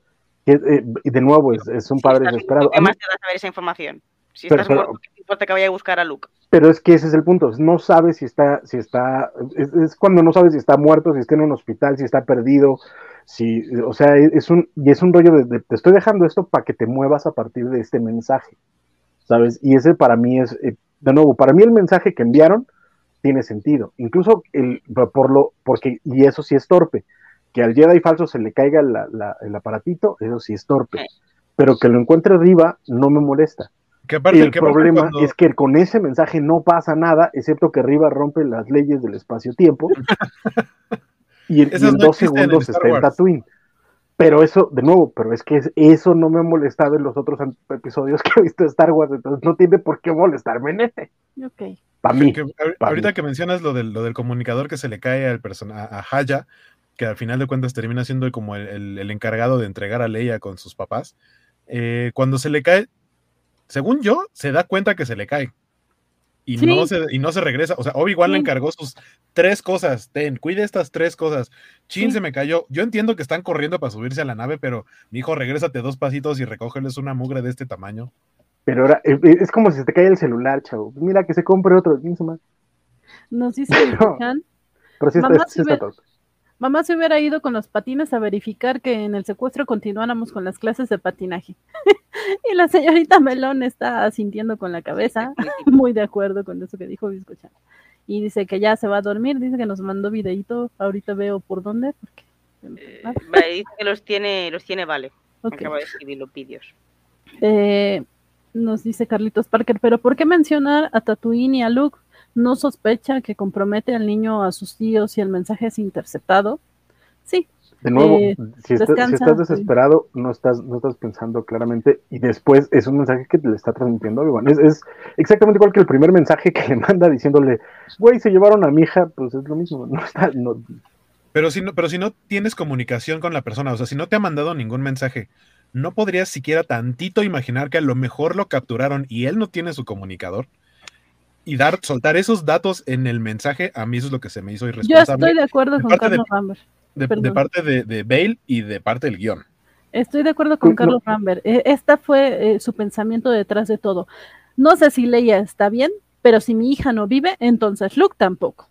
Eh, y de nuevo, es, un padre desesperado. ¿Qué más te da saber esa información? Si estás muerto, ¿qué importa que vaya a buscar a Luke? Pero es que ese es el punto. No sabes si está, si está, es, cuando no sabes si está muerto, si está en un hospital, si está perdido, Sí, o sea, e, es un, y es un rollo de, te estoy dejando esto para que te muevas a partir de este mensaje, ¿sabes? Y ese para mí es, eh, de nuevo, para mí el mensaje que enviaron tiene sentido, incluso el, por lo, porque, y eso sí es torpe, que al Jedi falso se le caiga el aparatito, eso sí es torpe, pero que lo encuentre arriba no me molesta. el problema es que con ese mensaje no pasa nada, excepto que arriba rompe las leyes del espacio-tiempo. Y, en, dos segundos está en Tatooine. Pero eso, de nuevo, pero es que eso no me ha molestado en los otros episodios que he visto de Star Wars, entonces no tiene por qué molestarme en este. Ok. Para mí. ahorita que mencionas lo del, lo del comunicador que se le cae al a Haya, que al final de cuentas termina siendo como el, el, encargado de entregar a Leia con sus papás, eh, cuando se le cae, según yo, se da cuenta que se le cae y, no se, y no se regresa. O sea, Obi-Wan le encargó sus tres cosas. Ten, cuide estas tres cosas. Chin se me cayó. Yo entiendo que están corriendo para subirse a la nave, pero mi hijo, regrésate dos pasitos y recógeles una mugre de este tamaño. Pero ahora eh, eh, es como si se te cae el celular, chavo. Mira que se compre otro. Nos dice pero, pero sí está, sí está todo. Mamá se hubiera ido con los patines a verificar que en el secuestro continuáramos con las clases de patinaje. y la señorita Melón está sintiendo con la cabeza, muy de acuerdo con eso que dijo Biscochan. Y dice que ya se va a dormir, dice que nos mandó videito, ahorita veo por dónde, porque... Eh, dice que los tiene, los tiene Vale. Acaba de escribir los vídeos. Eh, nos dice Carlitos Parker, pero ¿por qué mencionar a Tatooine y a Luke? No sospecha que compromete al niño a sus tíos y el mensaje es interceptado. Sí. De nuevo, Eh, si, descansa, estás sí. desesperado, no estás, no estás pensando claramente y después es un mensaje que te le está transmitiendo Obi-Wan. Es, es exactamente igual que el primer mensaje que le manda diciéndole, güey, se llevaron a mi hija, pues es lo mismo. No está, no, Pero si no, pero si no tienes comunicación con la persona, o sea, si no te ha mandado ningún mensaje, ¿no podrías siquiera tantito imaginar que a lo mejor lo capturaron y él no tiene su comunicador? Y dar, soltar esos datos en el mensaje, a mí eso es lo que se me hizo Yo irresponsable estoy de acuerdo de con parte de- Carlos Rambert. de, de parte de, de Bale y de parte del guion. Estoy de acuerdo con Uy, no. Carlos Rambert. Eh, Esta fue eh, su pensamiento detrás de todo. No sé si Leia está bien, pero si mi hija no vive, entonces Luke tampoco.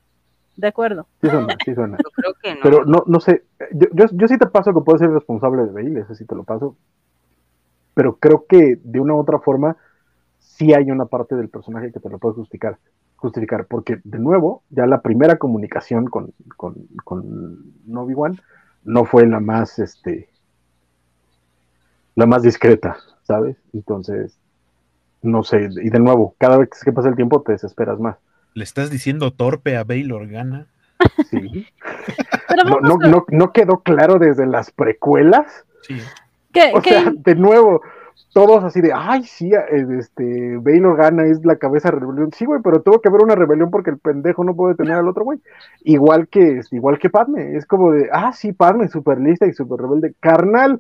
De acuerdo. sí suena, sí suena. Yo creo que no. Pero no, no sé, yo, yo, yo sí te paso que puedes ser responsable de Bale, eso sí te lo paso. Pero creo que de una u otra forma sí hay una parte del personaje que te lo puede justificar, justificar porque de nuevo, ya la primera comunicación con, con, con Obi-Wan no fue la más, este, la más discreta, ¿sabes? Entonces, no sé, y de nuevo, cada vez que pasa el tiempo te desesperas más. ¿Le estás diciendo torpe a Bale Organa? Sí. Pero No, no, no, no quedó claro desde las precuelas. Sí. ¿qué- O qué- sea, de nuevo, todos así de, ay, sí, eh, este, Bale Organa es la cabeza de rebelión. Sí, güey, pero tuvo que haber una rebelión porque el pendejo no puede tener al otro güey. Igual que, igual que Padme, es como de, ah, sí, Padme, súper lista y súper rebelde. Carnal,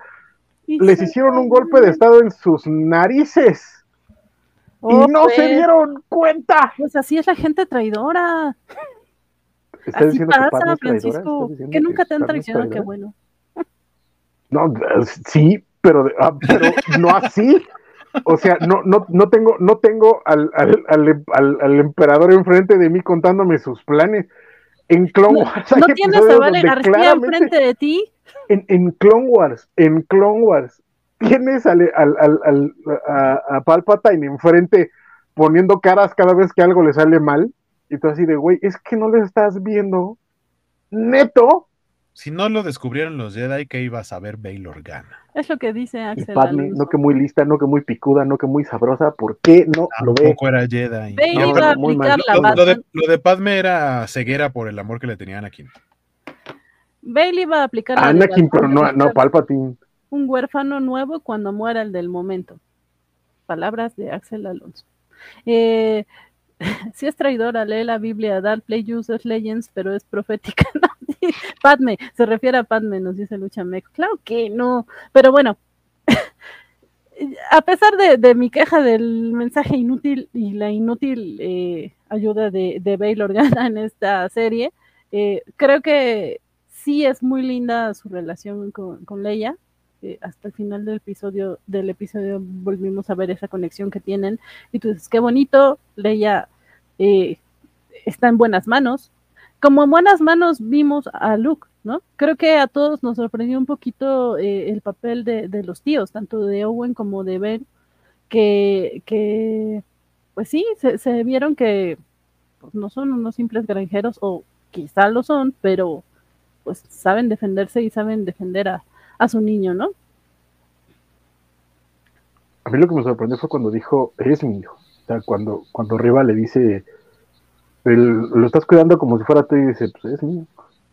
les hicieron un golpe de estado en sus narices Oh, y no se pues, dieron cuenta. Pues así es la gente traidora. ¿Estás Así diciendo que nunca te han traicionado, qué bueno. No, eh, sí, pero, ah, pero no así. O sea, no, no, no tengo, no tengo al, al, al, al- emperador enfrente de mí contándome sus planes. En Clone No, Wars hay ¿No tienes a Vale García enfrente de ti? en, en Clone Wars, en Clone Wars, tienes al, al, al, al- a, a Palpatine enfrente poniendo caras cada vez que algo le sale mal. Y tú así de, güey, es que no le estás viendo. Neto, Si no lo descubrieron los Jedi, ¿qué iba a saber Bale Organa? Es lo que dice y Axel. Padme, no que muy lista, no que muy picuda, no que muy sabrosa, ¿por qué no lo ve? Tampoco era Jedi. Bale No, iba a muy mal. aplicar la Lo, lo de, lo de Padme era ceguera por el amor que le tenían aquí. Bale iba a aplicar la de Anakin, pero no, no Palpatine. Un huérfano nuevo cuando muera el del momento. Palabras de Axel Alonso. Eh, si es traidora, lee la Biblia, Dark Play Uses Legends, pero es profética. ¿no? Padme, se refiere a Padme, nos dice Lucha Mex. Claro que no, pero bueno, a pesar de, de mi queja del mensaje inútil y la inútil eh, ayuda de, de Bail Organa en esta serie, eh, creo que sí es muy linda su relación con, con Leia. Eh, hasta el final del episodio, del episodio volvimos a ver esa conexión que tienen. Y tú dices, qué bonito, Leia eh, está en buenas manos. Como en buenas manos vimos a Luke, ¿no? Creo que a todos nos sorprendió un poquito eh, el papel de, los tíos, tanto de Owen como de Ben, que, que pues sí, se, se vieron que pues, no son unos simples granjeros, o quizá lo son, pero pues saben defenderse y saben defender a, a su niño, ¿no? A mí lo que me sorprendió fue cuando dijo, eres mi hijo. O sea, cuando, cuando Riva le dice, el, lo estás cuidando como si fuera tú y dice, pues es mío.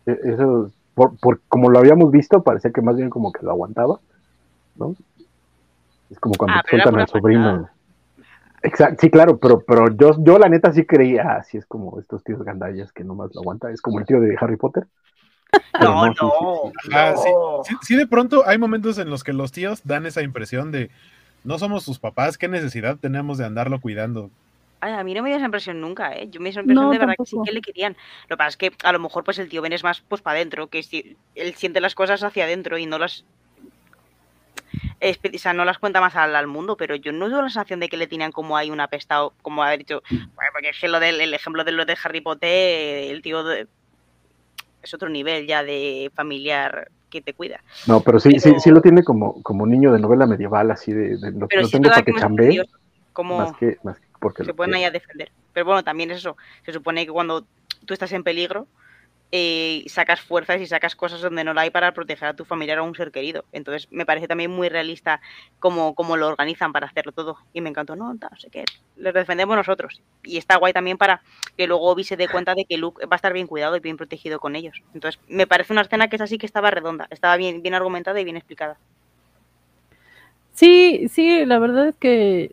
E, Eso, por, por, como lo habíamos visto, parecía que más bien como que lo aguantaba, ¿no? Es como cuando Ah, te sueltan al sobrino. Exacto, sí, claro, pero, pero yo, yo la neta sí creía, así es como estos tíos gandallas que nomás lo aguantan, es como el tío de Harry Potter. No, no. Ah, sí, no. sí, sí, de pronto hay momentos en los que los tíos dan esa impresión de no somos sus papás, qué necesidad tenemos de andarlo cuidando. Ay, a mí no me dio esa impresión nunca, ¿eh? Yo me dio esa impresión No, de verdad que sí que le querían. Lo que pasa es que a lo mejor pues el tío Ben es más pues para adentro, que si, él siente las cosas hacia adentro y no las... o sea, no las cuenta más al, al mundo, pero yo no tengo la sensación de que le tenían como ahí un apestado, como haber dicho, bueno, porque es que lo del el ejemplo de lo de Harry Potter, el tío de- es otro nivel ya de familiar que te cuida. No, pero sí, sí, Pero- sí lo tiene como, como niño de novela medieval, así de, de lo, Pero sí tengo para que que chambee, como más que, más que porque se pueden ahí a defender. Pero bueno, también es eso. Se supone que cuando tú estás en peligro eh, sacas fuerzas y sacas cosas donde no la hay para proteger a tu familiar o a un ser querido. Entonces me parece también muy realista cómo, cómo lo organizan para hacerlo todo. Y me encantó, no, no sé qué, les defendemos nosotros. Y está guay también para que luego Obi se dé cuenta de que Luke va a estar bien cuidado y bien protegido con ellos. Entonces me parece una escena que es así que estaba redonda, estaba bien, bien argumentada y bien explicada. Sí, sí, la verdad es que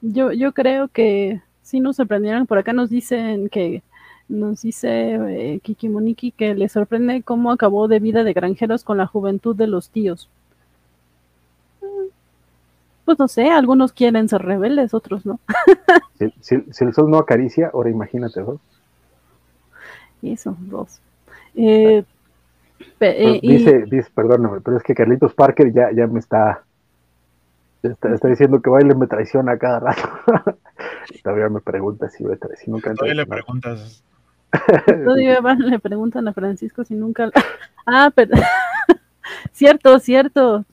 yo, yo creo que sí nos sorprendieron. Por acá nos dicen que nos dice eh, Kiki Moniki que le sorprende cómo acabó de vida de granjeros con la juventud de los tíos. Mm, pues no sé, algunos quieren ser rebeldes, otros no. si, el sol no acaricia, ahora imagínate dos. Eso, dos. Eh, eh, dice, dice, perdóname, pero es que Carlitos Parker ya, ya me está, está, diciendo que baile me traiciona cada rato. Todavía me pregunta si me traiciona. Todavía le preguntas Todavía le preguntan a Francisco si nunca. Ah, pero. cierto, cierto.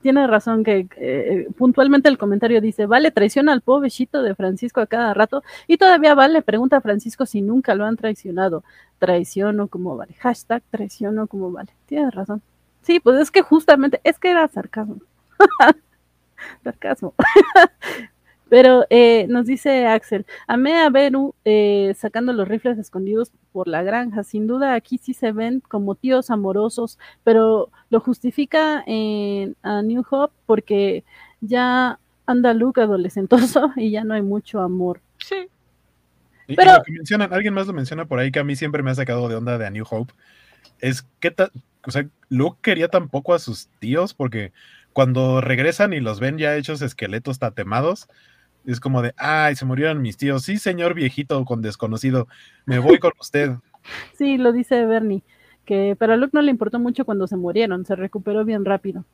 Tiene razón que eh, puntualmente el comentario dice, vale, traiciona al pobrecito de Francisco a cada rato. Y todavía vale, pregunta a Francisco si nunca lo han traicionado. Traiciono como vale. Hashtag traiciono como vale. Tiene razón. Sí, pues es que justamente, es que era sarcasmo. sarcasmo. Pero eh, nos dice Axel, amé a Beru eh, sacando los rifles escondidos por la granja. Sin duda aquí sí se ven como tíos amorosos, pero lo justifica en a New Hope porque ya anda Luke adolescentoso y ya no hay mucho amor. Sí. pero, mencionan, alguien más lo menciona por ahí que a mí siempre me ha sacado de onda de A New Hope. Es que, o sea, Luke quería tampoco a sus tíos porque cuando regresan y los ven ya hechos esqueletos tatemados, es como de, ay, se murieron mis tíos. Sí, señor viejito con desconocido, me voy con usted. Sí, lo dice Bernie, que pero a Luke no le importó mucho cuando se murieron, se recuperó bien rápido.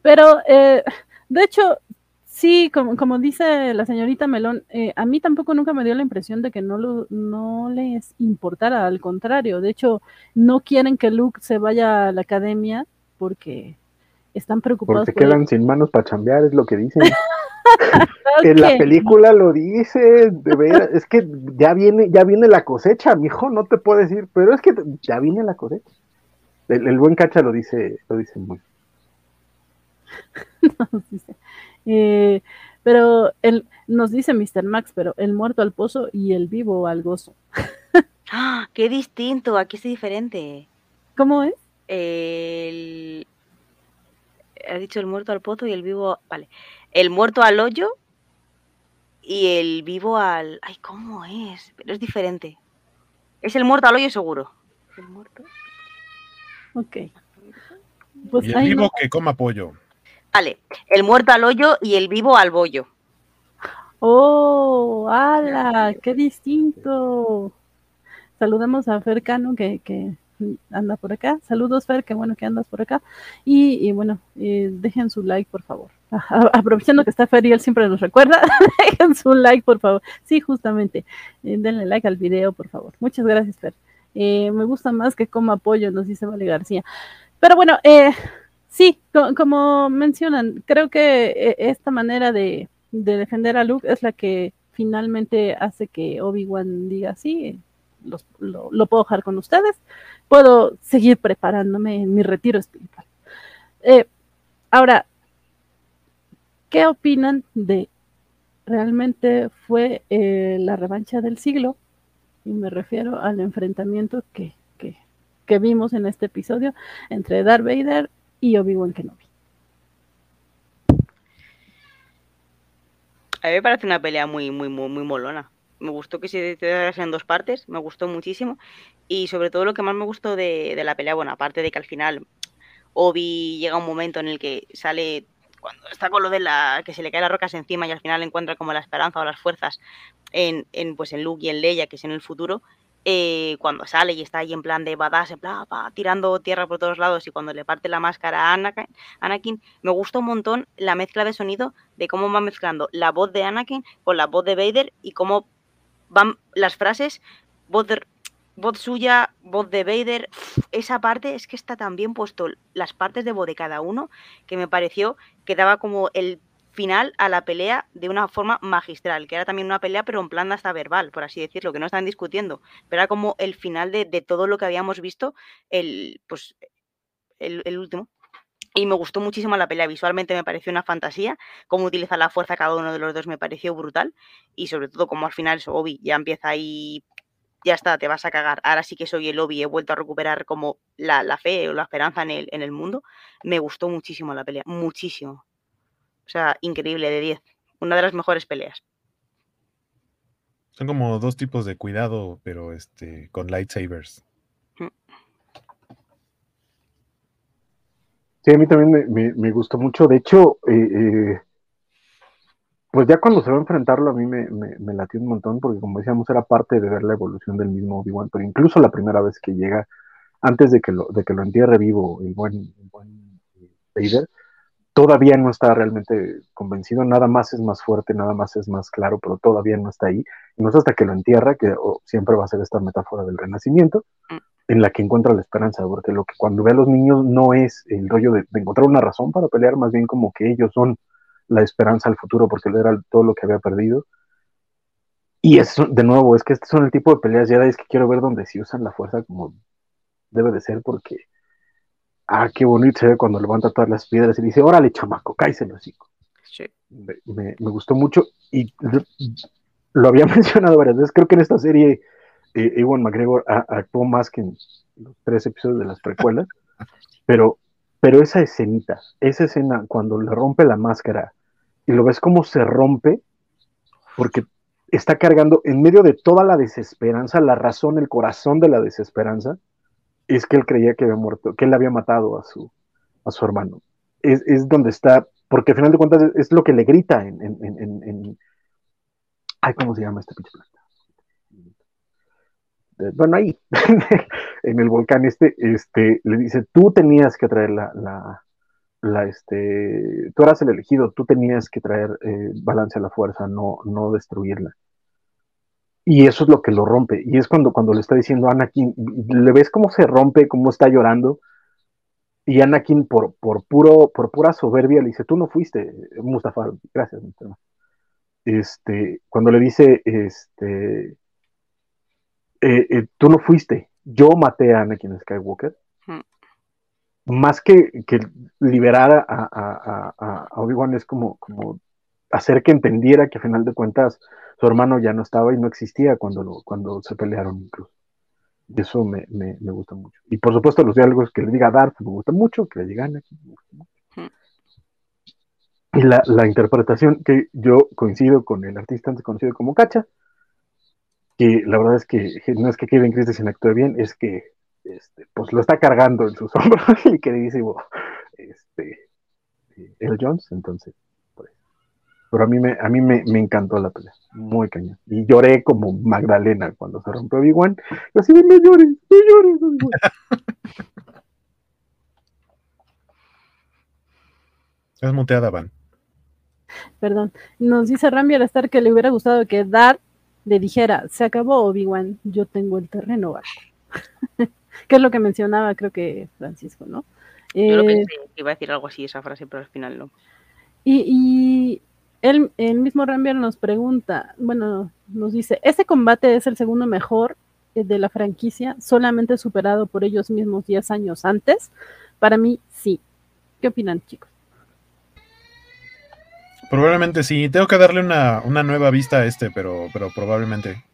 Pero, eh, de hecho, sí, como, dice la señorita Melón, eh, a mí tampoco nunca me dio la impresión de que no, lo, no les importara, al contrario, de hecho, no quieren que Luke se vaya a la academia porque están preocupados. Porque quedan sin manos para chambear, es lo que dicen. En la película lo dice, de es que ya viene, ya viene la cosecha, mijo, no te puedo decir, pero es que ya viene la cosecha. El, buen cacha lo dice, lo dice muy. Eh, pero él nos dice Mr. Max, pero el muerto al pozo y el vivo al gozo. ¡Ah! ¡Qué distinto! Aquí es diferente. ¿Cómo es? El... Ha dicho el muerto al pozo y el vivo. Vale el muerto al hoyo y el vivo al... Ay, ¿cómo es? Pero es diferente. Es el muerto al hoyo seguro. El muerto. Ok. Pues y el vivo que coma pollo. Vale, el muerto al hoyo y el vivo al bollo. Oh, ala, qué distinto. Saludemos a Fer Cano que, que anda por acá. Saludos Fer, qué bueno que andas por acá. Y, bueno, eh, dejen su like, por favor aprovechando que está Fer y él siempre nos recuerda, dejen su like, por favor. Sí, justamente, eh, denle like al video, por favor. Muchas gracias, Fer. Eh, me gusta más que como apoyo, nos dice Vale García. Pero bueno, eh, sí, como mencionan, creo que esta manera de, defender a Luke es la que finalmente hace que Obi-Wan diga, sí, lo, puedo dejar con ustedes, puedo seguir preparándome en mi retiro espiritual. ahora, ¿Qué opinan de realmente fue eh, la revancha del siglo? Y me refiero al enfrentamiento que, que, vimos en este episodio entre Darth Vader y Obi-Wan Kenobi. A mí me parece una pelea muy, muy, muy, muy molona. Me gustó que se hiciera en dos partes, me gustó muchísimo. Y sobre todo lo que más me gustó de, de la pelea, bueno, aparte de que al final Obi llega un momento en el que sale cuando está con lo de la que se le caen las rocas encima y al final encuentra como la esperanza o las fuerzas en, en pues en Luke y en Leia, que es en el futuro, eh, cuando sale y está ahí en plan de badass, en plan, tirando tierra por todos lados y cuando le parte la máscara a Anakin, Anakin, me gusta un montón la mezcla de sonido de cómo va mezclando la voz de Anakin con la voz de Vader y cómo van las frases, voz de, voz suya, voz de Vader, esa parte es que está tan bien puesto las partes de voz de cada uno que me pareció que daba como el final a la pelea de una forma magistral, que era también una pelea, pero en plan hasta verbal, por así decirlo, que no estaban discutiendo, pero era como el final de, todo lo que habíamos visto, el, pues, el, último. Y me gustó muchísimo la pelea. Visualmente me pareció una fantasía. Cómo utiliza la fuerza cada uno de los dos me pareció brutal. Y sobre todo, como al final Obi ya empieza ahí. Ya está, te vas a cagar. Ahora sí que soy el Obi. He vuelto a recuperar como la, la fe o la esperanza en el, en el mundo. Me gustó muchísimo la pelea. Muchísimo. O sea, increíble, de 10. Una de las mejores peleas. Son como dos tipos de cuidado, pero este con lightsabers. Mm. Sí, a mí también me, gustó mucho. De hecho, eh, eh, pues ya cuando se va a enfrentarlo, a mí me, me, latió un montón, porque como decíamos, era parte de ver la evolución del mismo Obi-Wan, pero incluso la primera vez que llega, antes de que lo, de que lo entierre vivo el buen, el buen eh, todavía no está realmente convencido, nada más es más fuerte, nada más es más claro, pero todavía no está ahí. Y no es hasta que lo entierra, que siempre va a ser esta metáfora del renacimiento, mm. En la que encuentra la esperanza, porque lo que cuando ve a los niños no es el rollo de, encontrar una razón para pelear, más bien como que ellos son la esperanza al futuro, porque era todo lo que había perdido. Y es, de nuevo, es que este son el tipo de peleas ya es que quiero ver donde sí usan la fuerza como debe de ser, porque ah, qué bonito se ve cuando levanta todas las piedras y dice, órale, chamaco, cállese el hocico. Sí. Me, gustó mucho y lo había mencionado varias veces. Creo que en esta serie eh, McGregor actuó más que en los tres episodios de las precuelas, pero, pero esa escenita, esa escena cuando le rompe la máscara y lo ves como se rompe, porque está cargando en medio de toda la desesperanza, la razón, el corazón de la desesperanza, es que él creía que había muerto, que él había matado a su, a su hermano. Es, es donde está, porque al final de cuentas es, lo que le grita en, en, en, en, ay, ¿cómo se llama este pinche planta? Eh, bueno, ahí, en el volcán este, este, le dice, tú tenías que traer la, la, la este, tú eras el elegido, tú tenías que traer eh, balance a la fuerza, no, no destruirla. Y eso es lo que lo rompe. Y es cuando, cuando le está diciendo a Anakin, le ves cómo se rompe, cómo está llorando. Y Anakin, por, por, puro, por pura soberbia, le dice, tú no fuiste, Mustafa, gracias, Este, cuando le dice, este, eh, eh, tú no fuiste, yo maté a Anakin Skywalker. Más que, que liberar a, a, a Obi-Wan es como, como hacer que entendiera que a final de cuentas su hermano ya no estaba y no existía cuando, cuando se pelearon incluso. Y eso me, me, gusta mucho. Y por supuesto los diálogos que le diga Darth me gustan mucho, que le digan aquí me gusta mucho. Y la, la, interpretación que yo coincido con el artista antes conocido como Cacha, que la verdad es que no es que Kevin Christensen actúe bien, es que este, pues lo está cargando en sus hombros y queridísimo este, El Jones, entonces pero a mí me, a mí me, encantó la pelea, muy cañón. Y lloré como Magdalena cuando se rompió Big One. Y así, no llores, no llores, no llores. Es muteada, Van. Perdón. Nos dice Rambi al estar que le hubiera gustado que Dar le dijera, se acabó Obi-Wan, yo tengo el terreno que es lo que mencionaba, creo que Francisco, ¿no? Yo lo pensé, eh, iba a decir algo así esa frase, pero al final no. y el, mismo Rambier nos pregunta, bueno, nos dice, ¿este combate es el segundo mejor eh, de la franquicia, solamente superado por ellos mismos 10 años antes? Para mí, sí. ¿Qué opinan, chicos? Probablemente sí. Tengo que darle una, nueva vista a este, pero, pero probablemente.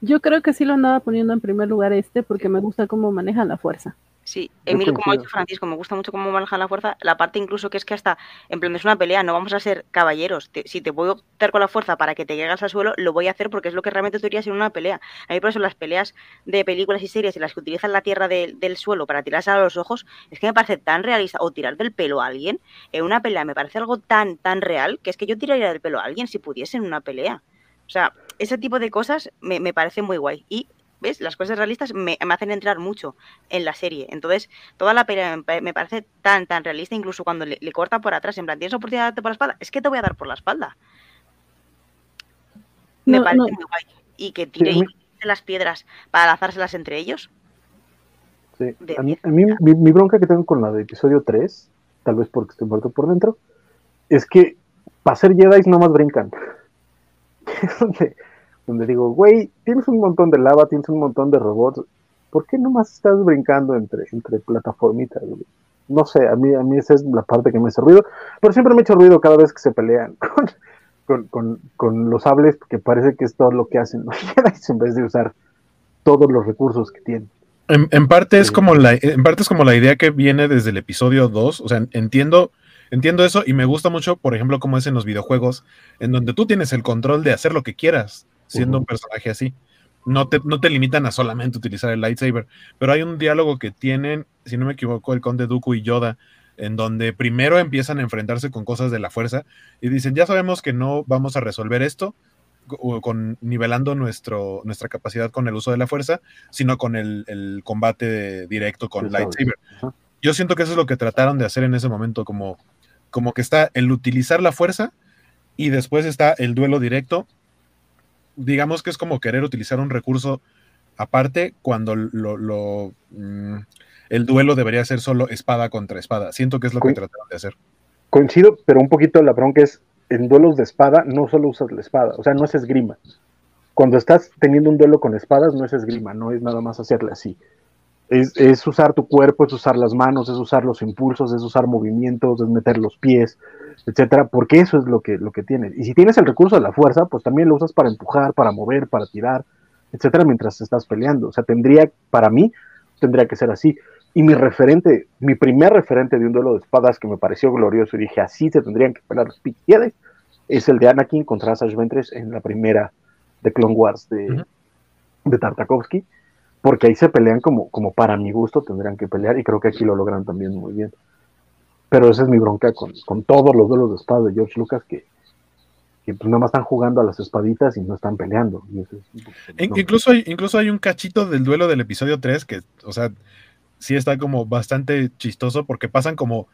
Yo creo que sí lo andaba poniendo en primer lugar este porque me gusta cómo maneja la fuerza. Sí, Emilio, como ha dicho Francisco, me gusta mucho cómo manejan la fuerza. La parte incluso que es que hasta, en plan, es una pelea, no vamos a ser caballeros. si te puedo optar con la fuerza para que te llegues al suelo, lo voy a hacer porque es lo que realmente debería ser una pelea. A mí por eso las peleas de películas y series en las que utilizan la tierra del suelo para tirarse a los ojos, es que me parece tan realista. O tirar del pelo a alguien, en una pelea me parece algo tan, tan real, que es que yo tiraría del pelo a alguien si pudiese en una pelea. O sea, ese tipo de cosas me, me parece muy guay. Y ¿ves? Las cosas realistas me, hacen entrar mucho en la serie. Entonces, toda la pelea me, parece tan, tan realista, incluso cuando le, corta por atrás, en plan, ¿tienes oportunidad de darte por la espalda? Es que te voy a dar por la espalda. Me parece muy guay. Y que tire las piedras para lanzárselas entre ellos. Sí. A mí, mi, bronca que tengo con la de episodio 3, tal vez porque estoy muerto por dentro, es que para ser Jedi no más brincan. donde, donde digo, güey, tienes un montón de lava, tienes un montón de robots, ¿por qué nomás estás brincando entre, entre plataformitas? No sé, a mí, a mí esa es la parte que me hace ruido, pero siempre me he hecho ruido cada vez que se pelean con, con, con, los sables, porque parece que es todo lo que hacen los Jedi en vez de usar todos los recursos que tienen. En, parte es como la, en parte es como la idea que viene desde el episodio 2. O sea, entiendo, entiendo eso y me gusta mucho, por ejemplo, como es en los videojuegos, en donde tú tienes el control de hacer lo que quieras, siendo un personaje así. No te, no te limitan a solamente utilizar el lightsaber. Pero hay un diálogo que tienen, si no me equivoco, el conde Dooku y Yoda, en donde primero empiezan a enfrentarse con cosas de la fuerza y dicen, ya sabemos que no vamos a resolver esto, con nivelando nuestro, nuestra capacidad con el uso de la fuerza, sino con el, combate directo con lightsaber. Yo siento que eso es lo que trataron de hacer en ese momento, como, como que está el utilizar la fuerza y después está el duelo directo. Digamos que es como querer utilizar un recurso aparte cuando lo, mm, el duelo debería ser solo espada contra espada. Siento que es lo que trataron de hacer. Coincido, pero un poquito la bronca es en duelos de espada no solo usas la espada, o sea, no es esgrima. Cuando estás teniendo un duelo con espadas, no es esgrima, no es nada más hacerle así. Es, usar tu cuerpo, es usar las manos, es usar los impulsos, es usar movimientos, es meter los pies, etcétera, porque eso es lo que, lo que tienes. Y si tienes el recurso de la fuerza, pues también lo usas para empujar, para mover, para tirar, etcétera, mientras estás peleando. O sea, tendría, para mí, tendría que ser así. Y mi referente, mi primer referente de un duelo de espadas que me pareció glorioso y dije, así se tendrían que pelear los Jedi, es el de Anakin contra Asajj Ventress en la primera de Clone Wars de, de Tartakovsky, porque ahí se pelean como, como para mi gusto tendrían que pelear y creo que aquí lo logran también muy bien. Pero esa es mi bronca con, con todos los duelos de espadas de George Lucas que, que pues nada más están jugando a las espaditas y no están peleando. incluso, hay, incluso hay un cachito del duelo del episodio 3 que, o sea, sí está como bastante chistoso porque pasan como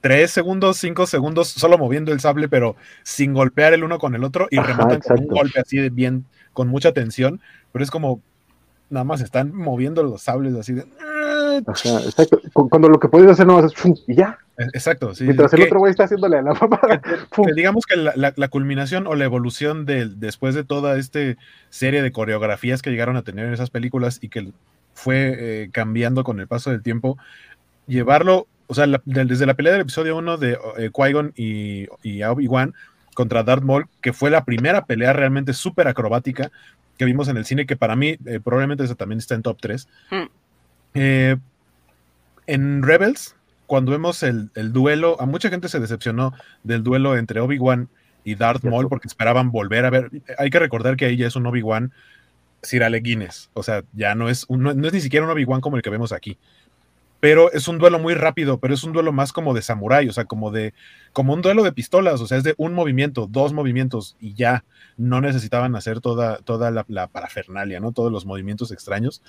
tres segundos, cinco segundos solo moviendo el sable, pero sin golpear el uno con el otro y rematan con un golpe así de bien, con mucha tensión, pero es como nada más están moviendo los sables así de. exacto. Cuando lo que puedes hacer no es y ya. Exacto, sí. Mientras el otro güey está haciéndole a la mamada. digamos que la, culminación o la evolución de, después de toda esta serie de coreografías que llegaron a tener en esas películas y que fue eh, cambiando con el paso del tiempo, llevarlo, o sea, desde la pelea del episodio 1 de eh, Qui-Gon y, y Obi-Wan contra Darth Maul, que fue la primera pelea realmente súper acrobática que vimos en el cine, que para mí eh, probablemente esa también está en top 3. Hmm. en Rebels, cuando vemos el, el, duelo, a mucha gente se decepcionó del duelo entre Obi-Wan y Darth Maul porque esperaban volver a ver. Hay que recordar que ahí ya es un Obi-Wan Sir Alec Guinness. O sea, ya no es, no, es ni siquiera un Obi-Wan como el que vemos aquí. Pero es un duelo muy rápido, pero es un duelo más como de samurái, o sea, como de, como un duelo de pistolas, o sea, es de un movimiento, dos movimientos y ya no necesitaban hacer toda, toda la, parafernalia, ¿no? Todos los movimientos extraños.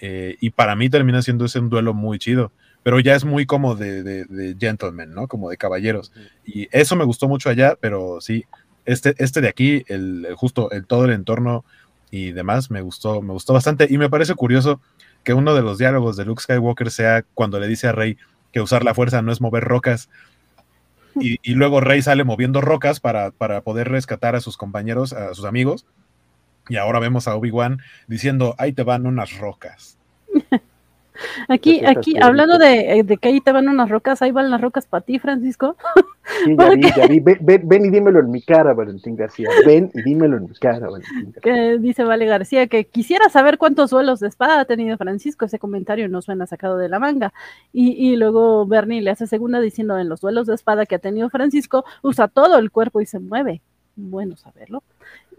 Eh, y para mí termina siendo ese un duelo muy chido, pero ya es muy como de, de, gentlemen, ¿no? Como de caballeros. Y eso me gustó mucho allá, pero sí, este, este de aquí, el, justo el, todo el entorno y demás, me gustó, me gustó bastante. Y me parece curioso que uno de los diálogos de Luke Skywalker sea cuando le dice a Rey que usar la fuerza no es mover rocas. Y, luego Rey sale moviendo rocas para, para, poder rescatar a sus compañeros, a sus amigos. Y ahora vemos a Obi-Wan diciendo, ahí te van unas rocas. Aquí, aquí, hablando de, de, que ahí te van unas rocas, ahí van las rocas para ti, Francisco. Sí, ya vi, ya vi. Ven, y dímelo en mi cara, Valentín García. Ven y dímelo en mi cara, Valentín García. Que dice Vale García que quisiera saber cuántos duelos de espada ha tenido Francisco. Ese comentario no suena sacado de la manga. Y, y luego Bernie le hace segunda diciendo en los duelos de espada que ha tenido Francisco, usa todo el cuerpo y se mueve. Bueno saberlo.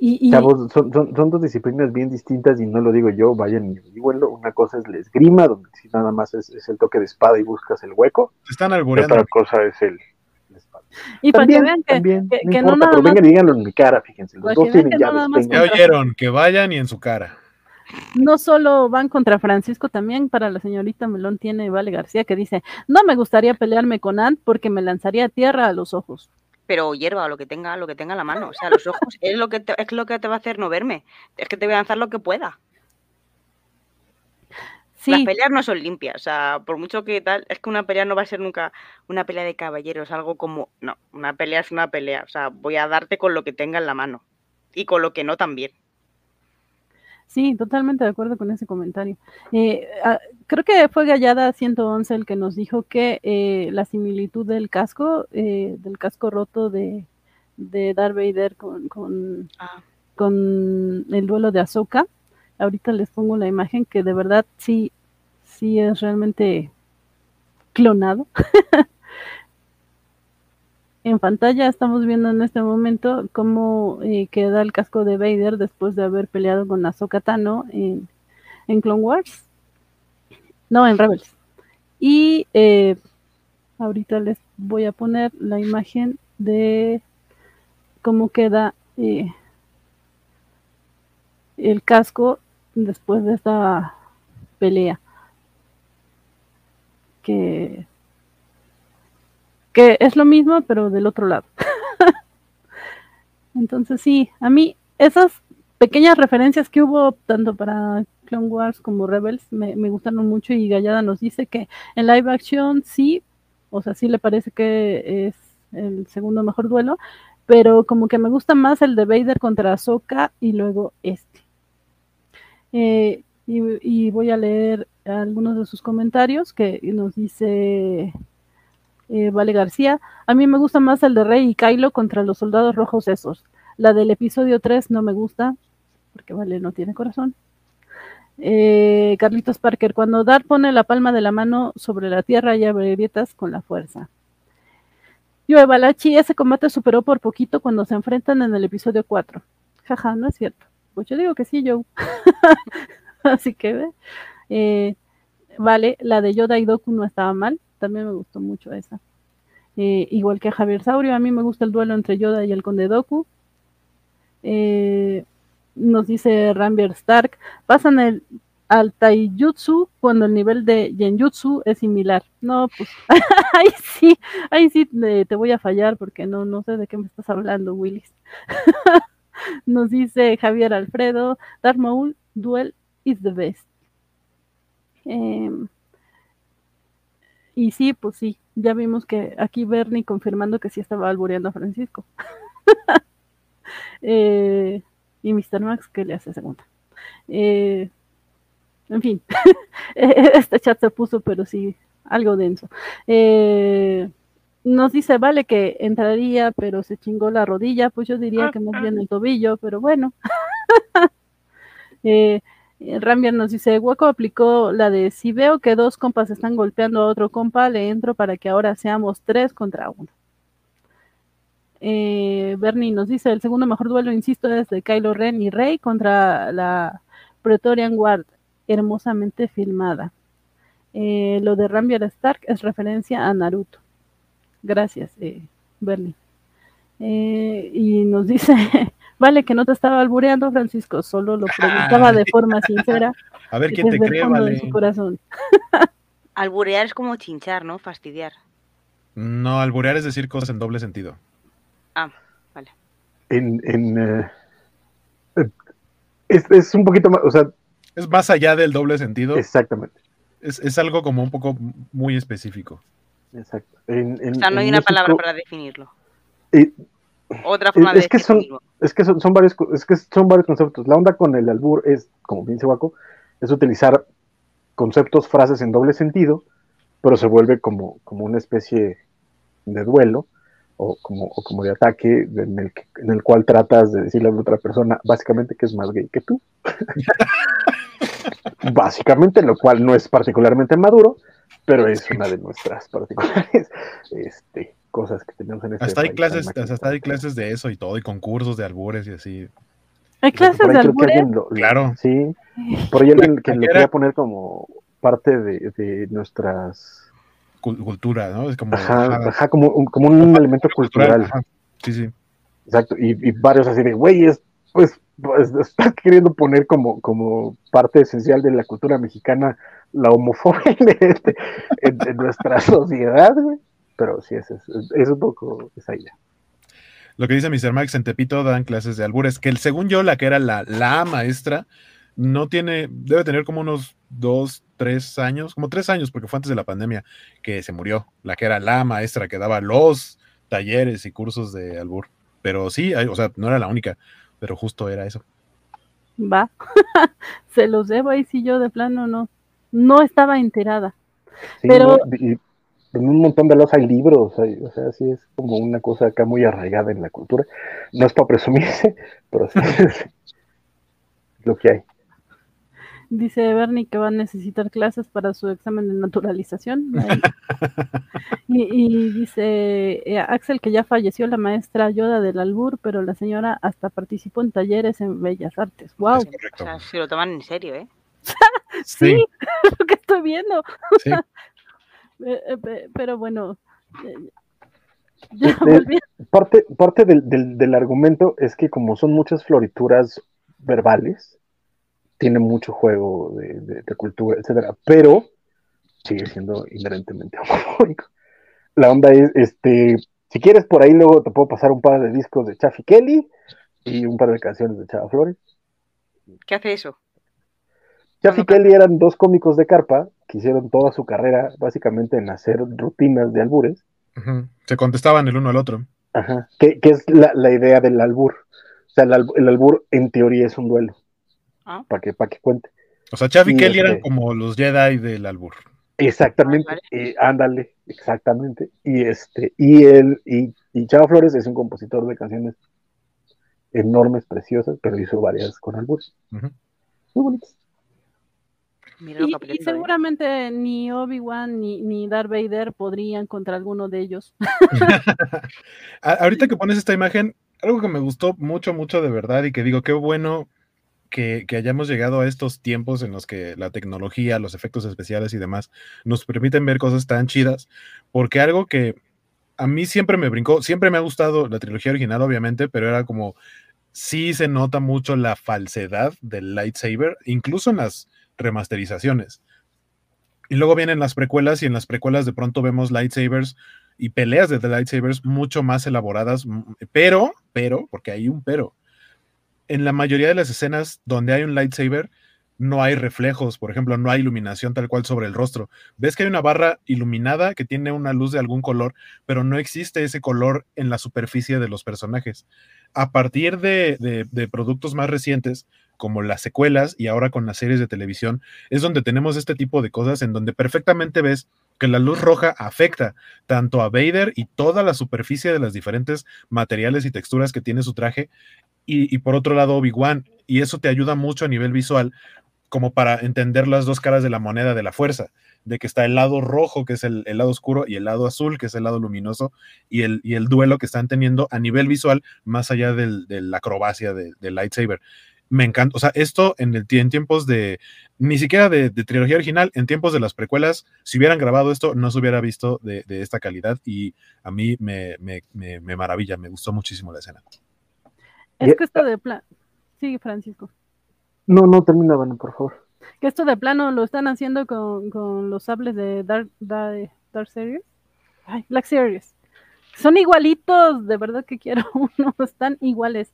Y, son, son, dos disciplinas bien distintas y no lo digo yo, vayan y bueno, una cosa es la esgrima, donde si nada más es, el toque de espada y buscas el hueco. Están. Otra cosa es el, Y para que vean que, que, no, nada pero vengan y díganlo en mi cara, fíjense, los dos tienen llaves. Ya oyeron, que vayan y en su cara. No solo van contra Francisco, también para la señorita Melón tiene Vale García que dice, no me gustaría pelearme con Ant porque me lanzaría a tierra a los ojos pero hierba o lo que tenga, lo que tenga en la mano. O sea, los ojos es lo que te, es lo que te va a hacer no verme. Es que te voy a lanzar lo que pueda. Las peleas no son limpias, o sea, por mucho que tal, es que una pelea no va a ser nunca una pelea de caballeros, algo como, no, una pelea es una pelea, o sea, voy a darte con lo que tenga en la mano y con lo que no también. Sí, totalmente de acuerdo con ese comentario. Eh, ah, creo que fue Gallada 111 el que nos dijo que eh, la similitud del casco, eh, del casco roto de, de Darth Vader con, con, ah. con el duelo de Ahsoka, ahorita les pongo la imagen que de verdad sí, sí es realmente clonado. en pantalla estamos viendo en este momento cómo eh, queda el casco de Vader después de haber peleado con Ahsoka Tano en, en Clone Wars. No, en Rebels. Y eh, ahorita les voy a poner la imagen de cómo queda eh, el casco después de esta pelea. Que que es lo mismo, pero del otro lado. Entonces sí, a mí esas pequeñas referencias que hubo tanto para Clone Wars como Rebels me, gustaron mucho y Gallada nos dice que en live action sí, o sea, sí le parece que es el segundo mejor duelo, pero como que me gusta más el de Vader contra Ahsoka y luego este. Eh, y, y, voy a leer algunos de sus comentarios que nos dice eh, vale García. A mí me gusta más el de Rey y Kylo contra los soldados rojos esos. La del episodio 3 no me gusta, porque Vale no tiene corazón. Eh, Carlitos Parker, cuando Dar pone la palma de la mano sobre la tierra y abre grietas con la fuerza. Yo, Balachi, ese combate superó por poquito cuando se enfrentan en el episodio 4. Jaja, no es cierto. Pues yo digo que sí, Joe. Así que. Eh, vale, la de Yoda y Doku no estaba mal también me gustó mucho esa. Eh, igual que Javier Saurio, a mí me gusta el duelo entre Yoda y el Conde Doku. Eh, nos dice Rambier Stark, pasan el al Taijutsu cuando el nivel de Genjutsu es similar. No, pues ahí sí, ahí sí te, voy a fallar porque no, no sé de qué me estás hablando, Willis. nos dice Javier Alfredo, Darth Maul, duel is the best. Eh, y sí, pues sí, ya vimos que aquí Bernie confirmando que sí estaba albureando a Francisco. Eh, y Mr. Max, que le hace segunda? Eh, en fin, este chat se puso, pero sí, algo denso. Eh, nos dice, vale, que entraría, pero se chingó la rodilla, pues yo diría que más bien el tobillo, pero bueno. eh, eh, Rambier nos dice, Hueco aplicó la de si veo que dos compas están golpeando a otro compa, le entro para que ahora seamos tres contra uno. Eh, Bernie nos dice, el segundo mejor duelo, insisto, es de Kylo Ren y Rey contra la Pretorian Guard, hermosamente filmada. Eh, lo de Rambier Stark es referencia a Naruto. Gracias, Bernie. y nos dice, Vale, que no te estaba albureando, Francisco, solo lo preguntaba de forma sincera. A ver quién te cree, vale. su corazón. Alburear es como chinchar, ¿no? Fastidiar. No, alburear es decir cosas en doble sentido. Ah, vale. En, en eh, es, un poquito más, o sea. Es más allá del doble sentido. Exactamente. Es, algo como un poco muy específico. Exacto. o sea, no hay una palabra para definirlo. Eh, otra forma es, que son, es que son, varios es que son varios conceptos. La onda con el albur es, como bien dice Waco, es utilizar conceptos, frases en doble sentido, pero se vuelve como, como una especie de duelo o como, como de ataque en el, en el cual tratas de decirle a otra persona básicamente que es más gay que tú. básicamente, lo cual no es particularmente maduro, pero es una de nuestras particulares este, cosas que tenemos en este hasta hay clases hasta hay clases de eso y todo y concursos de albures y así. Hay clases de albures claro. sí por ahí alguien que lo quería poner como parte de, nuestras cultura no es como ajá, como, un, como un elemento cultural, sí sí. Exacto y, varios así de güeyes pues, pues está queriendo poner como, como parte esencial de la cultura mexicana la homofobia este, en, en nuestra sociedad güey pero sí, es, es, un poco esa idea. Lo que dice Mr. Max en Tepito dan clases de albures, que el, según yo la que era la, la maestra no tiene, debe tener como unos dos, tres años, como tres años, porque fue antes de la pandemia que se murió, la que era la maestra que daba los talleres y cursos de albur. Pero sí, o sea, no era la única, pero justo era eso. Va, se los debo ahí si yo de plano no, no estaba enterada. pero en un montón de los hay libros, o sea, sí es como una cosa acá muy arraigada en la cultura. No es para presumirse, pero sí es lo que hay. Dice Bernie que va a necesitar clases para su examen de naturalización. y, dice eh, Axel que ya falleció la maestra Yoda del Albur, pero la señora hasta participó en talleres en Bellas Artes. ¡Wow! O sea, si lo toman en serio, ¿eh? sí, lo que estoy viendo. Eh, pero bueno. parte parte del, del, del argumento es que como son muchas florituras verbales, tiene mucho juego de, cultura, etcétera, pero sigue siendo inherentemente homofóbico. La onda es, este, si quieres por ahí luego te puedo pasar un par de discos de Chaffy Kelly y un par de canciones de Chava Flores. ¿Qué hace eso? Chaffy Kelly eran dos cómicos de carpa que hicieron toda su carrera básicamente en hacer rutinas de albures. Se contestaban el uno al otro. Ajá, que, es la, idea del albur. O sea, el albur en teoría es un duelo. Ah. para que, para que cuente. O sea, Chav y, Kelly eran este como los Jedi del albur. Exactamente, ándale, exactamente. Y este, y él, y, y Chava Flores es un compositor de canciones enormes, preciosas, pero hizo varias con albur. Muy bonitas. Y, ¿eh? seguramente ni Obi-Wan ni, ni Darth Vader podrían contra alguno de ellos. Ahorita que pones esta imagen, algo que me gustó mucho, mucho de verdad y que digo, qué bueno que, hayamos llegado a estos tiempos en los que la tecnología, los efectos especiales y demás nos permiten ver cosas tan chidas, porque algo que a mí siempre me brincó, siempre me ha gustado la trilogía original, obviamente, pero era como, sí se nota mucho la falsedad del lightsaber, incluso en las remasterizaciones. Y luego vienen las precuelas y en las precuelas de pronto vemos lightsabers y peleas de lightsabers mucho más elaboradas, pero, pero, porque hay un pero, en la mayoría de las escenas donde hay un lightsaber, no hay reflejos, por ejemplo, no hay iluminación tal cual sobre el rostro. Ves que hay una barra iluminada que tiene una luz de algún color, pero no existe ese color en la superficie de los personajes. A partir de, productos más recientes, como las secuelas y ahora con las series de televisión, es donde tenemos este tipo de cosas en donde perfectamente ves que la luz roja afecta tanto a Vader y toda la superficie de los diferentes materiales y texturas que tiene su traje y, por otro lado Obi-Wan. Y eso te ayuda mucho a nivel visual como para entender las dos caras de la moneda de la fuerza, de que está el lado rojo, que es el, lado oscuro, y el lado azul, que es el lado luminoso, y el, duelo que están teniendo a nivel visual, más allá de la acrobacia del lightsaber. Me encanta, o sea, esto en, el, en tiempos de, ni siquiera de, trilogía original, en tiempos de las precuelas, si hubieran grabado esto, no se hubiera visto de, esta calidad, y a mí me, me, me maravilla, me gustó muchísimo la escena. Es que esto de plano. Sigue, Francisco. No, no, termina, bueno, por favor. Que esto de plano lo están haciendo con, los sables de Dark, Dark, Series. Ay, Black Series. Son igualitos, de verdad que quiero uno, están iguales.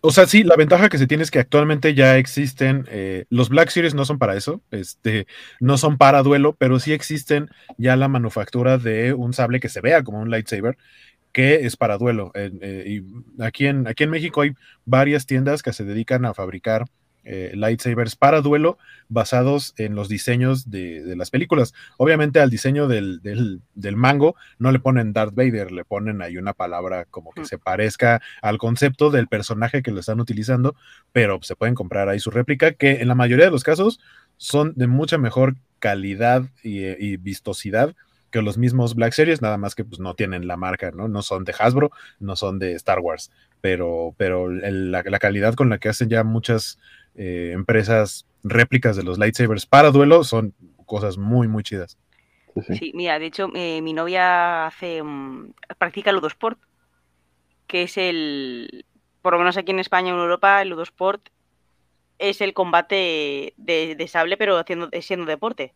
o sea, sí, la ventaja que se tiene es que actualmente ya existen, eh, los Black Series no son para eso, este, no son para duelo, pero sí existen ya la manufactura de un sable que se vea como un lightsaber que es para duelo. Eh, y aquí, en, aquí en México hay varias tiendas que se dedican a fabricar eh, lightsabers para duelo basados en los diseños de, las películas. Obviamente al diseño del, mango no le ponen Darth Vader, le ponen ahí una palabra como que se parezca al concepto del personaje que lo están utilizando, pero se pueden comprar ahí su réplica, que en la mayoría de los casos son de mucha mejor calidad y, y vistosidad que los mismos Black Series, nada más que pues no tienen la marca, ¿no? No son de Hasbro, no son de Star Wars, pero, pero la, calidad con la que hacen ya muchas eh, empresas réplicas de los lightsabers para duelo son cosas muy, muy chidas. Sí, mira, de hecho, eh, mi novia hace um, practica Ludosport, que es el, por lo menos aquí en España o en Europa, el Ludosport es el combate de, de sable, pero haciendo, siendo deporte.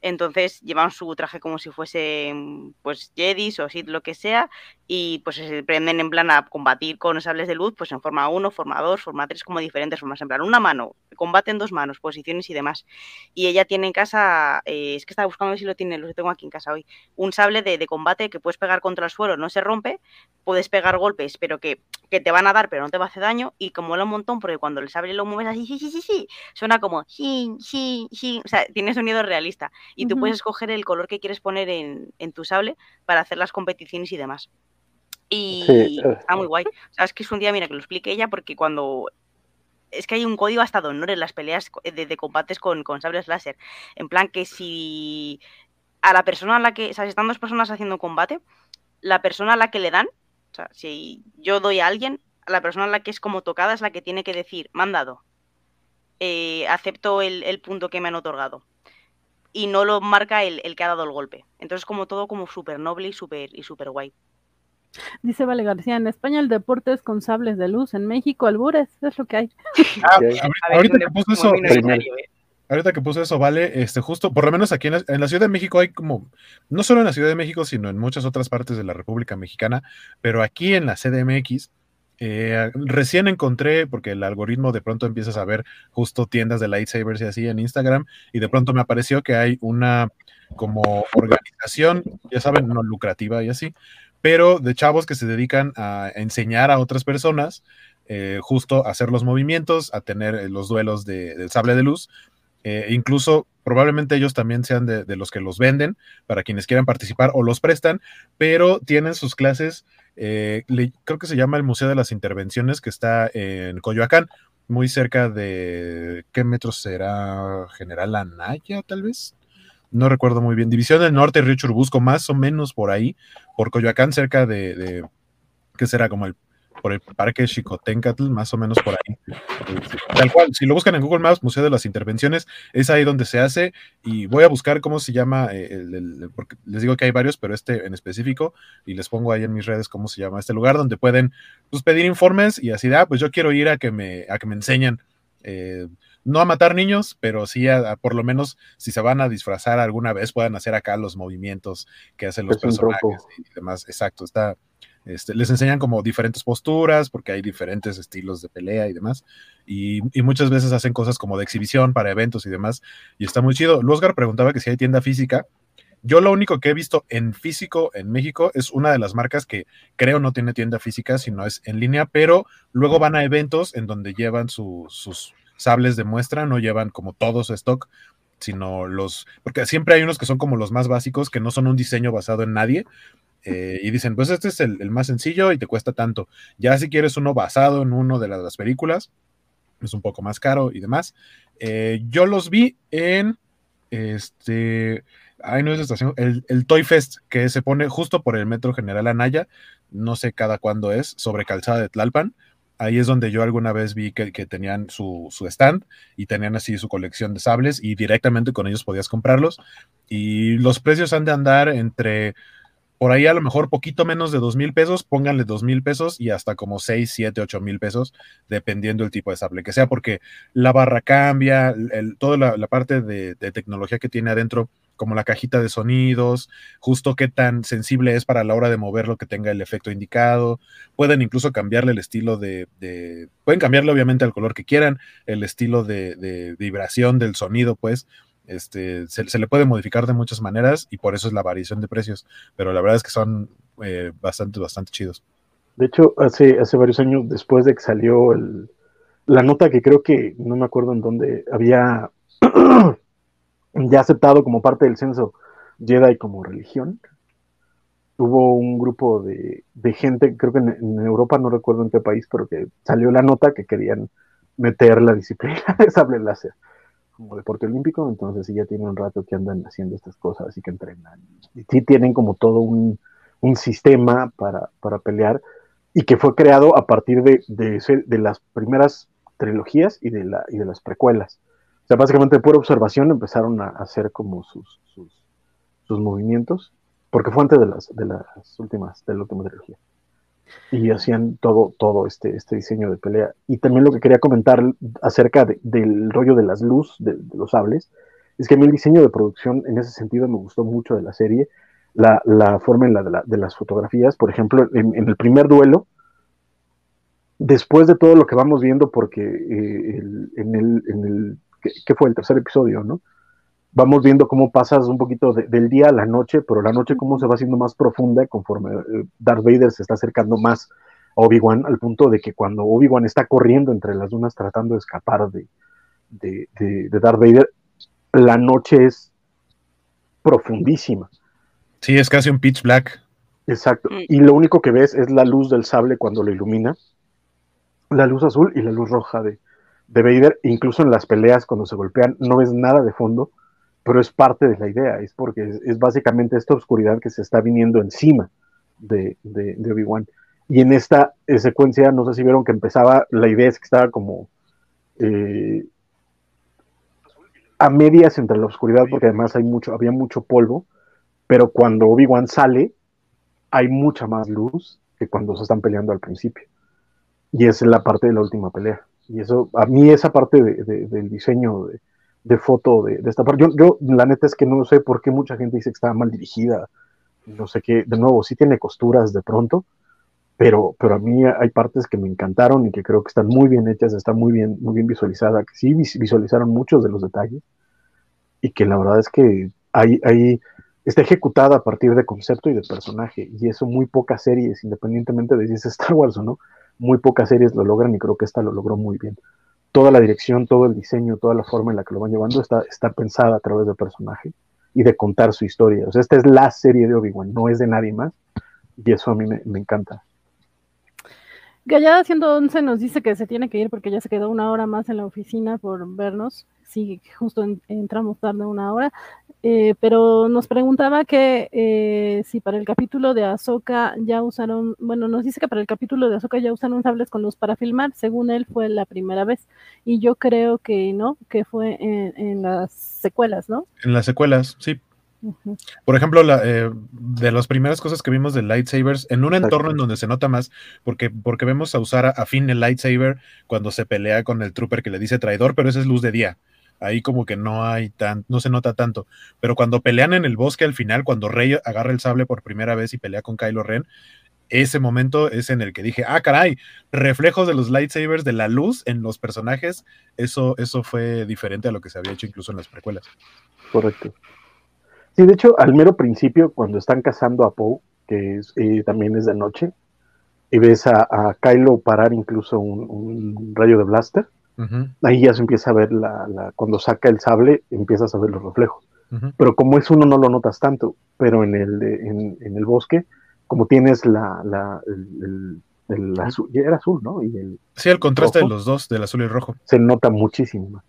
Entonces llevan su traje como si fuesen pues Jedis o Sith, lo que sea, y pues se prenden en plan a combatir con sables de luz, pues en forma 1, forma 2, forma 3, como diferentes formas, en plan una mano, combate en dos manos, posiciones y demás. Y ella tiene en casa, eh, es que estaba buscando si lo tiene, lo tengo aquí en casa hoy, un sable de, de, combate que puedes pegar contra el suelo, no se rompe, puedes pegar golpes, pero que, que, te van a dar, pero no te va a hacer daño, y como mola un montón, porque cuando el sable lo mueves así, sí, sí, sí, sí, suena como, sí, sí, sí, o sea, tiene sonido realista y tú uh -huh. puedes escoger el color que quieres poner en, en, tu sable para hacer las competiciones y demás. Y sí. está muy guay. O sea, es que es un día, mira, que lo explique ella, porque cuando. Es que hay un código hasta de honor en las peleas de, de combates con, con, sables láser. En plan, que si a la persona a la que. O sea, si están dos personas haciendo combate, la persona a la que le dan. O sea, si yo doy a alguien, la persona a la que es como tocada es la que tiene que decir, mandado. Eh, acepto el, el punto que me han otorgado y no lo marca el, el, que ha dado el golpe. Entonces, como todo como súper noble y súper y super guay. Dice Vale García, en España el deporte es con sables de luz, en México albures, es lo que hay. Ah, ahorita, que puso eso, ahorita que puso eso, Vale, este, justo, por lo menos aquí en la, en la, Ciudad de México hay como, no solo en la Ciudad de México, sino en muchas otras partes de la República Mexicana, pero aquí en la CDMX, eh, recién encontré, porque el algoritmo de pronto empiezas a ver justo tiendas de lightsabers y así en Instagram, y de pronto me apareció que hay una como organización, ya saben, no lucrativa y así, pero de chavos que se dedican a enseñar a otras personas eh, justo a hacer los movimientos, a tener los duelos de, de sable de luz. Eh, incluso probablemente ellos también sean de, los que los venden para quienes quieran participar o los prestan, pero tienen sus clases, eh, le, creo que se llama el Museo de las Intervenciones, que está en Coyoacán, muy cerca de, ¿qué metro será? General Anaya, tal vez no recuerdo muy bien, División del Norte, Río Churbusco, más o menos por ahí, por Coyoacán, cerca de, de ¿qué será? Como el, por el Parque Chicotencatl, más o menos por ahí. Tal cual, si lo buscan en Google Maps, Museo de las Intervenciones, es ahí donde se hace, y voy a buscar cómo se llama, el, el, porque les digo que hay varios, pero este en específico, y les pongo ahí en mis redes cómo se llama este lugar, donde pueden pues, pedir informes y así, ah, pues yo quiero ir a que me, a que me enseñen. Eh, no a matar niños, pero sí a, a, por lo menos si se van a disfrazar alguna vez puedan hacer acá los movimientos que hacen los es personajes y demás. Exacto, está. Este, les enseñan como diferentes posturas porque hay diferentes estilos de pelea y demás. Y, muchas veces hacen cosas como de exhibición para eventos y demás. Y está muy chido. Luzgar preguntaba que si hay tienda física. Yo lo único que he visto en físico en México es una de las marcas que creo no tiene tienda física, sino es en línea, pero luego van a eventos en donde llevan su, sus sables de muestra, no llevan como todo su stock, sino los, porque siempre hay unos que son como los más básicos, que no son un diseño basado en nadie, eh, y dicen, pues este es el, más sencillo y te cuesta tanto. Ya si quieres uno basado en uno de las, las películas, es un poco más caro y demás. Eh, yo los vi en este, ay, no es estación, el, el, Toy Fest, que se pone justo por el Metro General Anaya, no sé cada cuándo es, sobre Calzada de Tlalpan ahí es donde yo alguna vez vi que, que tenían su, stand y tenían así su colección de sables y directamente con ellos podías comprarlos. Y los precios han de andar entre, por ahí a lo mejor poquito menos de dos mil pesos, pónganle dos mil pesos y hasta como seis, siete, ocho mil pesos, dependiendo del tipo de sable que sea, porque la barra cambia, el, toda la, parte de, tecnología que tiene adentro como la cajita de sonidos, justo qué tan sensible es para la hora de moverlo que tenga el efecto indicado. Pueden incluso cambiarle el estilo de, de pueden cambiarle obviamente al color que quieran, el estilo de vibración del sonido, pues. Este, se, se, le puede modificar de muchas maneras y por eso es la variación de precios, pero la verdad es que son eh, bastante, bastante chidos. De hecho, hace, hace varios años después de que salió el, la nota que creo que, no me acuerdo en dónde, había ya aceptado como parte del censo Jedi como religión. Hubo un grupo de, de gente, creo que en, en, Europa, no recuerdo en qué país, pero que salió la nota que querían meter la disciplina de sable láser como deporte olímpico, entonces sí ya tiene un rato que andan haciendo estas cosas y que entrenan. Y sí tienen como todo un, un sistema para, para, pelear y que fue creado a partir de, de, las primeras trilogías y de, la, y de las precuelas. O sea, básicamente pura observación empezaron a hacer como sus, sus, sus movimientos, porque fue antes de las, de las últimas, de la última trilogía. Y hacían todo, todo este, este diseño de pelea. Y también lo que quería comentar acerca de, del rollo de las luz, de, los sables, es que a mí el diseño de producción en ese sentido me gustó mucho de la serie, la, la forma en la de, la de, las fotografías, por ejemplo, en, el primer duelo, después de todo lo que vamos viendo, porque eh, en el, en el ¿qué, fue el tercer episodio, no? Vamos viendo cómo pasas un poquito de, del día a la noche, pero la noche cómo se va haciendo más profunda conforme eh, Darth Vader se está acercando más a Obi-Wan, al punto de que cuando Obi-Wan está corriendo entre las dunas tratando de escapar de, de, de, de Darth Vader, la noche es profundísima. Sí, es casi un pitch black. Exacto. Y lo único que ves es la luz del sable cuando lo ilumina. La luz azul y la luz roja de, de Vader. Incluso en las peleas, cuando se golpean, no ves nada de fondo, pero es parte de la idea. Es porque es, básicamente esta oscuridad que se está viniendo encima de, Obi-Wan. Y en esta eh, secuencia, no sé si vieron que empezaba, la idea es que estaba como eh, a medias entre la oscuridad, porque además hay mucho, había mucho polvo, pero cuando Obi-Wan sale, hay mucha más luz que cuando se están peleando al principio. Y es la parte de la última pelea. Y eso, a mí esa parte de, de, del diseño de foto de, esta parte, yo, yo, la neta es que no sé por qué mucha gente dice que está mal dirigida, no sé qué, de nuevo, sí tiene costuras de pronto, pero, pero a mí hay partes que me encantaron y que creo que están muy bien hechas, está muy bien, muy bien visualizada, que sí visualizaron muchos de los detalles y que la verdad es que hay, hay, está ejecutada a partir de concepto y de personaje y eso muy pocas series, independientemente de si es Star Wars o no, muy pocas series lo logran y creo que esta lo logró muy bien. Toda la dirección, todo el diseño, toda la forma en la que lo van llevando está, está pensada a través del personaje y de contar su historia. O sea, esta es la serie de Obi-Wan, no es de nadie más y eso a mí me, me encanta. Gallada 111 nos dice que se tiene que ir porque ya se quedó una hora más en la oficina por vernos. Sí, justo en, entramos tarde una hora. Eh, pero nos preguntaba que eh, si para el capítulo de Azoka ya usaron, bueno, nos dice que para el capítulo de Azoka ya usaron sables con luz para filmar. Según él, fue la primera vez. Y yo creo que no, que fue en, en las secuelas, ¿no? En las secuelas, sí. Uh -huh. Por ejemplo, la, eh, de las primeras cosas que vimos de lightsabers, en un entorno en donde se nota más, porque, porque vemos a usar a, a, Finn el lightsaber cuando se pelea con el trooper que le dice traidor, pero esa es luz de día. Ahí como que no hay tan, no se nota tanto. Pero cuando pelean en el bosque al final, cuando Rey agarra el sable por primera vez y pelea con Kylo Ren, ese momento es en el que dije, ah, caray, reflejos de los lightsabers, de la luz en los personajes, eso, eso fue diferente a lo que se había hecho incluso en las precuelas. Correcto. Sí, de hecho, al mero principio, cuando están cazando a Poe, que es, eh, también es de noche, y ves a, Kylo parar incluso un, rayo de blaster, uh -huh. ahí ya se empieza a ver, la, la, cuando saca el sable, empiezas a ver los reflejos. Uh -huh. Pero como es uno, no lo notas tanto, pero en el, en, en el bosque, como tienes la, la el, el, el azul, era azul, ¿no? Y el sí, el contraste rojo, de los dos, del azul y el rojo. Se nota muchísimo más.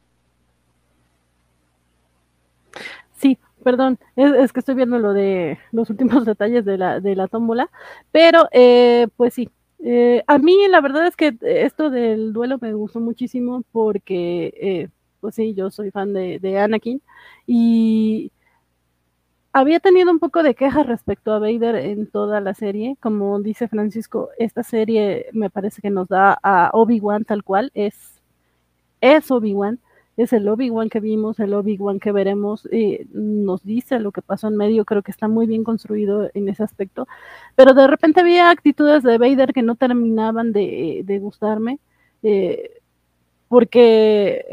Sí, perdón, es, es, que estoy viendo lo de los últimos detalles de la, de la tómbola, pero eh, pues sí, eh, a mí la verdad es que esto del duelo me gustó muchísimo porque, eh, pues sí, yo soy fan de, Anakin y había tenido un poco de quejas respecto a Vader en toda la serie, como dice Francisco, esta serie me parece que nos da a Obi-Wan tal cual, es, es Obi-Wan, es el Obi-Wan que vimos, el Obi-Wan que veremos, nos dice lo que pasó en medio, creo que está muy bien construido en ese aspecto, pero de repente había actitudes de Vader que no terminaban de, de gustarme, eh, porque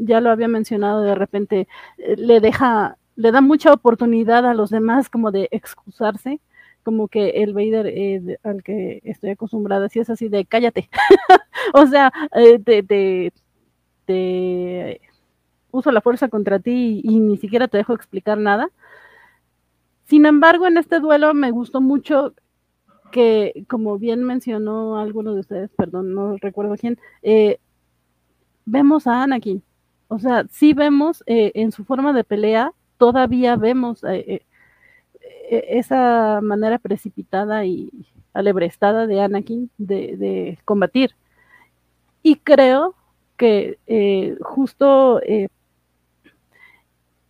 ya lo había mencionado, de repente eh, le deja, le da mucha oportunidad a los demás como de excusarse, como que el Vader eh, al que estoy acostumbrada, si es así de cállate, o sea, eh, de uso la fuerza contra ti y, ni siquiera te dejo explicar nada. Sin embargo, en este duelo me gustó mucho que, como bien mencionó alguno de ustedes, perdón, no recuerdo quién, eh, vemos a Anakin. O sea, sí vemos eh, en su forma de pelea, todavía vemos eh, esa manera precipitada y alebrestada de Anakin de, de combatir. Y creo que eh, justo eh,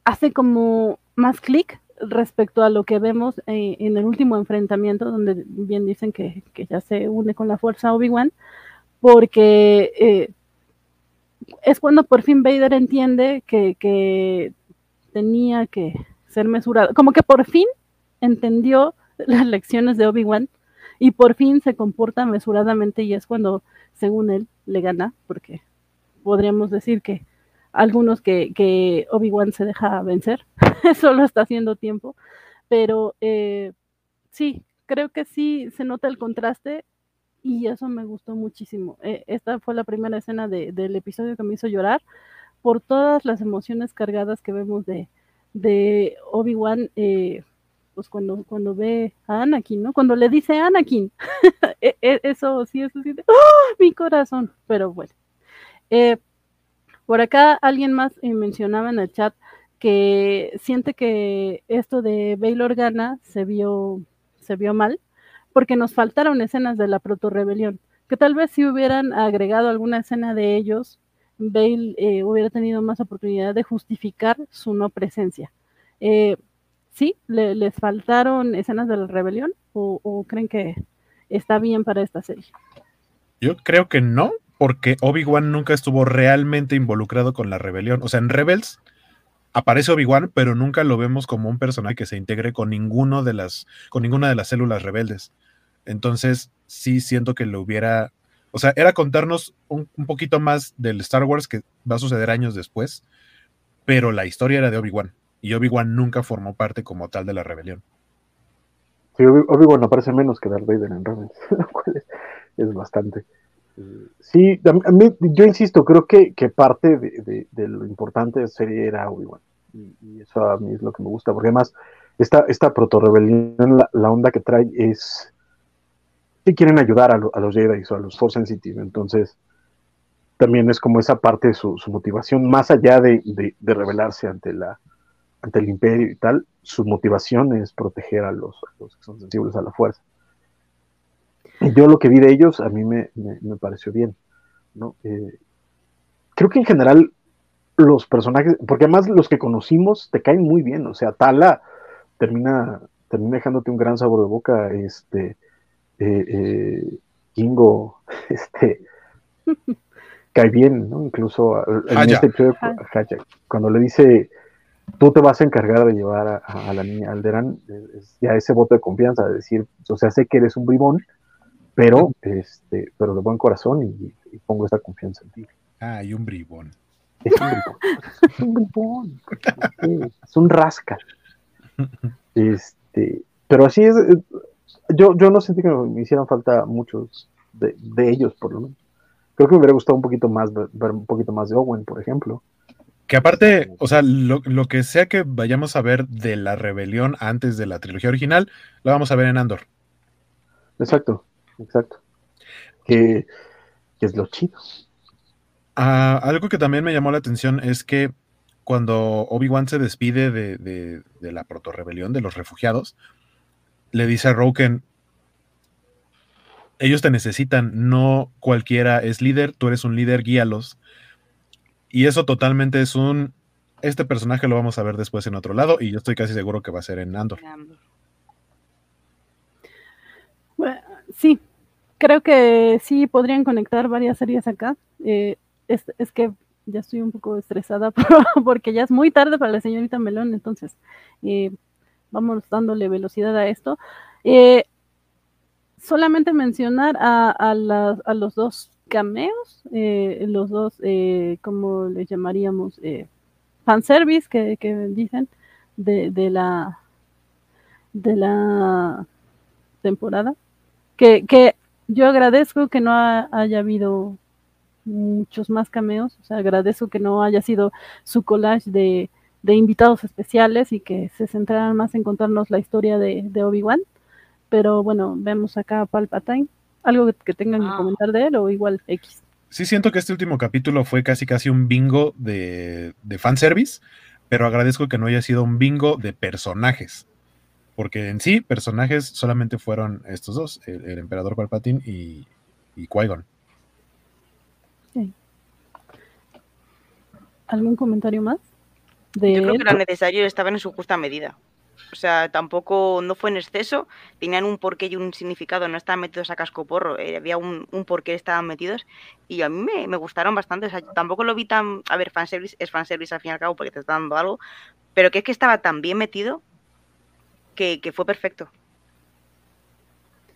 hace como más clic respecto a lo que vemos eh, en el último enfrentamiento, donde bien dicen que, que ya se une con la fuerza Obi-Wan, porque es cuando por fin Vader entiende que, que, tenía que ser mesurado. Como que por fin entendió las lecciones de Obi-Wan y por fin se comporta mesuradamente y es cuando, según él, le gana, porque podríamos decir que algunos que, que Obi-Wan se deja vencer, eso lo está haciendo tiempo, pero eh, sí, creo que sí se nota el contraste y eso me gustó muchísimo. Eh, esta fue la primera escena de, del episodio que me hizo llorar por todas las emociones cargadas que vemos de, de Obi-Wan, eh, pues cuando, cuando ve a Anakin, ¿no? Cuando le dice Anakin, e, e, eso sí, eso sí, ¡oh! mi corazón, pero bueno. Eh, por acá alguien más mencionaba en el chat que siente que esto de Bail Organa se vio, se vio mal porque nos faltaron escenas de la proto-rebelión, que tal vez si hubieran agregado alguna escena de ellos, Bale eh, hubiera tenido más oportunidad de justificar su no presencia. Eh, ¿Sí? ¿Les faltaron escenas de la rebelión o creen que está bien para esta serie? Yo creo que no, porque Obi-Wan nunca estuvo realmente involucrado con la rebelión. O sea, en Rebels aparece Obi-Wan, pero nunca lo vemos como un personaje que se integre con ninguno de las, con ninguna de las células rebeldes. Entonces, sí siento que lo hubiera. O sea, era contarnos un, un poquito más del Star Wars que va a suceder años después, pero la historia era de Obi-Wan. Y Obi-Wan nunca formó parte como tal de la rebelión. Sí, Obi-Wan aparece menos que Darth Vader en Rebels, lo cual es, es bastante. Sí, a mí, yo insisto, creo que, que parte de, lo importante de la serie era Obi-Wan. Y, eso a mí es lo que me gusta, porque además esta, esta proto-rebelión, la, la, onda que trae es que quieren ayudar a, lo, a los Jedi o a los Force Sensitive. Entonces, también es como esa parte de su, su motivación, más allá de, de, rebelarse ante, la, ante el imperio y tal, su motivación es proteger a los, a los que son sensibles a la fuerza yo lo que vi de ellos a mí me, me, me pareció bien. ¿no? Eh, creo que en general los personajes, porque además los que conocimos te caen muy bien, o sea, Tala termina, termina dejándote un gran sabor de boca, este, eh, eh, Kingo, este, cae bien, ¿no? Incluso en Haya. este episodio, Haya, cuando le dice, tú te vas a encargar de llevar a, a la niña Alderan, es ya ese voto de confianza, de decir, o sea, sé que eres un bribón, pero, este, pero de buen corazón y, y pongo esta confianza en ti. Ah, y un bribón. Es un bribón. es un bribón. Sí, es un rasca. Este, pero así es. Yo, yo no sentí que me hicieran falta muchos de, de ellos, por lo menos. Creo que me hubiera gustado un poquito más ver, ver un poquito más de Owen, por ejemplo. Que aparte, o sea, lo, lo, que sea que vayamos a ver de la rebelión antes de la trilogía original, lo vamos a ver en Andor. Exacto exacto. Que, que es lo chido. Uh, algo que también me llamó la atención es que cuando Obi-Wan se despide de, de, de la proto-rebelión, de los refugiados, le dice a Roken, ellos te necesitan, no cualquiera es líder, tú eres un líder, guíalos. Y eso totalmente es un, este personaje lo vamos a ver después en otro lado y yo estoy casi seguro que va a ser en Andor. Bueno, sí, creo que sí podrían conectar varias series acá. Eh, es, que ya estoy un poco estresada porque ya es muy tarde para la señorita Melón, entonces eh, vamos dándole velocidad a esto. Eh, solamente mencionar a, los dos cameos, eh, los dos, ¿cómo les llamaríamos? fanservice que, que dicen de, la de la temporada que yo agradezco que no ha, haya habido muchos más cameos, o sea, agradezco que no haya sido su collage de, de invitados especiales y que se centraran más en contarnos la historia de, de Obi-Wan. Pero bueno, vemos acá a Palpatine. ¿Algo que, que tengan ah. que comentar de él o igual X? Sí, siento que este último capítulo fue casi casi un bingo de, de fanservice, pero agradezco que no haya sido un bingo de personajes porque en sí, personajes solamente fueron estos dos, el, el emperador Palpatine y, y Qui-Gon. Sí. ¿Algún comentario más? De Yo creo que lo necesario estaba en su justa medida. O sea, tampoco no fue en exceso, tenían un porqué y un significado, no estaban metidos a cascoporro, eh, había un, un porqué estaban metidos y a mí me, me gustaron bastante. O sea, tampoco lo vi tan. A ver, fanservice es fanservice al fin y al cabo porque te está dando algo, pero que es que estaba tan bien metido que, fue perfecto.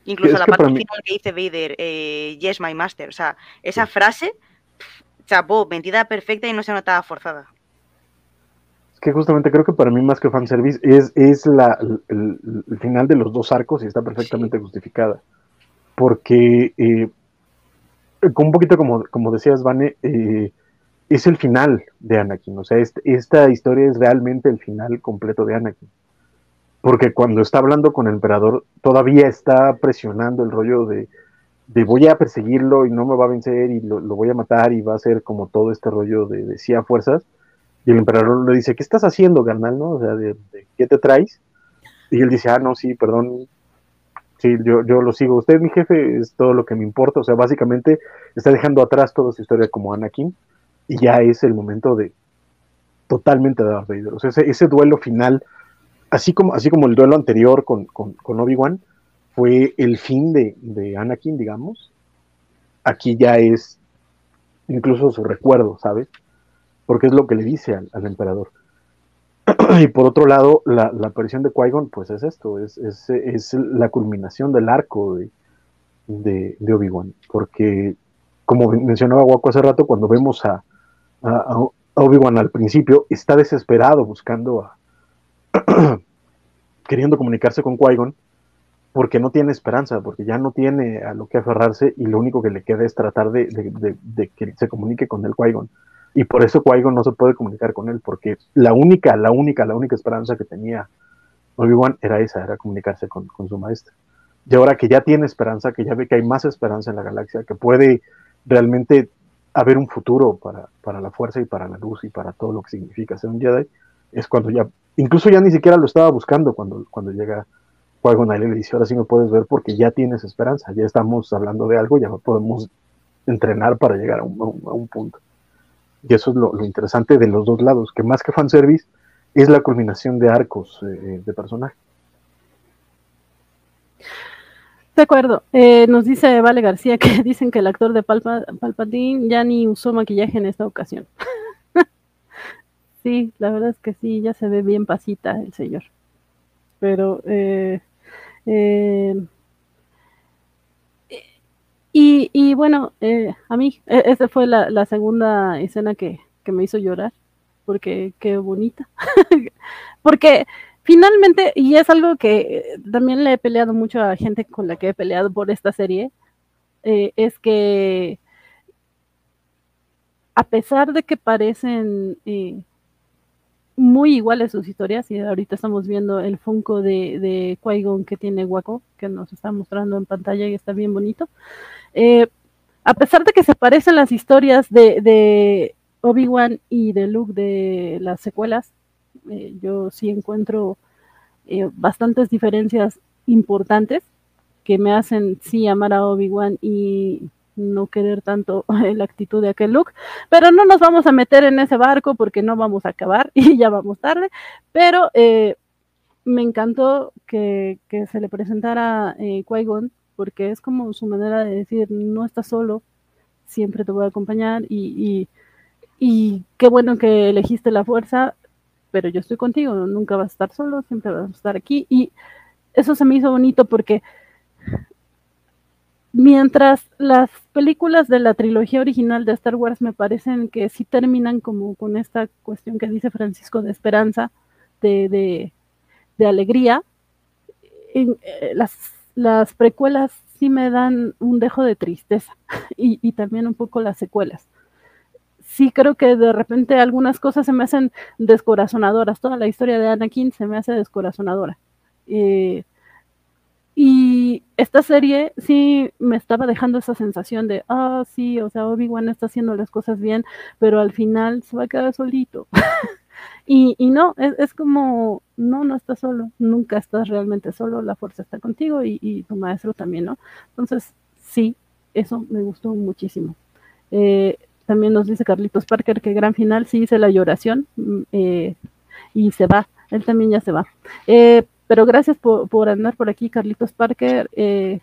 Incluso la parte final que dice Vader, eh, Yes, my master. O sea, esa frase, chapó, mentira perfecta y no se notaba forzada. Es que justamente creo que para mí, más que fanservice, es, es la, el, final de los dos arcos y está perfectamente justificada. Porque, eh, un poquito como, como decías, Vane, eh, es el final de Anakin. O sea, esta historia es realmente el final completo de Anakin. Porque cuando está hablando con el emperador, todavía está presionando el rollo de, voy a perseguirlo y no me va a vencer y lo, voy a matar y va a ser como todo este rollo de, de sí fuerzas. Y el emperador le dice, ¿qué estás haciendo, carnal? ¿no? O sea, de, ¿qué te traes? Y él dice, ah, no, sí, perdón, sí, yo, yo lo sigo. Usted, mi jefe, es todo lo que me importa. O sea, básicamente está dejando atrás toda su historia como Anakin y ya es el momento de totalmente de Darth Vader. O sea, ese, duelo final, así como, así como el duelo anterior con, Obi-Wan, fue el fin de, de, Anakin, digamos. Aquí ya es incluso su recuerdo, ¿sabes? Porque es lo que le dice al, emperador. y por otro lado, la, aparición de Qui-Gon, pues es esto, es, es, la culminación del arco de, Obi-Wan. Porque, como mencionaba Waco hace rato, cuando vemos a, Obi-Wan al principio, está desesperado buscando a. queriendo comunicarse con Qui-Gon, porque no tiene esperanza, porque ya no tiene a lo que aferrarse y lo único que le queda es tratar de, que se comunique con él Qui-Gon. Y por eso Qui-Gon no se puede comunicar con él, porque la única, la única, la única esperanza que tenía Obi-Wan era esa, era comunicarse con, su maestro. Y ahora que ya tiene esperanza, que ya ve que hay más esperanza en la galaxia, que puede realmente haber un futuro para, la fuerza y para la luz y para todo lo que significa ser un Jedi, es cuando ya, incluso ya ni siquiera lo estaba buscando cuando, cuando llega Qui-Gon y le dice, ahora sí me puedes ver porque ya tienes esperanza, ya estamos hablando de algo, ya podemos entrenar para llegar a un, punto. Y eso es lo, interesante de los dos lados, que más que fanservice, es la culminación de arcos eh, de personaje. De acuerdo. Eh, nos dice Vale García que dicen que el actor de Palpa, Palpatine ya ni usó maquillaje en esta ocasión. sí, la verdad es que sí, ya se ve bien pasita el señor. Pero, eh, eh, y, bueno, a mí, e, esa fue la, segunda escena que, que me hizo llorar, porque qué bonita. porque finalmente, y es algo que también le he peleado mucho a gente con la que he peleado por esta serie, eh, es que a pesar de que parecen eh, muy iguales sus historias, y ahorita estamos viendo el Funko de, de qui que tiene Waco, que nos está mostrando en pantalla y está bien bonito, eh, a pesar de que se parecen las historias de, de Obi-Wan y de Luke de las secuelas, eh, yo sí encuentro eh, bastantes diferencias importantes que me hacen sí amar a Obi-Wan y no querer tanto la actitud de aquel look, pero no nos vamos a meter en ese barco porque no vamos a acabar y ya vamos tarde, pero eh, me encantó que, se le presentara eh, Qui-Gon porque es como su manera de decir, no estás solo, siempre te voy a acompañar y qué bueno que elegiste la fuerza, pero yo estoy contigo, nunca vas a estar solo, siempre vas a estar aquí. Y eso se me hizo bonito porque mientras las películas de la trilogía original de Star Wars me parecen que sí terminan como con esta cuestión que dice Francisco de esperanza, de, alegría, en, eh, las, las precuelas sí me dan un dejo de tristeza y, y también un poco las secuelas sí creo que de repente algunas cosas se me hacen descorazonadoras. Toda la historia de Anakin se me hace descorazonadora. Eh, y esta serie sí me estaba dejando esa sensación de, ah, sí, o sea, Obi-Wan está haciendo las cosas bien, pero al final se va a quedar solito. y, no, es, como, no, no estás solo, nunca estás realmente solo, la fuerza está contigo y, y tu maestro también, ¿no? Entonces, sí, eso me gustó muchísimo. Eh, también nos dice Carlitos Parker que gran final sí hice la lloración mm, eh, y se va. Él también ya se va. Eh, pero gracias por, andar por aquí, Carlitos Parker. Eh,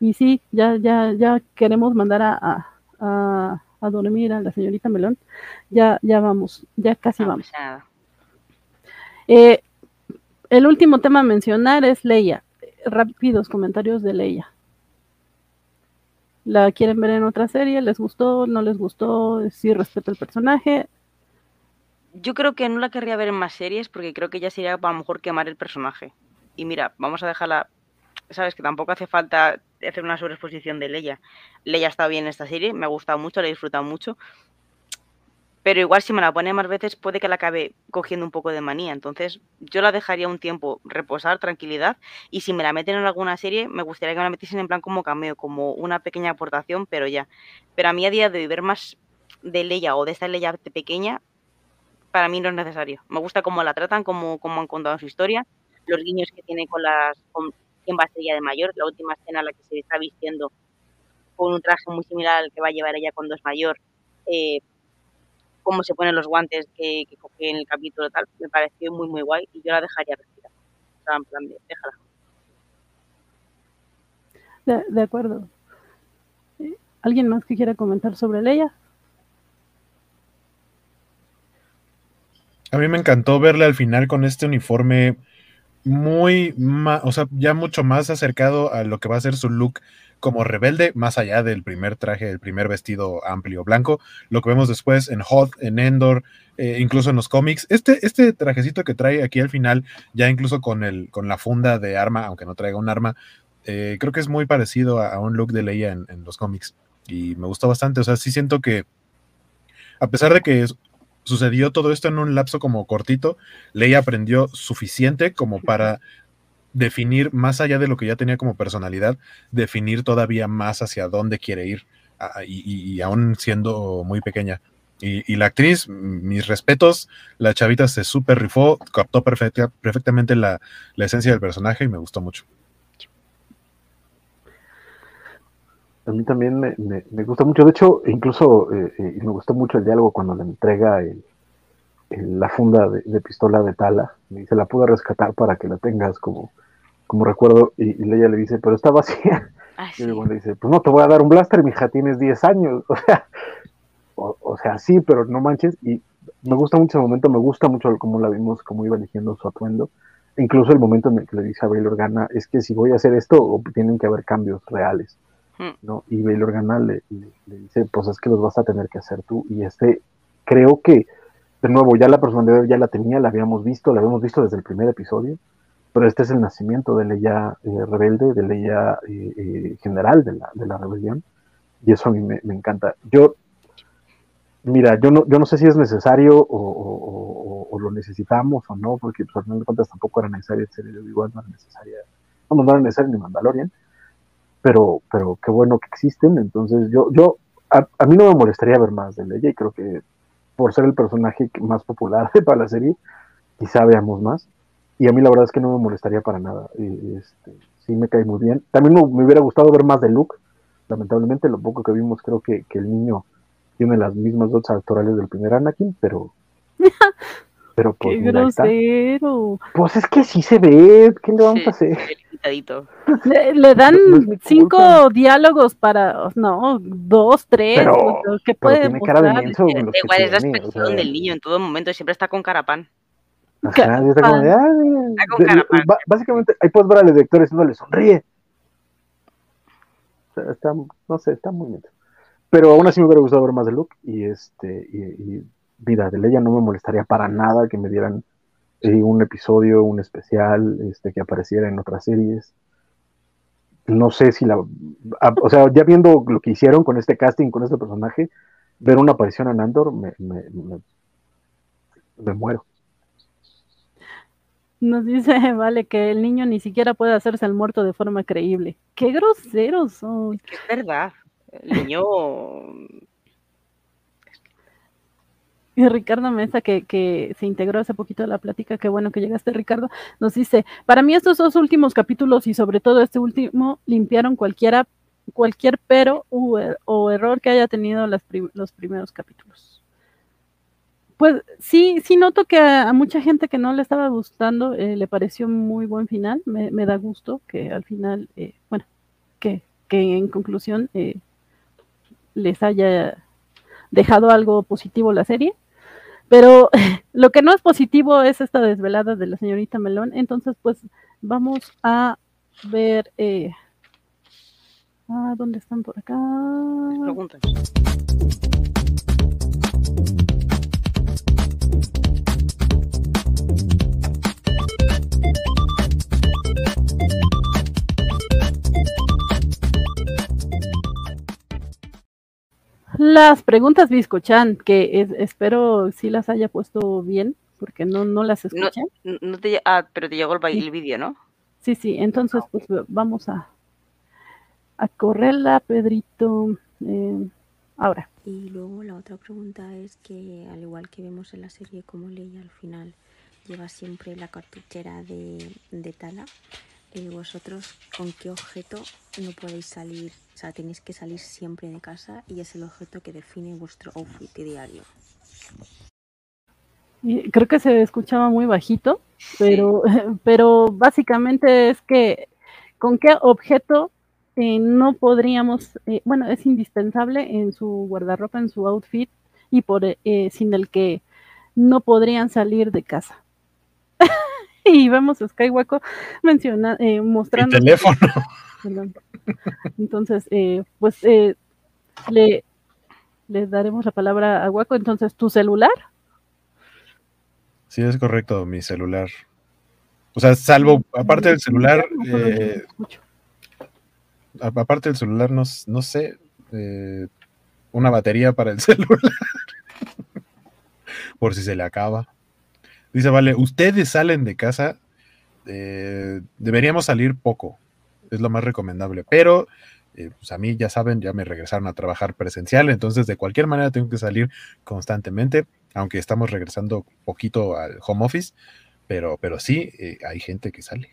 y sí, ya, ya, ya queremos mandar a, a, a, dormir a la señorita Melón. Ya, ya vamos, ya casi vamos. Eh, el último tema a mencionar es Leia. Rápidos comentarios de Leia. ¿La quieren ver en otra serie? ¿Les gustó? ¿No les gustó? ¿Sí respeto el personaje? Yo creo que no la querría ver en más series porque creo que ya sería a lo mejor quemar el personaje. Y mira, vamos a dejarla. Sabes que tampoco hace falta hacer una sobreexposición de Leia. Leia está bien en esta serie, me ha gustado mucho, la he disfrutado mucho. Pero igual si me la pone más veces puede que la acabe cogiendo un poco de manía. Entonces yo la dejaría un tiempo reposar, tranquilidad. Y si me la meten en alguna serie, me gustaría que me la metiesen en plan como cameo, como una pequeña aportación, pero ya. Pero a mí a día de ver más de Leia o de esta Leia pequeña, para mí no es necesario. Me gusta cómo la tratan, cómo, cómo han contado su historia, los guiños que tiene con las con quién va a ser ella de mayor, la última escena en la que se está vistiendo con un traje muy similar al que va a llevar ella cuando es mayor. Eh, cómo se ponen los guantes que, que cogí en el capítulo tal, me pareció muy muy guay y yo la dejaría respirar. O sea, en plan de, déjala. De, de acuerdo. ¿Alguien más que quiera comentar sobre Leia? A mí me encantó verle al final con este uniforme muy, o sea, ya mucho más acercado a lo que va a ser su look como rebelde, más allá del primer traje, el primer vestido amplio blanco, lo que vemos después en Hot, en Endor, eh, incluso en los cómics. Este, este trajecito que trae aquí al final, ya incluso con, el, con la funda de arma, aunque no traiga un arma, eh, creo que es muy parecido a, un look de Leia en, en, los cómics. Y me gustó bastante, o sea, sí siento que, a pesar de que sucedió todo esto en un lapso como cortito, Leia aprendió suficiente como para definir más allá de lo que ya tenía como personalidad, definir todavía más hacia dónde quiere ir, y, y, y aún siendo muy pequeña. Y, y, la actriz, mis respetos, la chavita se súper rifó, captó perfecta, perfectamente la, la, esencia del personaje y me gustó mucho. A mí también me, me, me gusta mucho, de hecho, incluso eh, eh, me gustó mucho el diálogo cuando le entrega el, el, la funda de, de, pistola de Tala, me dice, la pude rescatar para que la tengas como, como recuerdo, y, y ella le dice, pero está vacía. Ah, y luego le dice, pues no te voy a dar un blaster, mija, tienes 10 años. O sea, o, o, sea, sí, pero no manches. Y me gusta mucho ese momento, me gusta mucho cómo la vimos, cómo iba eligiendo su atuendo. Incluso el momento en el que le dice a Bail Organa, es que si voy a hacer esto, tienen que haber cambios reales. ¿No? Y Bail Organa le, le, le, dice, pues es que los vas a tener que hacer tú. Y este, creo que, de nuevo, ya la personalidad ya la tenía, la habíamos visto, la habíamos visto desde el primer episodio pero este es el nacimiento de Leia eh, rebelde, de Leia eh, eh, general de la, de la, rebelión, y eso a mí me, me, encanta. Yo, mira, yo no, yo no sé si es necesario o, o, lo necesitamos o no, porque pues, al final de cuentas tampoco era necesaria igual no era necesaria, no, no era necesaria ni Mandalorian, pero, pero qué bueno que existen, entonces yo, yo a, a, mí no me molestaría ver más de Leia, y creo que por ser el personaje más popular para la serie, quizá veamos más y a mí la verdad es que no me molestaría para nada. Y, este, sí me cae muy bien. También me, me, hubiera gustado ver más de Luke. Lamentablemente, lo poco que vimos, creo que, que el niño tiene las mismas dotes actorales del primer Anakin, pero. pero pues. ¡Qué grosero! Pues es que sí se ve. ¿Qué le vamos sí, a hacer? Le, le dan no, no cinco culpa. diálogos para. No, dos, tres. Pero, ¿Qué puede tiene cara de menso, Igual es la expresión o sea, del niño en todo momento. Siempre está con carapán. Ajá, está como de, ah, de, básicamente ahí puedes ver al director diciéndole sonríe. O sea, está, no sé, está muy bien. Pero aún así me hubiera gustado ver más de Luke y este, y, y vida de Leia no me molestaría para nada que me dieran eh, un episodio, un especial, este, que apareciera en otras series. No sé si la, a, o sea, ya viendo lo que hicieron con este casting, con este personaje, ver una aparición en Andor me, me, me, me muero. Nos dice, vale, que el niño ni siquiera puede hacerse el muerto de forma creíble. ¡Qué groseros son! Es verdad. El niño. Y Ricardo Mesa, que, que, se integró hace poquito a la plática, qué bueno que llegaste, Ricardo, nos dice, para mí estos dos últimos capítulos y sobre todo este último limpiaron cualquiera, cualquier pero o, error que haya tenido las los primeros capítulos. Pues sí, sí noto que a, mucha gente que no le estaba gustando eh, le pareció muy buen final. Me, me, da gusto que al final, eh, bueno, que, que en conclusión eh, les haya dejado algo positivo la serie. Pero lo que no es positivo es esta desvelada de la señorita Melón. Entonces, pues vamos a ver. Eh, ah, ¿Dónde están por acá? Preguntas. Las preguntas Biscochan, que es- espero sí las haya puesto bien, porque no, no las escuché. no te, ah, pero te llegó el, ba- Sí. el vídeo, ¿no? Sí, sí, entonces pues vamos a, a correrla, Pedrito. eh, ahora. Y luego la otra pregunta es que, al igual que vemos en la serie como Leia al final lleva siempre la cartuchera de, de Tala, eh, vosotros con qué objeto no podéis salir, o sea, tenéis que salir siempre de casa y es el objeto que define vuestro outfit diario. Creo que se escuchaba muy bajito, pero, pero básicamente es que con qué objeto eh, no podríamos, eh, bueno, es indispensable en su guardarropa, en su outfit, y por eh, sin el que no podrían salir de casa. y vemos a Skywalker menciona, eh, Mi mostrando teléfono. Perdón. Entonces, eh, pues eh, le, le daremos la palabra a Waco. Entonces, ¿tu celular? Sí, es correcto, mi celular. O sea, salvo, aparte del celular, eh, aparte del celular, no, no sé, eh, una batería para el celular, por si se le acaba. Dice, vale, ustedes salen de casa, eh, deberíamos salir poco, es lo más recomendable, pero eh, pues a mí ya saben, ya me regresaron a trabajar presencial, entonces de cualquier manera tengo que salir constantemente, aunque estamos regresando poquito al home office, pero, pero sí, eh, hay gente que sale.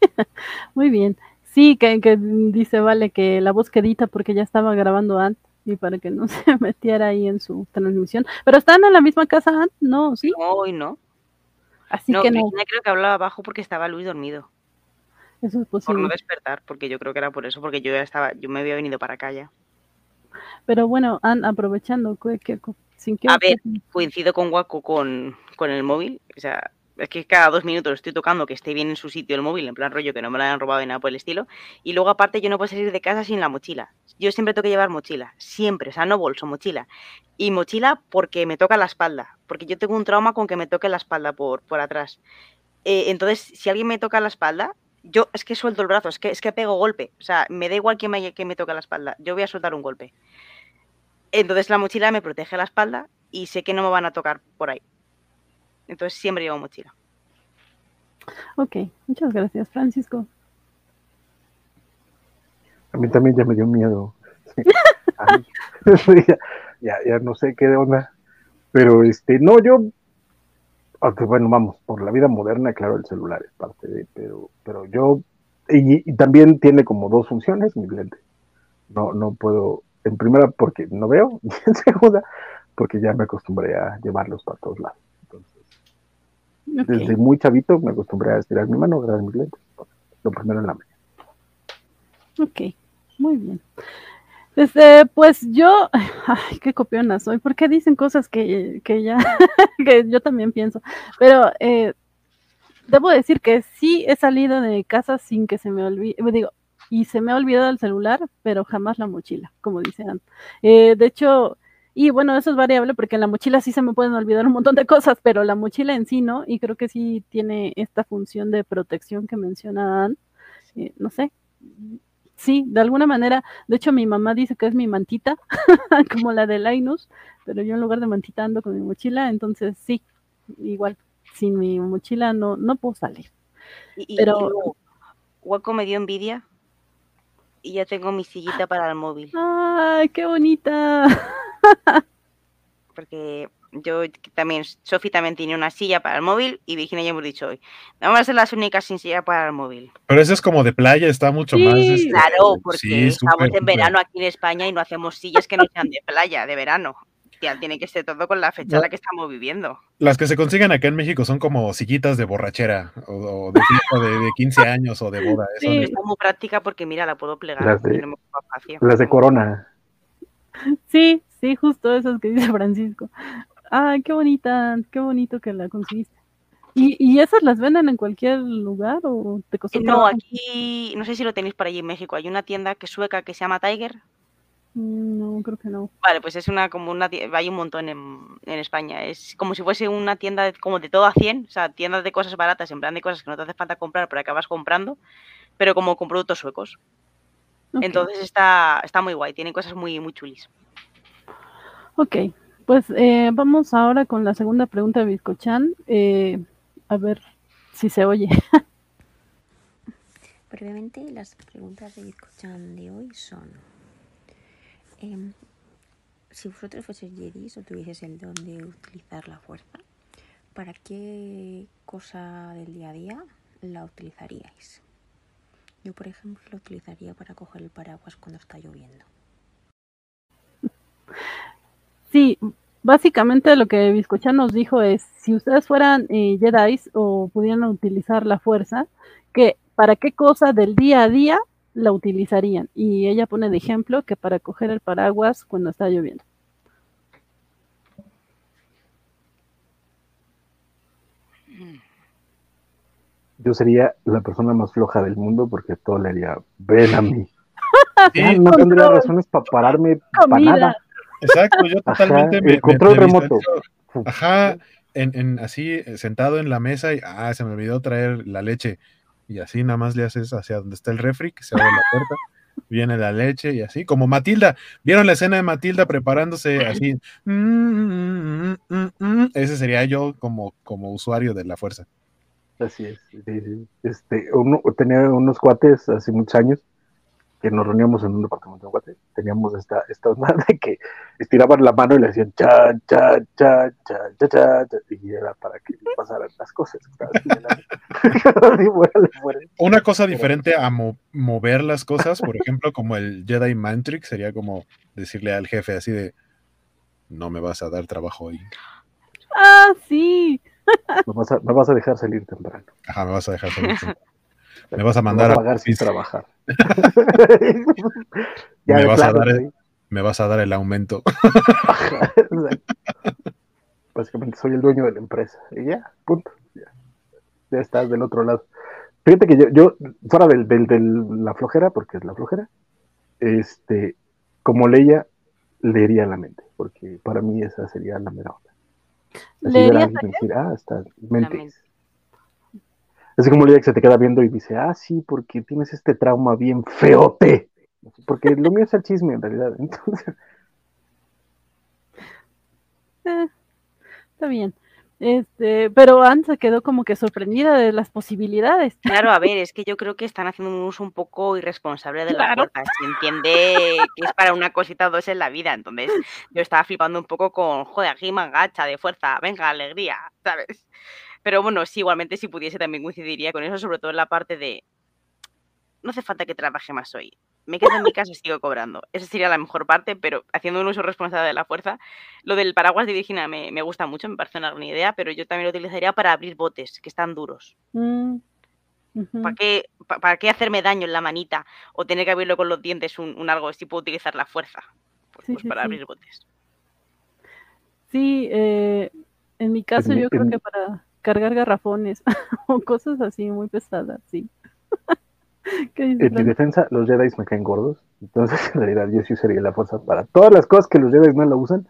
Muy bien. Sí, que, que dice, vale, que la voz quedita porque ya estaba grabando antes y para que no se metiera ahí en su transmisión. Pero están en la misma casa no, sí. No, hoy no. Así no, que no, creo que hablaba bajo porque estaba Luis dormido. eso es Por no posible. despertar, porque yo creo que era por eso, porque yo ya estaba, yo me había venido para acá ya. Pero bueno, Ann, aprovechando, que, que- sin que A ver, coincido con Waco con, con el móvil. O sea, es que cada dos minutos estoy tocando que esté bien en su sitio el móvil, en plan rollo que no me lo hayan robado ni nada por el estilo. Y luego aparte yo no puedo salir de casa sin la mochila. Yo siempre tengo que llevar mochila, siempre, o sea, no bolso, mochila. Y mochila porque me toca la espalda, porque yo tengo un trauma con que me toque la espalda por, por atrás. Eh, entonces, si alguien me toca la espalda, yo es que suelto el brazo, es que, es que pego golpe. O sea, me da igual que me, que me toque la espalda, yo voy a soltar un golpe. Entonces la mochila me protege la espalda y sé que no me van a tocar por ahí. Entonces siempre llevo mochila. Ok, muchas gracias, Francisco. A mí también ya me dio miedo. Sí. Ya, ya, ya no sé qué de onda. Pero este, no, yo, aunque bueno, vamos, por la vida moderna, claro, el celular es parte de, pero, pero yo, y, y también tiene como dos funciones mi lente. No, no puedo, en primera porque no veo, y en segunda porque ya me acostumbré a llevarlos para todos lados. Desde muy chavito me acostumbré a estirar mi mano, agarrar mis lentes. Lo primero en la mañana. ok, muy bien. Este, pues yo, ay, qué copiona soy, porque dicen cosas que, que ya, que yo también pienso, pero eh, debo decir que sí he salido de casa sin que se me olvide, digo, y se me ha olvidado el celular, pero jamás la mochila, como dicen. Eh, de hecho, y bueno, eso es variable porque en la mochila sí se me pueden olvidar un montón de cosas, pero la mochila en sí no, y creo que sí tiene esta función de protección que menciona Ann. Eh, no sé, sí, de alguna manera, de hecho mi mamá dice que es mi mantita, como la de Linus, pero yo en lugar de mantita ando con mi mochila, entonces sí, igual, sin mi mochila no, no puedo salir. Y, Pero- Waco me dio envidia y ya tengo mi sillita para el móvil. ¡Ay, qué bonita! Porque yo también, Sofi también tiene una silla para el móvil y Virginia ya hemos dicho hoy. Vamos a ser las únicas sin silla para el móvil. Pero eso es como de playa, está mucho Sí, más. este, Claro, porque sí, estamos en verano aquí en España y no hacemos sillas que no sean de playa, de verano. Ya tiene que ser todo con la fecha en la que estamos viviendo. Las que se consiguen acá en México son como sillitas de borrachera o, o de de, de 15 años o de boda. Eso Sí. Está muy práctica porque mira, la puedo plegar. Las de- no. Las de Corona. Sí, sí, justo eso es que dice Francisco. Ay, qué bonita, qué bonito que la conseguiste. ¿Y, ¿Y, esas las venden en cualquier lugar o te costó Eh, No, aquí, no sé si lo tenéis por allí en México. Hay una tienda que es sueca que se llama Tiger. Mm, No, creo que no. Vale, pues es una como una hay un montón en, en España. Es como si fuese una tienda de- como de todo a 100, o sea, tiendas de cosas baratas, en plan de cosas que no te hace falta comprar, pero acabas comprando, pero como con productos suecos. Entonces está, está muy guay, tiene cosas muy, muy chulis. Ok, pues eh, vamos ahora con la segunda pregunta de Bizcochan. Eh, a ver si se oye. Brevemente, las preguntas de Bizcochan de hoy son: em, Si vosotros fueseis Jedis o tuvieseis el don de utilizar la fuerza, ¿para qué cosa del día a día la utilizaríais? Yo, por ejemplo, lo utilizaría para coger el paraguas cuando está lloviendo. Sí, básicamente lo que Bizcochan nos dijo es, si ustedes fueran eh, Jedi o pudieran utilizar la fuerza, que para qué cosa del día a día la utilizarían. Y ella pone de ejemplo que para coger el paraguas cuando está lloviendo. Yo sería la persona más floja del mundo porque todo le haría, ven a mí. Sí, no tendría razones para pararme para nada. Exacto, yo totalmente el me, me- control me remoto. Ajá, en, en- así sentado en la mesa y ah, se me olvidó traer la leche. Y así nada más le haces hacia donde está el refri, que se abre la puerta, viene la leche y así, como Matilda. ¿Vieron la escena de Matilda preparándose así? Mm, mm, mm, mm, mm. Ese sería yo como, como usuario de la fuerza. Así es. sí, sí. Este, uno, tenía unos cuates hace muchos años que nos reuníamos en un departamento de cuates. Teníamos esta, esta onda de que estiraban la mano y le decían cha, cha, cha, cha, cha, cha, cha, y era para que pasaran las cosas. Una cosa diferente a mo- mover las cosas, por ejemplo, como el Jedi Mantrix, sería como decirle al jefe así de, no me vas a dar trabajo hoy. Ah, sí. Me vas, a, me vas a dejar salir temprano. Ajá, me vas a dejar salir. Me vas a Me mandar vas a a pagar sin Memphis. Me de vas a dar- sí. me vas a dar el aumento. Básicamente soy el dueño de la empresa. Y ya, punto. Ya, Ya estás del otro lado. Fíjate que yo, yo fuera del, del, del- la flojera, porque es la flojera, este, como leía, leería la mente, porque para mí esa sería la mera onda. Así ver a ¿Leerías alguien y decir, ah, está, mente. mente. Así como que se te queda viendo y dice, ah, sí, porque tienes este trauma bien feote. Porque lo mío es el chisme en realidad. Entonces, Eh, está bien. Este, pero Anne se quedó como que sorprendida de las posibilidades. Claro, a ver, es que yo creo que están haciendo un uso un poco irresponsable de la Claro. Se entiende que es para una cosita o dos en la vida. Entonces, yo estaba flipando un poco con, joder, aquí gacha de fuerza, venga, alegría, ¿sabes? Pero bueno, sí, igualmente si pudiese también coincidiría con eso, sobre todo en la parte de, no hace falta que trabaje más hoy. Me quedo en mi casa y sigo cobrando. Esa sería la mejor parte, pero haciendo un uso responsable de la fuerza. Lo del paraguas de Virginia me, me gusta mucho, me parece una buena idea, pero yo también lo utilizaría para abrir botes, que están duros. Mm. ¿Para qué, pa- ¿Para qué hacerme daño en la manita o tener que abrirlo con los dientes un, un algo si puedo utilizar la fuerza? Pues, Sí, pues sí, para sí. abrir botes. Sí, eh, en mi caso mi- yo creo en- que para cargar garrafones o cosas así muy pesadas, sí. ¿Qué dices, en mi defensa, los Jedi me caen gordos. Entonces, en realidad, yo sí usaría la fuerza para todas las cosas que los Jedi no la usan,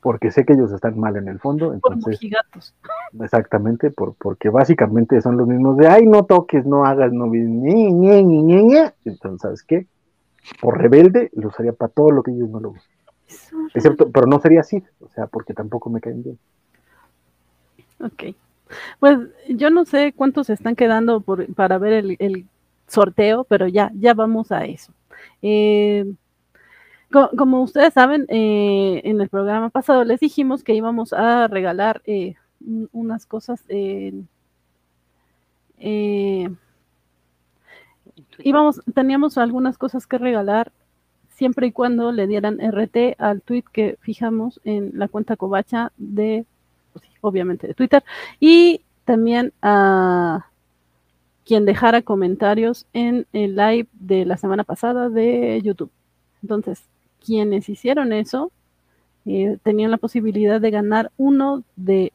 porque sé que ellos están mal en el fondo. Por Entonces, mojigatos. exactamente, por, porque básicamente son los mismos de, ay, no toques, no hagas, no ñe, ñe, ñe, ñe". Entonces, ¿sabes qué? Por rebelde, lo usaría para todo lo que ellos no lo usan. Excepto, pero no sería así, o sea, porque tampoco me caen bien. Ok. Pues yo no sé cuántos están quedando para ver el, sorteo, pero ya, ya vamos a eso. Eh, co- como ustedes saben, eh, en el programa pasado les dijimos que íbamos a regalar eh, un- unas cosas. íbamos, teníamos algunas cosas que regalar siempre y cuando le dieran RT al tweet que fijamos en la cuenta Covacha de, obviamente de Twitter, y también a quien dejara comentarios en el live de la semana pasada de YouTube. Entonces, quienes hicieron eso, eh, tenían la posibilidad de ganar uno de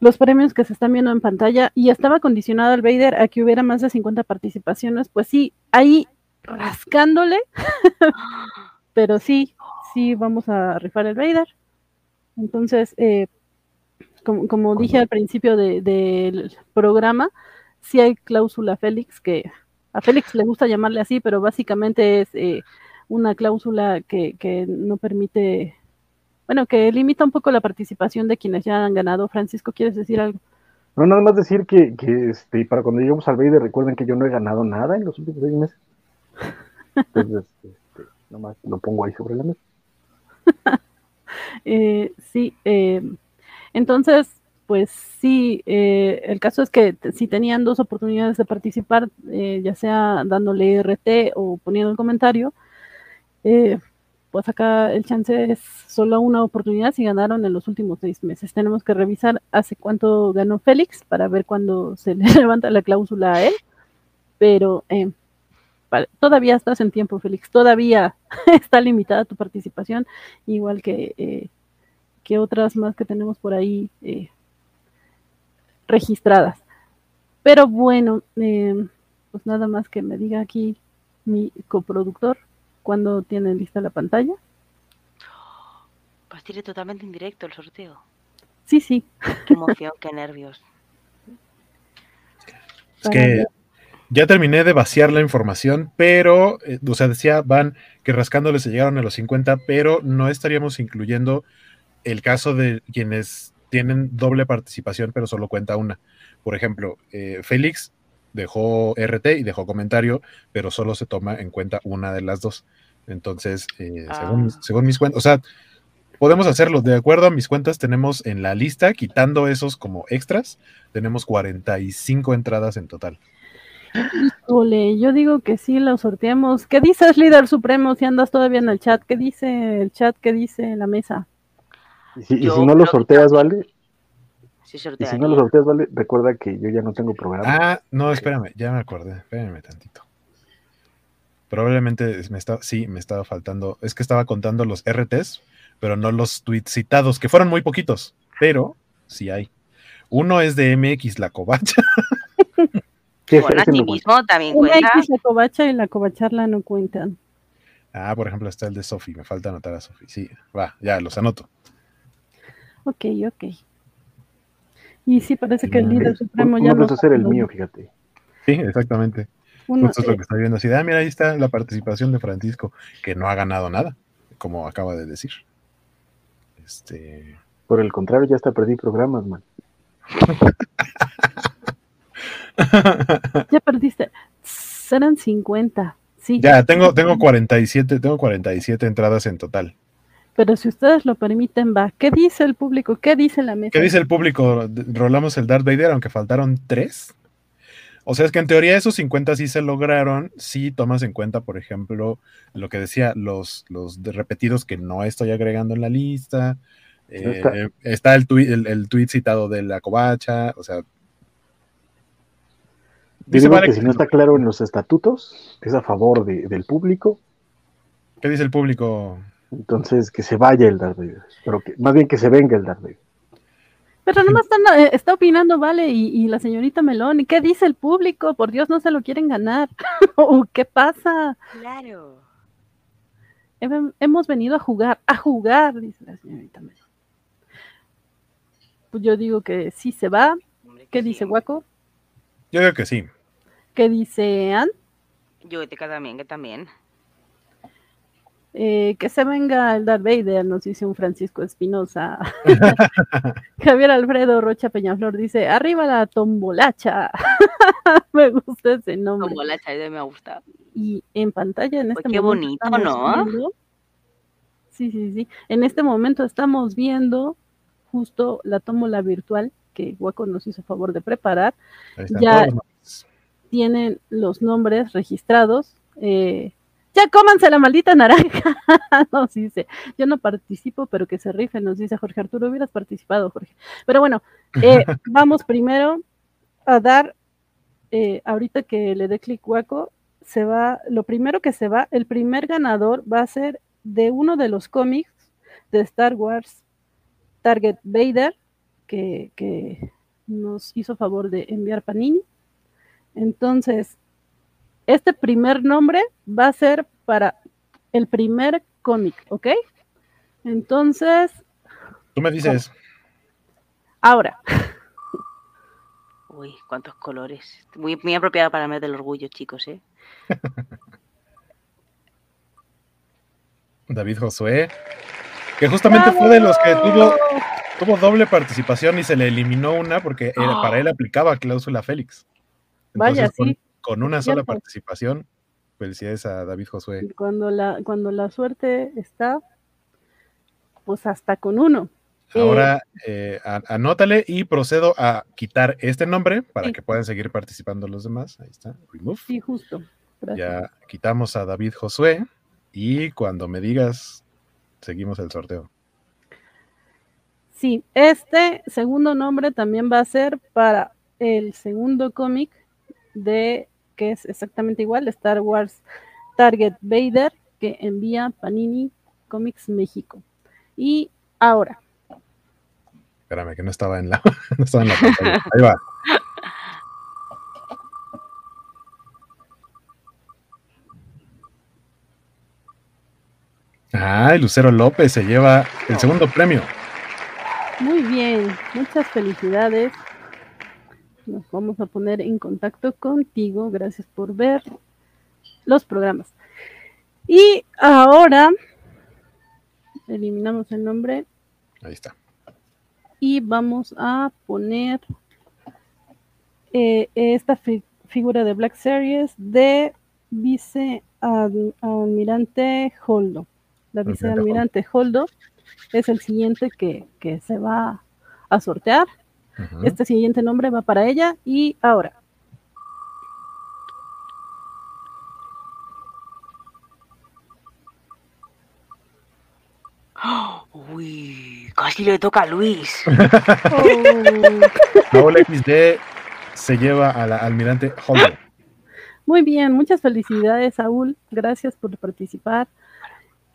los premios que se están viendo en pantalla y estaba condicionado al Vader a que hubiera más de 50 participaciones, pues sí, ahí rascándole, pero sí, sí vamos a rifar el Vader. Entonces, eh, como, como, dije al principio del de, programa, sí hay cláusula Félix, que a Félix le gusta llamarle así, pero básicamente es eh, una cláusula que, que no permite bueno, que limita un poco la participación de quienes ya han ganado. Francisco, ¿quieres decir algo? No, nada más decir que, que este, para cuando lleguemos al Vader, recuerden que yo no he ganado nada en los últimos seis meses. Entonces, este, nomás lo pongo ahí sobre la mesa. eh, sí, eh, entonces, pues sí, eh, el caso es que si tenían dos oportunidades de participar, eh, ya sea dándole RT o poniendo el comentario, eh, pues acá el chance es solo una oportunidad si ganaron en los últimos seis meses. Tenemos que revisar hace cuánto ganó Félix para ver cuándo se le levanta la cláusula a él, pero eh, todavía estás en tiempo, Félix, todavía está limitada tu participación, igual que, eh, que otras más que tenemos por ahí eh, registradas. Pero bueno, eh, pues nada más que me diga aquí mi coproductor cuando tienen lista la pantalla. Pues tiene totalmente en directo el sorteo. Sí, sí. Qué emoción, qué nervios. Es que ya terminé de vaciar la información, pero, eh, o sea, decía Van que rascándole se llegaron a los 50, pero no estaríamos incluyendo el caso de quienes tienen doble participación, pero solo cuenta una. Por ejemplo, eh, Félix dejó RT y dejó comentario, pero solo se toma en cuenta una de las dos. Entonces, eh, ah. según, según, mis cuentas, o sea, podemos hacerlo. De acuerdo a mis cuentas, tenemos en la lista, quitando esos como extras, tenemos 45 entradas en total. Híjole, yo digo que sí, lo sorteamos. ¿Qué dices, líder supremo, si andas todavía en el chat? ¿Qué dice el chat? ¿Qué dice la mesa? Y si, y si no lo sorteas, ¿vale? y si no lo sorteas, ¿vale? Recuerda que yo ya no tengo programa. Ah, no, espérame, ya me acordé. Espérame tantito. Probablemente me está, sí, me estaba faltando. Es que estaba contando los RTs, pero no los tweets citados, que fueron muy poquitos, pero sí hay. Uno es de MX La Covacha. bueno, a ti mismo también cuenta. MX La Covacha y La Covacharla no cuentan. Ah, por ejemplo, está el de Sofi. Me falta anotar a Sofi. Sí, va, ya los anoto. Ok, ok. Y sí, parece que el líder supremo ya. No a hacer el mío, fíjate. Sí, exactamente. Uno, Esto es lo que está viendo. Así, ah, mira, ahí está la participación de Francisco, que no ha ganado nada, como acaba de decir. Este. Por el contrario, ya hasta perdí programas, man. ya perdiste. Serán 50. Sí. Ya, tengo, tengo 47, tengo 47 entradas en total. Pero si ustedes lo permiten, va. ¿Qué dice el público? ¿Qué dice la mesa? ¿Qué dice el público? Rolamos el Darth Vader, aunque faltaron tres. O sea, es que en teoría esos 50 sí se lograron si tomas en cuenta, por ejemplo, lo que decía, los, los repetidos que no estoy agregando en la lista. está. Eh, está, el, tweet, el, tweet citado de la covacha, o sea. Dice que si no está claro en los estatutos, es a favor de, del público. ¿Qué dice el público? Entonces, que se vaya el Darth Vader, pero que, más bien que se venga el Darth Vader. Pero nomás eh, está opinando, vale, y, la señorita Melón, ¿y qué dice el público? Por Dios, no se lo quieren ganar. ¿Qué pasa? Claro. hemos venido a jugar, a jugar, dice la señorita Melón. Pues yo digo que sí se va. ¿Qué dice Guaco? Yo digo que sí. ¿Qué dice Ann? Yo que también, que también. Eh, que se venga el Darth Vader, nos dice un Francisco Espinosa. Javier Alfredo Rocha Peñaflor dice, arriba la tombolacha. me gusta ese nombre. Tombolacha, me gusta. Y en pantalla en este momento. Qué bonito, ¿no? sí, sí, sí. En este momento estamos viendo justo la tómbola virtual que Guaco nos hizo favor de preparar. Ya tienen los nombres registrados. Eh, ya cómanse la maldita naranja, nos dice. Yo no participo, pero que se rife, nos dice Jorge Arturo. Hubieras participado, Jorge. Pero bueno, eh, vamos primero a dar, eh, ahorita que le dé clic hueco, se va, lo primero que se va, el primer ganador va a ser de uno de los cómics de Star Wars Target Vader, que, que nos hizo favor de enviar Panini. Entonces, este primer nombre va a ser para el primer cómic, ¿ok? Entonces, Tú me dices, ahora, Uy, cuántos colores. Muy, muy apropiado para el mes del orgullo, chicos, ¿eh? David Josué, que justamente fue de los que tuvo, tuvo doble participación y se le eliminó una porque era- para él aplicaba cláusula Félix. Vaya, sí, con una sola cierto. participación, felicidades a David Josué. cuando la, cuando la suerte está, pues hasta con uno. Eh, Ahora eh, a- anótale y procedo a quitar este nombre para Sí. que puedan seguir participando los demás. Ahí está, remove. sí, justo. Gracias. Ya quitamos a David Josué y cuando me digas, seguimos el sorteo. Sí, este segundo nombre también va a ser para el segundo cómic de que es exactamente igual, Star Wars Target Vader, que envía Panini Comics México. Y ahora, Espérame, que no estaba en la, no estaba en la pantalla. Ahí va. Ah, Lucero López se lleva el segundo premio. muy bien, muchas felicidades. Nos vamos a poner en contacto contigo. Gracias por ver los programas. Y ahora eliminamos el nombre Ahí está. y vamos a poner eh, esta fi- figura de Black Series de vicealmirante Holdo. La Almirante vicealmirante Holdo es el siguiente que, que se va a sortear. Este siguiente nombre va para ella y ahora. Uy, casi le toca a Luis. Oh, Paul XD se lleva a la almirante Holden. muy bien, muchas felicidades, Saúl. Gracias por participar.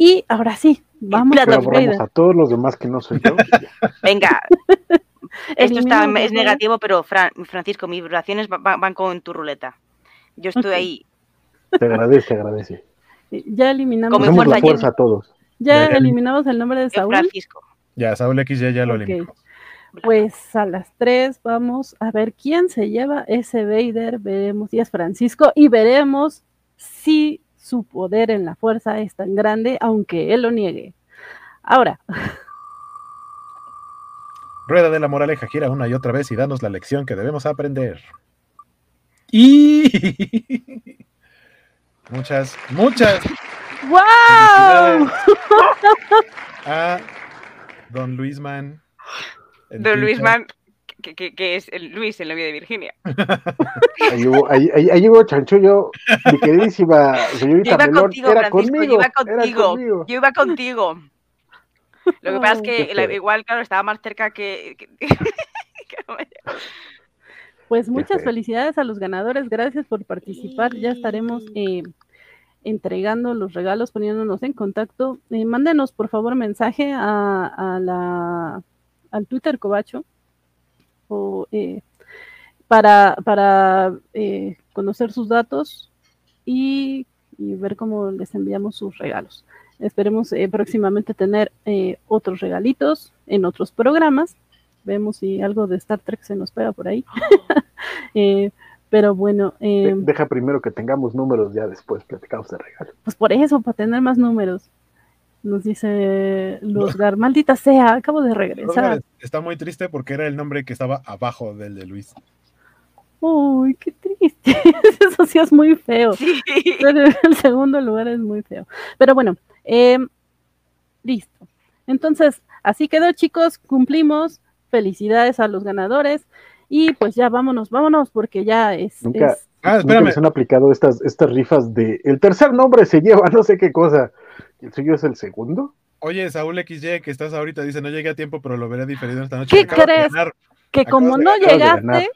Y ahora sí, vamos a a todos los demás que no soy yo. Venga. Esto está, es negativo, pero Fran- Francisco, mis vibraciones va- va- van con tu ruleta. Yo estoy ahí. Te agradece, te agradece. Ya eliminamos, Como la fuerza, fuerza a todos. ya eliminamos el nombre de Saúl. Francisco. Ya, Saúl X ya, ya lo Ok. eliminamos. Pues a las tres vamos a ver quién se lleva ese Vader. Veremos si es Francisco y veremos si su poder en la fuerza es tan grande, aunque él lo niegue. Ahora, Rueda de la moraleja, gira una y otra vez y danos la lección que debemos aprender. Y muchas, muchas ¡wow! a Don Luisman. Don Twitter. Luis Man, que, que- que es el Luis, el novio de Virginia. Ahí hubo, ahí, ahí, ahí hubo chanchullo. Mi queridísima Yo señorita iba Melón. contigo, era Francisco, conmigo. yo iba era contigo. conmigo. Yo iba contigo. Lo que pasa es que igual, claro, estaba más cerca que. Pues muchas felicidades a los ganadores. Gracias por participar. Ya estaremos eh, entregando los regalos, poniéndonos en contacto. Eh, mándenos, por favor, mensaje a, a la, al Twitter Cobacho o, eh, para, para eh, conocer sus datos y, y ver cómo les enviamos sus regalos. Esperemos eh, próximamente tener eh, otros regalitos en otros programas. Vemos si algo de Star Trek se nos pega por ahí. Pero bueno, eh, Deja primero que tengamos números, ya después platicamos de regalo. pues por eso, para tener más números. Nos dice Luzgar, maldita sea, acabo de regresar. Está muy triste porque era el nombre que estaba abajo del de Luis. Uy, qué triste. Eso sí es muy feo. Sí. Pero el segundo lugar es muy feo. Pero bueno, eh, listo. Entonces, así quedó, chicos. Cumplimos. Felicidades a los ganadores. Y pues ya vámonos, vámonos, porque ya es. Nunca- es- Ah, Nunca espérame. les han aplicado estas, estas rifas de el tercer nombre se lleva no sé qué cosa. ¿El suyo es el segundo? Oye, Saúl XY, que estás ahorita, dice, no llegué a tiempo, pero lo veré diferido esta noche. ¿Qué crees? que acabas como de- no llegaste,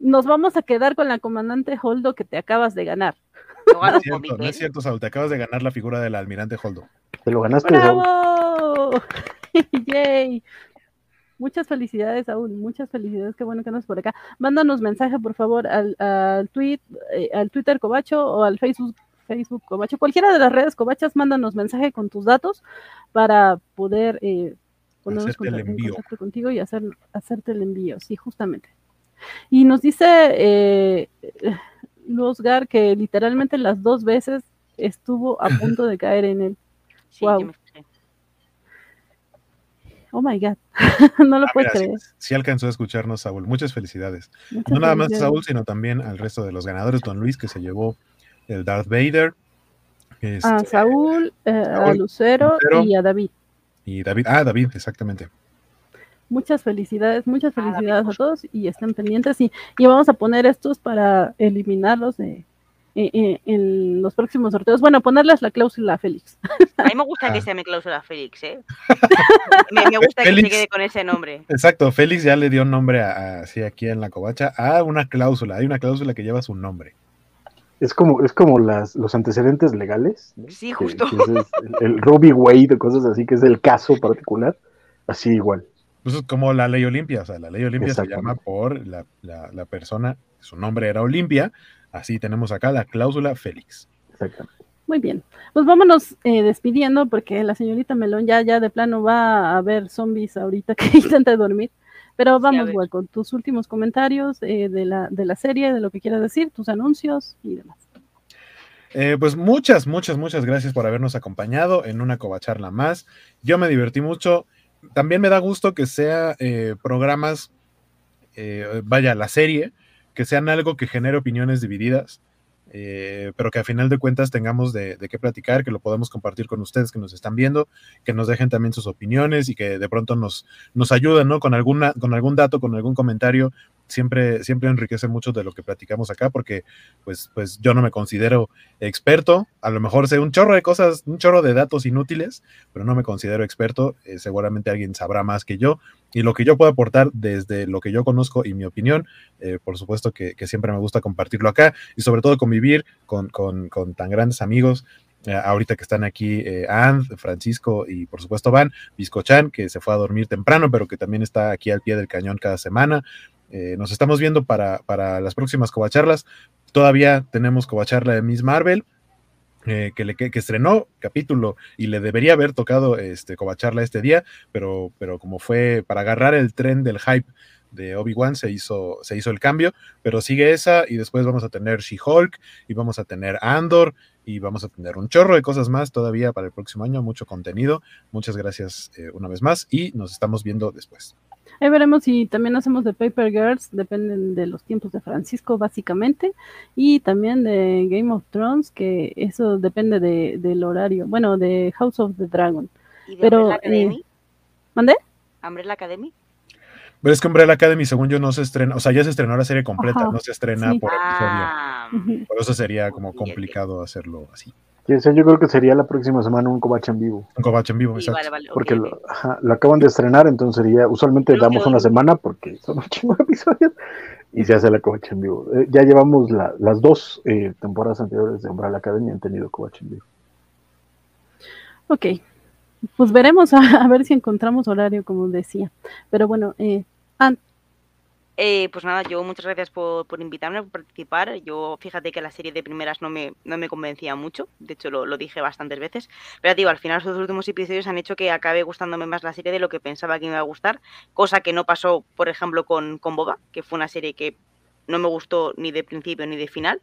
nos vamos a quedar con la comandante Holdo que te acabas de ganar. No es cierto, no es cierto, Saúl, te acabas de ganar la figura del almirante Holdo. Te lo ganaste, Saúl. ¡Bravo! Yay. Muchas felicidades, aún, muchas felicidades, qué bueno que nos por acá. Mándanos mensaje, por favor, al, al, tweet, eh, al Twitter Cobacho o al Facebook, Facebook Cobacho, cualquiera de las redes Cobachas, mándanos mensaje con tus datos para poder eh, ponernos Hacerte el contacto- en envío. contacto contigo y hacer, hacerte el envío, sí, justamente. Y nos dice eh, Luzgar que literalmente las dos veces estuvo a punto de caer en él. Sí, fijé. Oh my god, no lo Ah, puedes mira, creer. sí, sí alcanzó a escucharnos, Saúl. Muchas felicidades. Muchas No nada más a. Saúl, sino también al resto de los ganadores. Don Luis, que se llevó el Darth Vader. este, A Saúl, eh, a Saúl, Lucero, Lucero. y a David. Y David. Ah, David, exactamente. Muchas felicidades, muchas Ah, felicidades a todos y estén pendientes y, y vamos a poner estos para eliminarlos de, eh, eh, en los próximos sorteos. Bueno, ponerles la cláusula a Félix. A mí me gusta Ah. que sea mi cláusula Félix, ¿eh? me, me gusta que se quede con ese nombre. Exacto, Félix ya le dio nombre a, a- sí, aquí en la covacha a una cláusula. Hay una cláusula que lleva su nombre. Es como, es como las, los antecedentes legales. ¿no? Sí, justo. que ese es el, el Robbie Wade o cosas así, que es el caso particular. Así igual. Pues es como la ley Olimpia. O sea, la ley Olimpia se llama por la, la- la persona, su nombre era Olimpia. Así tenemos acá la cláusula Félix. Exactamente. Muy bien, pues vámonos eh, despidiendo porque la señorita Melón ya, ya de plano va a ver zombies ahorita que intente dormir. Pero vamos, ver. güey, con tus últimos comentarios eh, de, la, de la serie, de lo que quieras decir, tus anuncios y demás. Eh, pues muchas, muchas, muchas gracias por habernos acompañado en una covacharla más. Yo me divertí mucho. También me da gusto que sea eh, programas, eh, vaya, la serie, que sean algo que genere opiniones divididas, eh, pero que a final de cuentas tengamos de, qué platicar, que lo podamos compartir con ustedes que nos están viendo, que nos dejen también sus opiniones y que de pronto nos, nos ayuden, ¿no? Con, alguna, con algún dato, con algún comentario. Siempre, siempre enriquece mucho de lo que platicamos acá, porque pues, pues yo no me considero experto, a lo mejor sé un chorro de cosas, un chorro de datos inútiles, pero no me considero experto, eh, seguramente alguien sabrá más que yo, y lo que yo puedo aportar desde lo que yo conozco y mi opinión, eh, por supuesto que, siempre me gusta compartirlo acá, y sobre todo convivir con, con, con tan grandes amigos, eh, ahorita que están aquí eh, And, Francisco y por supuesto Van, Biscochan, que se fue a dormir temprano, pero que también está aquí al pie del cañón cada semana. Eh, nos estamos viendo para, para las próximas covacharlas. Todavía tenemos covacharla de Miss Marvel, eh, que, le, que, estrenó capítulo y le debería haber tocado este, covacharla este día, pero, pero como fue para agarrar el tren del hype de Obi-Wan se hizo, se hizo el cambio, pero sigue esa y después vamos a tener She-Hulk y vamos a tener Andor y vamos a tener un chorro de cosas más todavía para el próximo año, mucho contenido. Muchas gracias eh, una vez más y nos estamos viendo después. Ahí veremos si también hacemos de Paper Girls, dependen de los tiempos de Francisco básicamente, y también de Game of Thrones, que eso depende de, del horario, bueno, de House of the Dragon. ¿Y de Pero, Umbrella Academy? Eh, ¿Mandé? ¿Umbrella Academy? Pero es que Umbrella Academy, según yo, no se estrena, o sea, ya se estrenó la serie completa, Ajá, no se estrena sí. por Ah, episodio. Por eso sería como complicado hacerlo así. Sea, yo creo que sería la próxima semana un covacha en vivo. Un covacha en vivo, sí, exacto. vale, vale. ok, Porque lo, ajá, lo acaban de estrenar, entonces sería, usualmente Creo damos una semana porque son un chingo de episodios y se hace la covacha en vivo. Eh, ya llevamos la- las dos eh, temporadas anteriores de Umbrella Academy han tenido covacha en vivo. Ok, pues veremos a, a, ver si encontramos horario, como decía. Pero bueno, eh, Ann, Eh, pues nada, yo muchas gracias por, por invitarme a participar. Yo fíjate que la serie de primeras no me, no me convencía mucho, de hecho lo, lo dije bastantes veces, pero digo, al final sus últimos episodios han hecho que acabe gustándome más la serie de lo que pensaba que me iba a gustar, cosa que no pasó, por ejemplo, con, con Boba, que fue una serie que no me gustó ni de principio ni de final.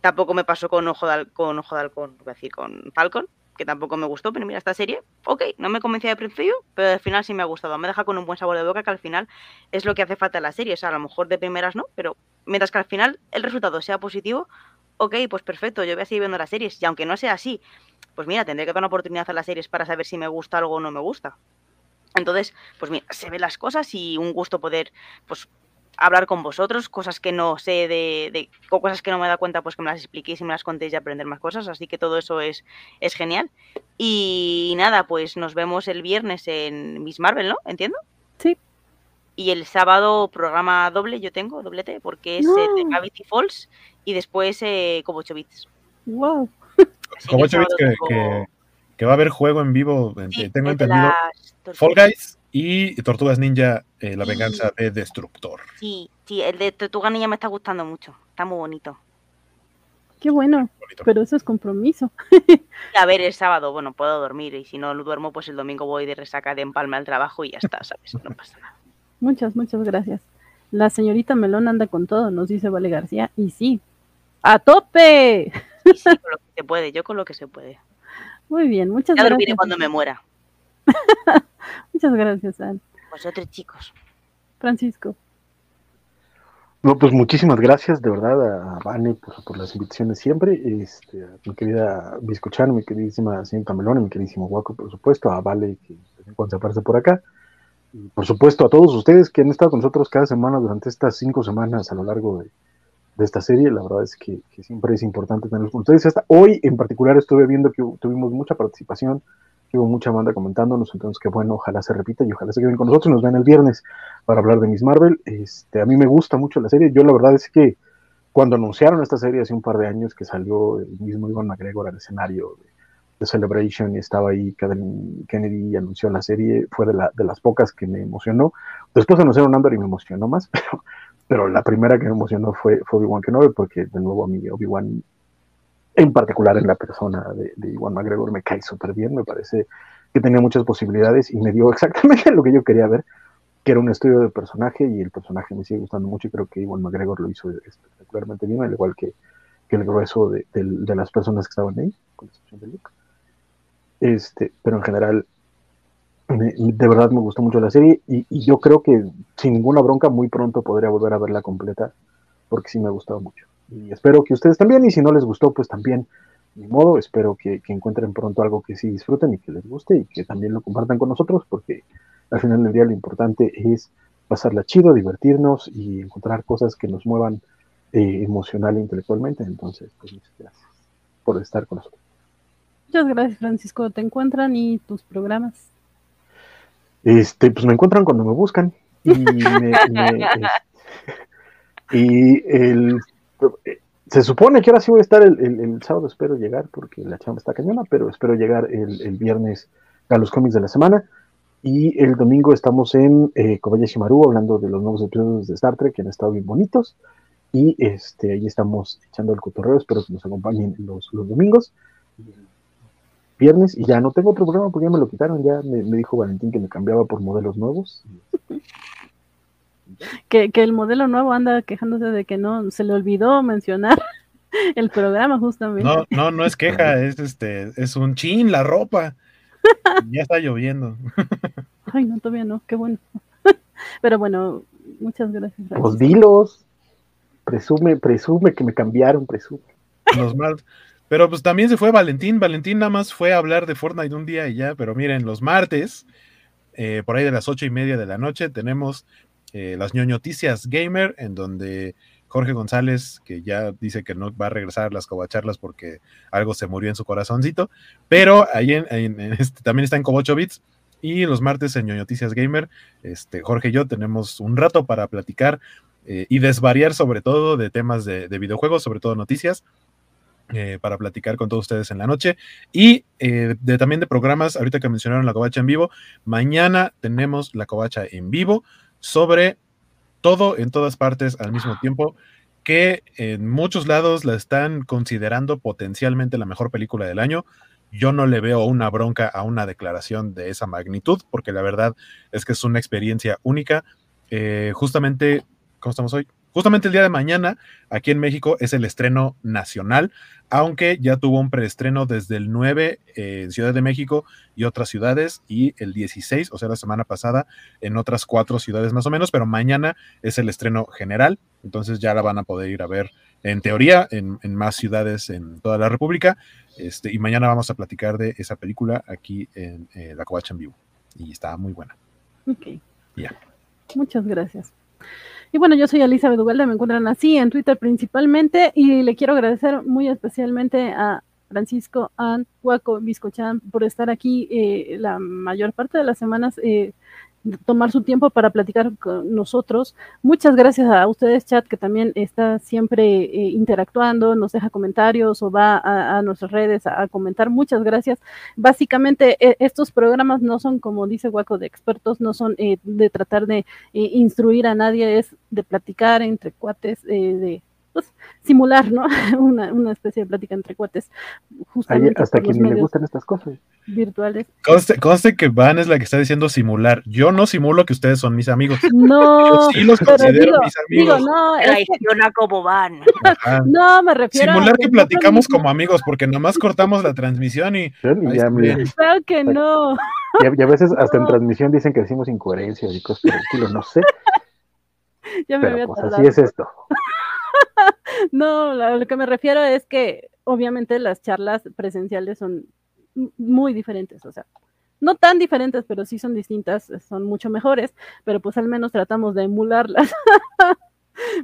Tampoco me pasó con Ojo de, con, Ojo de Halcón, decir, con Falcon, que tampoco me gustó, pero mira, esta serie, ok, no me convencía de principio, pero al final sí me ha gustado. Me deja con un buen sabor de boca que al final es lo que hace falta en la serie. O sea, a lo mejor de primeras no, pero mientras que al final el resultado sea positivo, ok, pues perfecto, yo voy a seguir viendo las series. Y aunque no sea así, pues mira, tendré que dar una oportunidad a las series para saber si me gusta algo o no me gusta. Entonces, pues mira, se ven las cosas y un gusto poder, pues hablar con vosotros, cosas que no sé de, de o cosas que no me da cuenta, pues que me las expliquéis y me las contéis y aprender más cosas, así que todo eso es, es genial. Y nada, pues nos vemos el viernes en Miss Marvel, ¿no? ¿Entiendo? Sí. Y el sábado programa doble yo tengo, doblete, porque es No. el de Gravity Falls y después eh, como 8 bits. wow. Como el 8 bits sábado que, tengo- que, que va a haber juego en vivo, Sí, tengo entendido, las Fall. Guys y Tortugas Ninja, eh, la Sí. venganza de Destructor. Sí, sí, el de Tortuga Niña me está gustando mucho. Está muy bonito. Qué bueno, Bonito. pero eso es compromiso. Y a ver, el sábado, bueno, puedo dormir y si no duermo, pues el domingo voy de resaca de empalme al trabajo y ya está, ¿sabes? No pasa nada. Muchas, muchas gracias. La señorita Melón anda con todo, nos dice Vale García. Y sí, ¡a tope! Y sí, con lo que se puede, yo con lo que se puede. Muy bien, muchas Ya dormiré gracias. cuando me muera. Muchas gracias, Ann. Vosotros, chicos. Francisco. No, pues muchísimas gracias de verdad a Vane por, por las invitaciones siempre, este, a mi querida Biscochan, mi queridísima señorita Melón, mi queridísimo Guaco, por supuesto, a Vale que cuando se aparece por acá, y por supuesto a todos ustedes que han estado con nosotros cada semana durante estas cinco semanas a lo largo de, de esta serie, la verdad es que, que siempre es importante tenerlos con ustedes. Hasta hoy en particular estuve viendo que tuvimos mucha participación, mucha banda comentándonos, entonces que bueno, ojalá se repita y ojalá se queden con nosotros, nos ven el viernes para hablar de Miss Marvel. Este, a mí me gusta mucho la serie. Yo la verdad es que cuando anunciaron esta serie hace un par de años que salió el mismo Ivan McGregor al escenario de, Celebration y estaba ahí Kennedy y anunció la serie, fue de, la, de las pocas que me emocionó. Después anunciaron Andor y me emocionó más, pero, pero la primera que me emocionó fue, fue Obi-Wan Kenobi porque de nuevo a mí Obi-Wan en particular en la persona de, Iwan McGregor me cae súper bien, me parece que tenía muchas posibilidades y me dio exactamente lo que yo quería ver que era un estudio de personaje y el personaje me sigue gustando mucho y creo que Iwan McGregor lo hizo espectacularmente bien, al igual que, el grueso de, las personas que estaban ahí, con excepción de Luke. Este, pero en general, de verdad me gustó mucho la serie y, y, yo creo que sin ninguna bronca muy pronto podría volver a verla completa porque sí me ha gustado mucho. Y espero que ustedes también, y si no les gustó, pues también, ni modo, espero que, que encuentren pronto algo que sí disfruten y que les guste y que también lo compartan con nosotros porque al final del día lo importante es pasarla chido, divertirnos y encontrar cosas que nos muevan eh, emocional e intelectualmente. Entonces, pues muchas gracias por estar con nosotros. Muchas gracias, Francisco. ¿Te encuentran y tus programas? Este, pues me encuentran cuando me buscan. Y, me, me, y el, se supone que ahora sí voy a estar el, sábado, espero llegar, porque la chamba está cañona, pero espero llegar el, viernes a los cómics de la semana. Y el domingo estamos en eh, Kobayashi Maru hablando de los nuevos episodios de Star Trek que han estado bien bonitos. Y este, ahí estamos echando el cotorreo. Espero que nos acompañen los, domingos. Viernes. Y ya no tengo otro programa porque ya me lo quitaron. Ya me dijo Valentín que me cambiaba por modelos nuevos. Que, que, el modelo nuevo anda quejándose de que no se le olvidó mencionar el programa justamente. No, no, no es queja, es este, es un chin la ropa. ya está lloviendo. Ay, no, todavía no, qué bueno. Pero bueno, muchas gracias. Pues dilos. Presume, presume que me cambiaron, presume. Los más. Pero pues también se fue Valentín. Valentín nada más fue a hablar de Fortnite un día y ya. Pero miren, los martes, eh, por ahí de las ocho y media de la noche, tenemos eh, las ñoñoticias gamer, en donde Jorge González, que ya dice que no va a regresar a las cobacharlas porque algo se murió en su corazoncito, pero ahí este, también está en Cobocho Bits. Y los martes en Ñoñoticias Gamer, este, Jorge y yo tenemos un rato para platicar eh, y desvariar sobre todo de temas de, de videojuegos, sobre todo noticias, eh, para platicar con todos ustedes en la noche. Y eh, también de programas, ahorita que mencionaron la covacha en vivo, mañana tenemos la covacha en vivo sobre todo en todas partes al mismo tiempo, que en muchos lados la están considerando potencialmente la mejor película del año. Yo no le veo una bronca a una declaración de esa magnitud, porque la verdad es que es una experiencia única. Eh, justamente, ¿cómo estamos hoy? Justamente el día de mañana, aquí en México, es el estreno nacional, aunque ya tuvo un preestreno desde el 9 eh, en Ciudad de México y otras ciudades, y el 16, o sea, la semana pasada, en otras cuatro ciudades más o menos, pero mañana es el estreno general, entonces ya la van a poder ir a ver, en teoría, en, en más ciudades en toda la República, este, y mañana vamos a platicar de esa película aquí en eh, La Covacha en Vivo, y está muy buena. Ok. Ya. Yeah. Muchas gracias. Y bueno, yo soy Elizabeth Ugalde, me encuentran así en Twitter principalmente y le quiero agradecer muy especialmente a Francisco An Huaco Biscochan por estar aquí eh, la mayor parte de las semanas eh, tomar su tiempo para platicar con nosotros. Muchas gracias a ustedes, chat, que también está siempre eh, interactuando, nos deja comentarios o va a, nuestras redes a, comentar. Muchas gracias. Básicamente, e, estos programas no son, como dice Guaco, de expertos, no son eh, de tratar de instruir a nadie, es de platicar entre cuates, de pues, simular, ¿no? Una, una, especie de plática entre cuates. Justamente hasta quien le gustan estas cosas. Virtuales. Conste, que Van es la que está diciendo simular. Yo no simulo que ustedes son mis amigos. No. sí los considero mis amigos. Digo, no, como Van. No, me refiero Simular que platicamos como amigos, porque nomás cortamos la transmisión y. Ya, Claro que no. Y a, veces hasta en transmisión dicen que decimos incoherencias y cosas por el estilo, no sé. Ya me Pero, pues, así es esto. no, lo que me refiero es que obviamente las charlas presenciales son muy diferentes, o sea, no tan diferentes, pero sí son distintas, son mucho mejores, pero pues al menos tratamos de emularlas.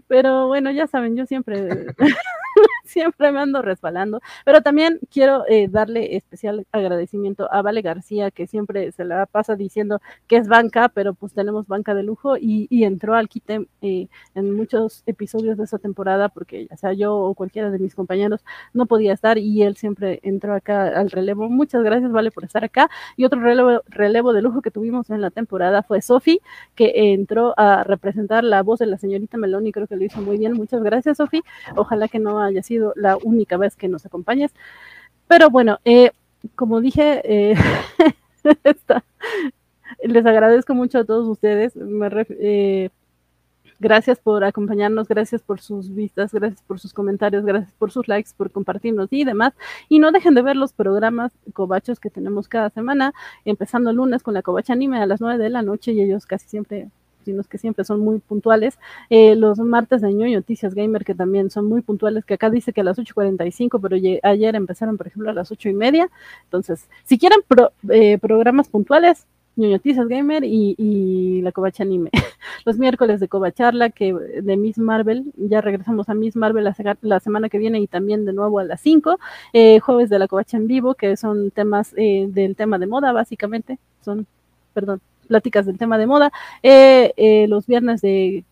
pero bueno, ya saben, yo siempre siempre me ando resbalando. Pero también quiero eh, darle especial agradecimiento a Vale García, que siempre se la pasa diciendo que es banca, pero pues tenemos banca de lujo y, entró al quite eh, en muchos episodios de esa temporada, porque ya sea yo o cualquiera de mis compañeros no podía estar y él siempre entró acá al relevo. Muchas gracias, Vale, por estar acá. Y otro relevo, relevo de lujo que tuvimos en la temporada fue Sofi, que entró a representar la voz de la señorita Meloni, creo que lo hizo muy bien. Muchas gracias, Sofi. Ojalá que no haya sido la única vez que nos acompañes. Pero bueno, eh, como dije, eh, les agradezco mucho a todos ustedes. Eh, gracias por acompañarnos, gracias por sus vistas, gracias por sus comentarios, gracias por sus likes, por compartirnos y demás. Y no dejen de ver los programas cobachos que tenemos cada semana, empezando el lunes con la covacha anime a las 9 de la noche y ellos casi siempre sino que siempre son muy puntuales. Eh, los martes de ñoño Noticias Gamer, que también son muy puntuales, que acá dice que a las 8.45, pero ayer empezaron, por ejemplo, a las ocho y media. Entonces, si quieren eh, programas puntuales, Noticias Gamer y, la Covacha Anime. Los miércoles de Covacharla, que de Miss Marvel, ya regresamos a Miss Marvel la, semana que viene y también de nuevo a las 5. Eh, jueves de la Covacha en vivo, que son temas del tema de moda, básicamente. Son, perdón, pláticas del tema de moda, eh, eh, los viernes de,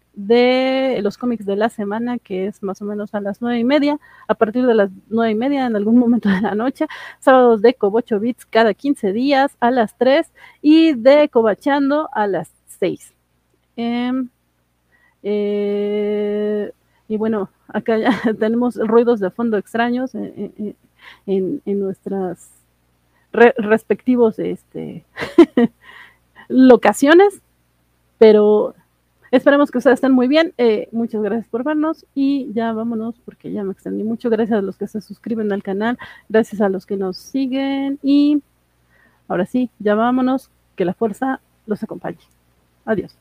los cómics de la semana, que es más o menos a las nueve y media, a partir de las nueve y media en algún momento de la noche, sábados de Cobocho Bits cada 15 días a las 3 y de Cobachando a las 6. Em, eh, y bueno, acá ya tenemos ruidos de fondo extraños en, nuestras respectivos este, locaciones, pero esperemos que ustedes estén muy bien. Eh, muchas gracias por vernos y ya vámonos porque ya me extendí mucho. Gracias a los que se suscriben al canal, gracias a los que nos siguen y ahora sí, ya vámonos, que la fuerza los acompañe. Adiós.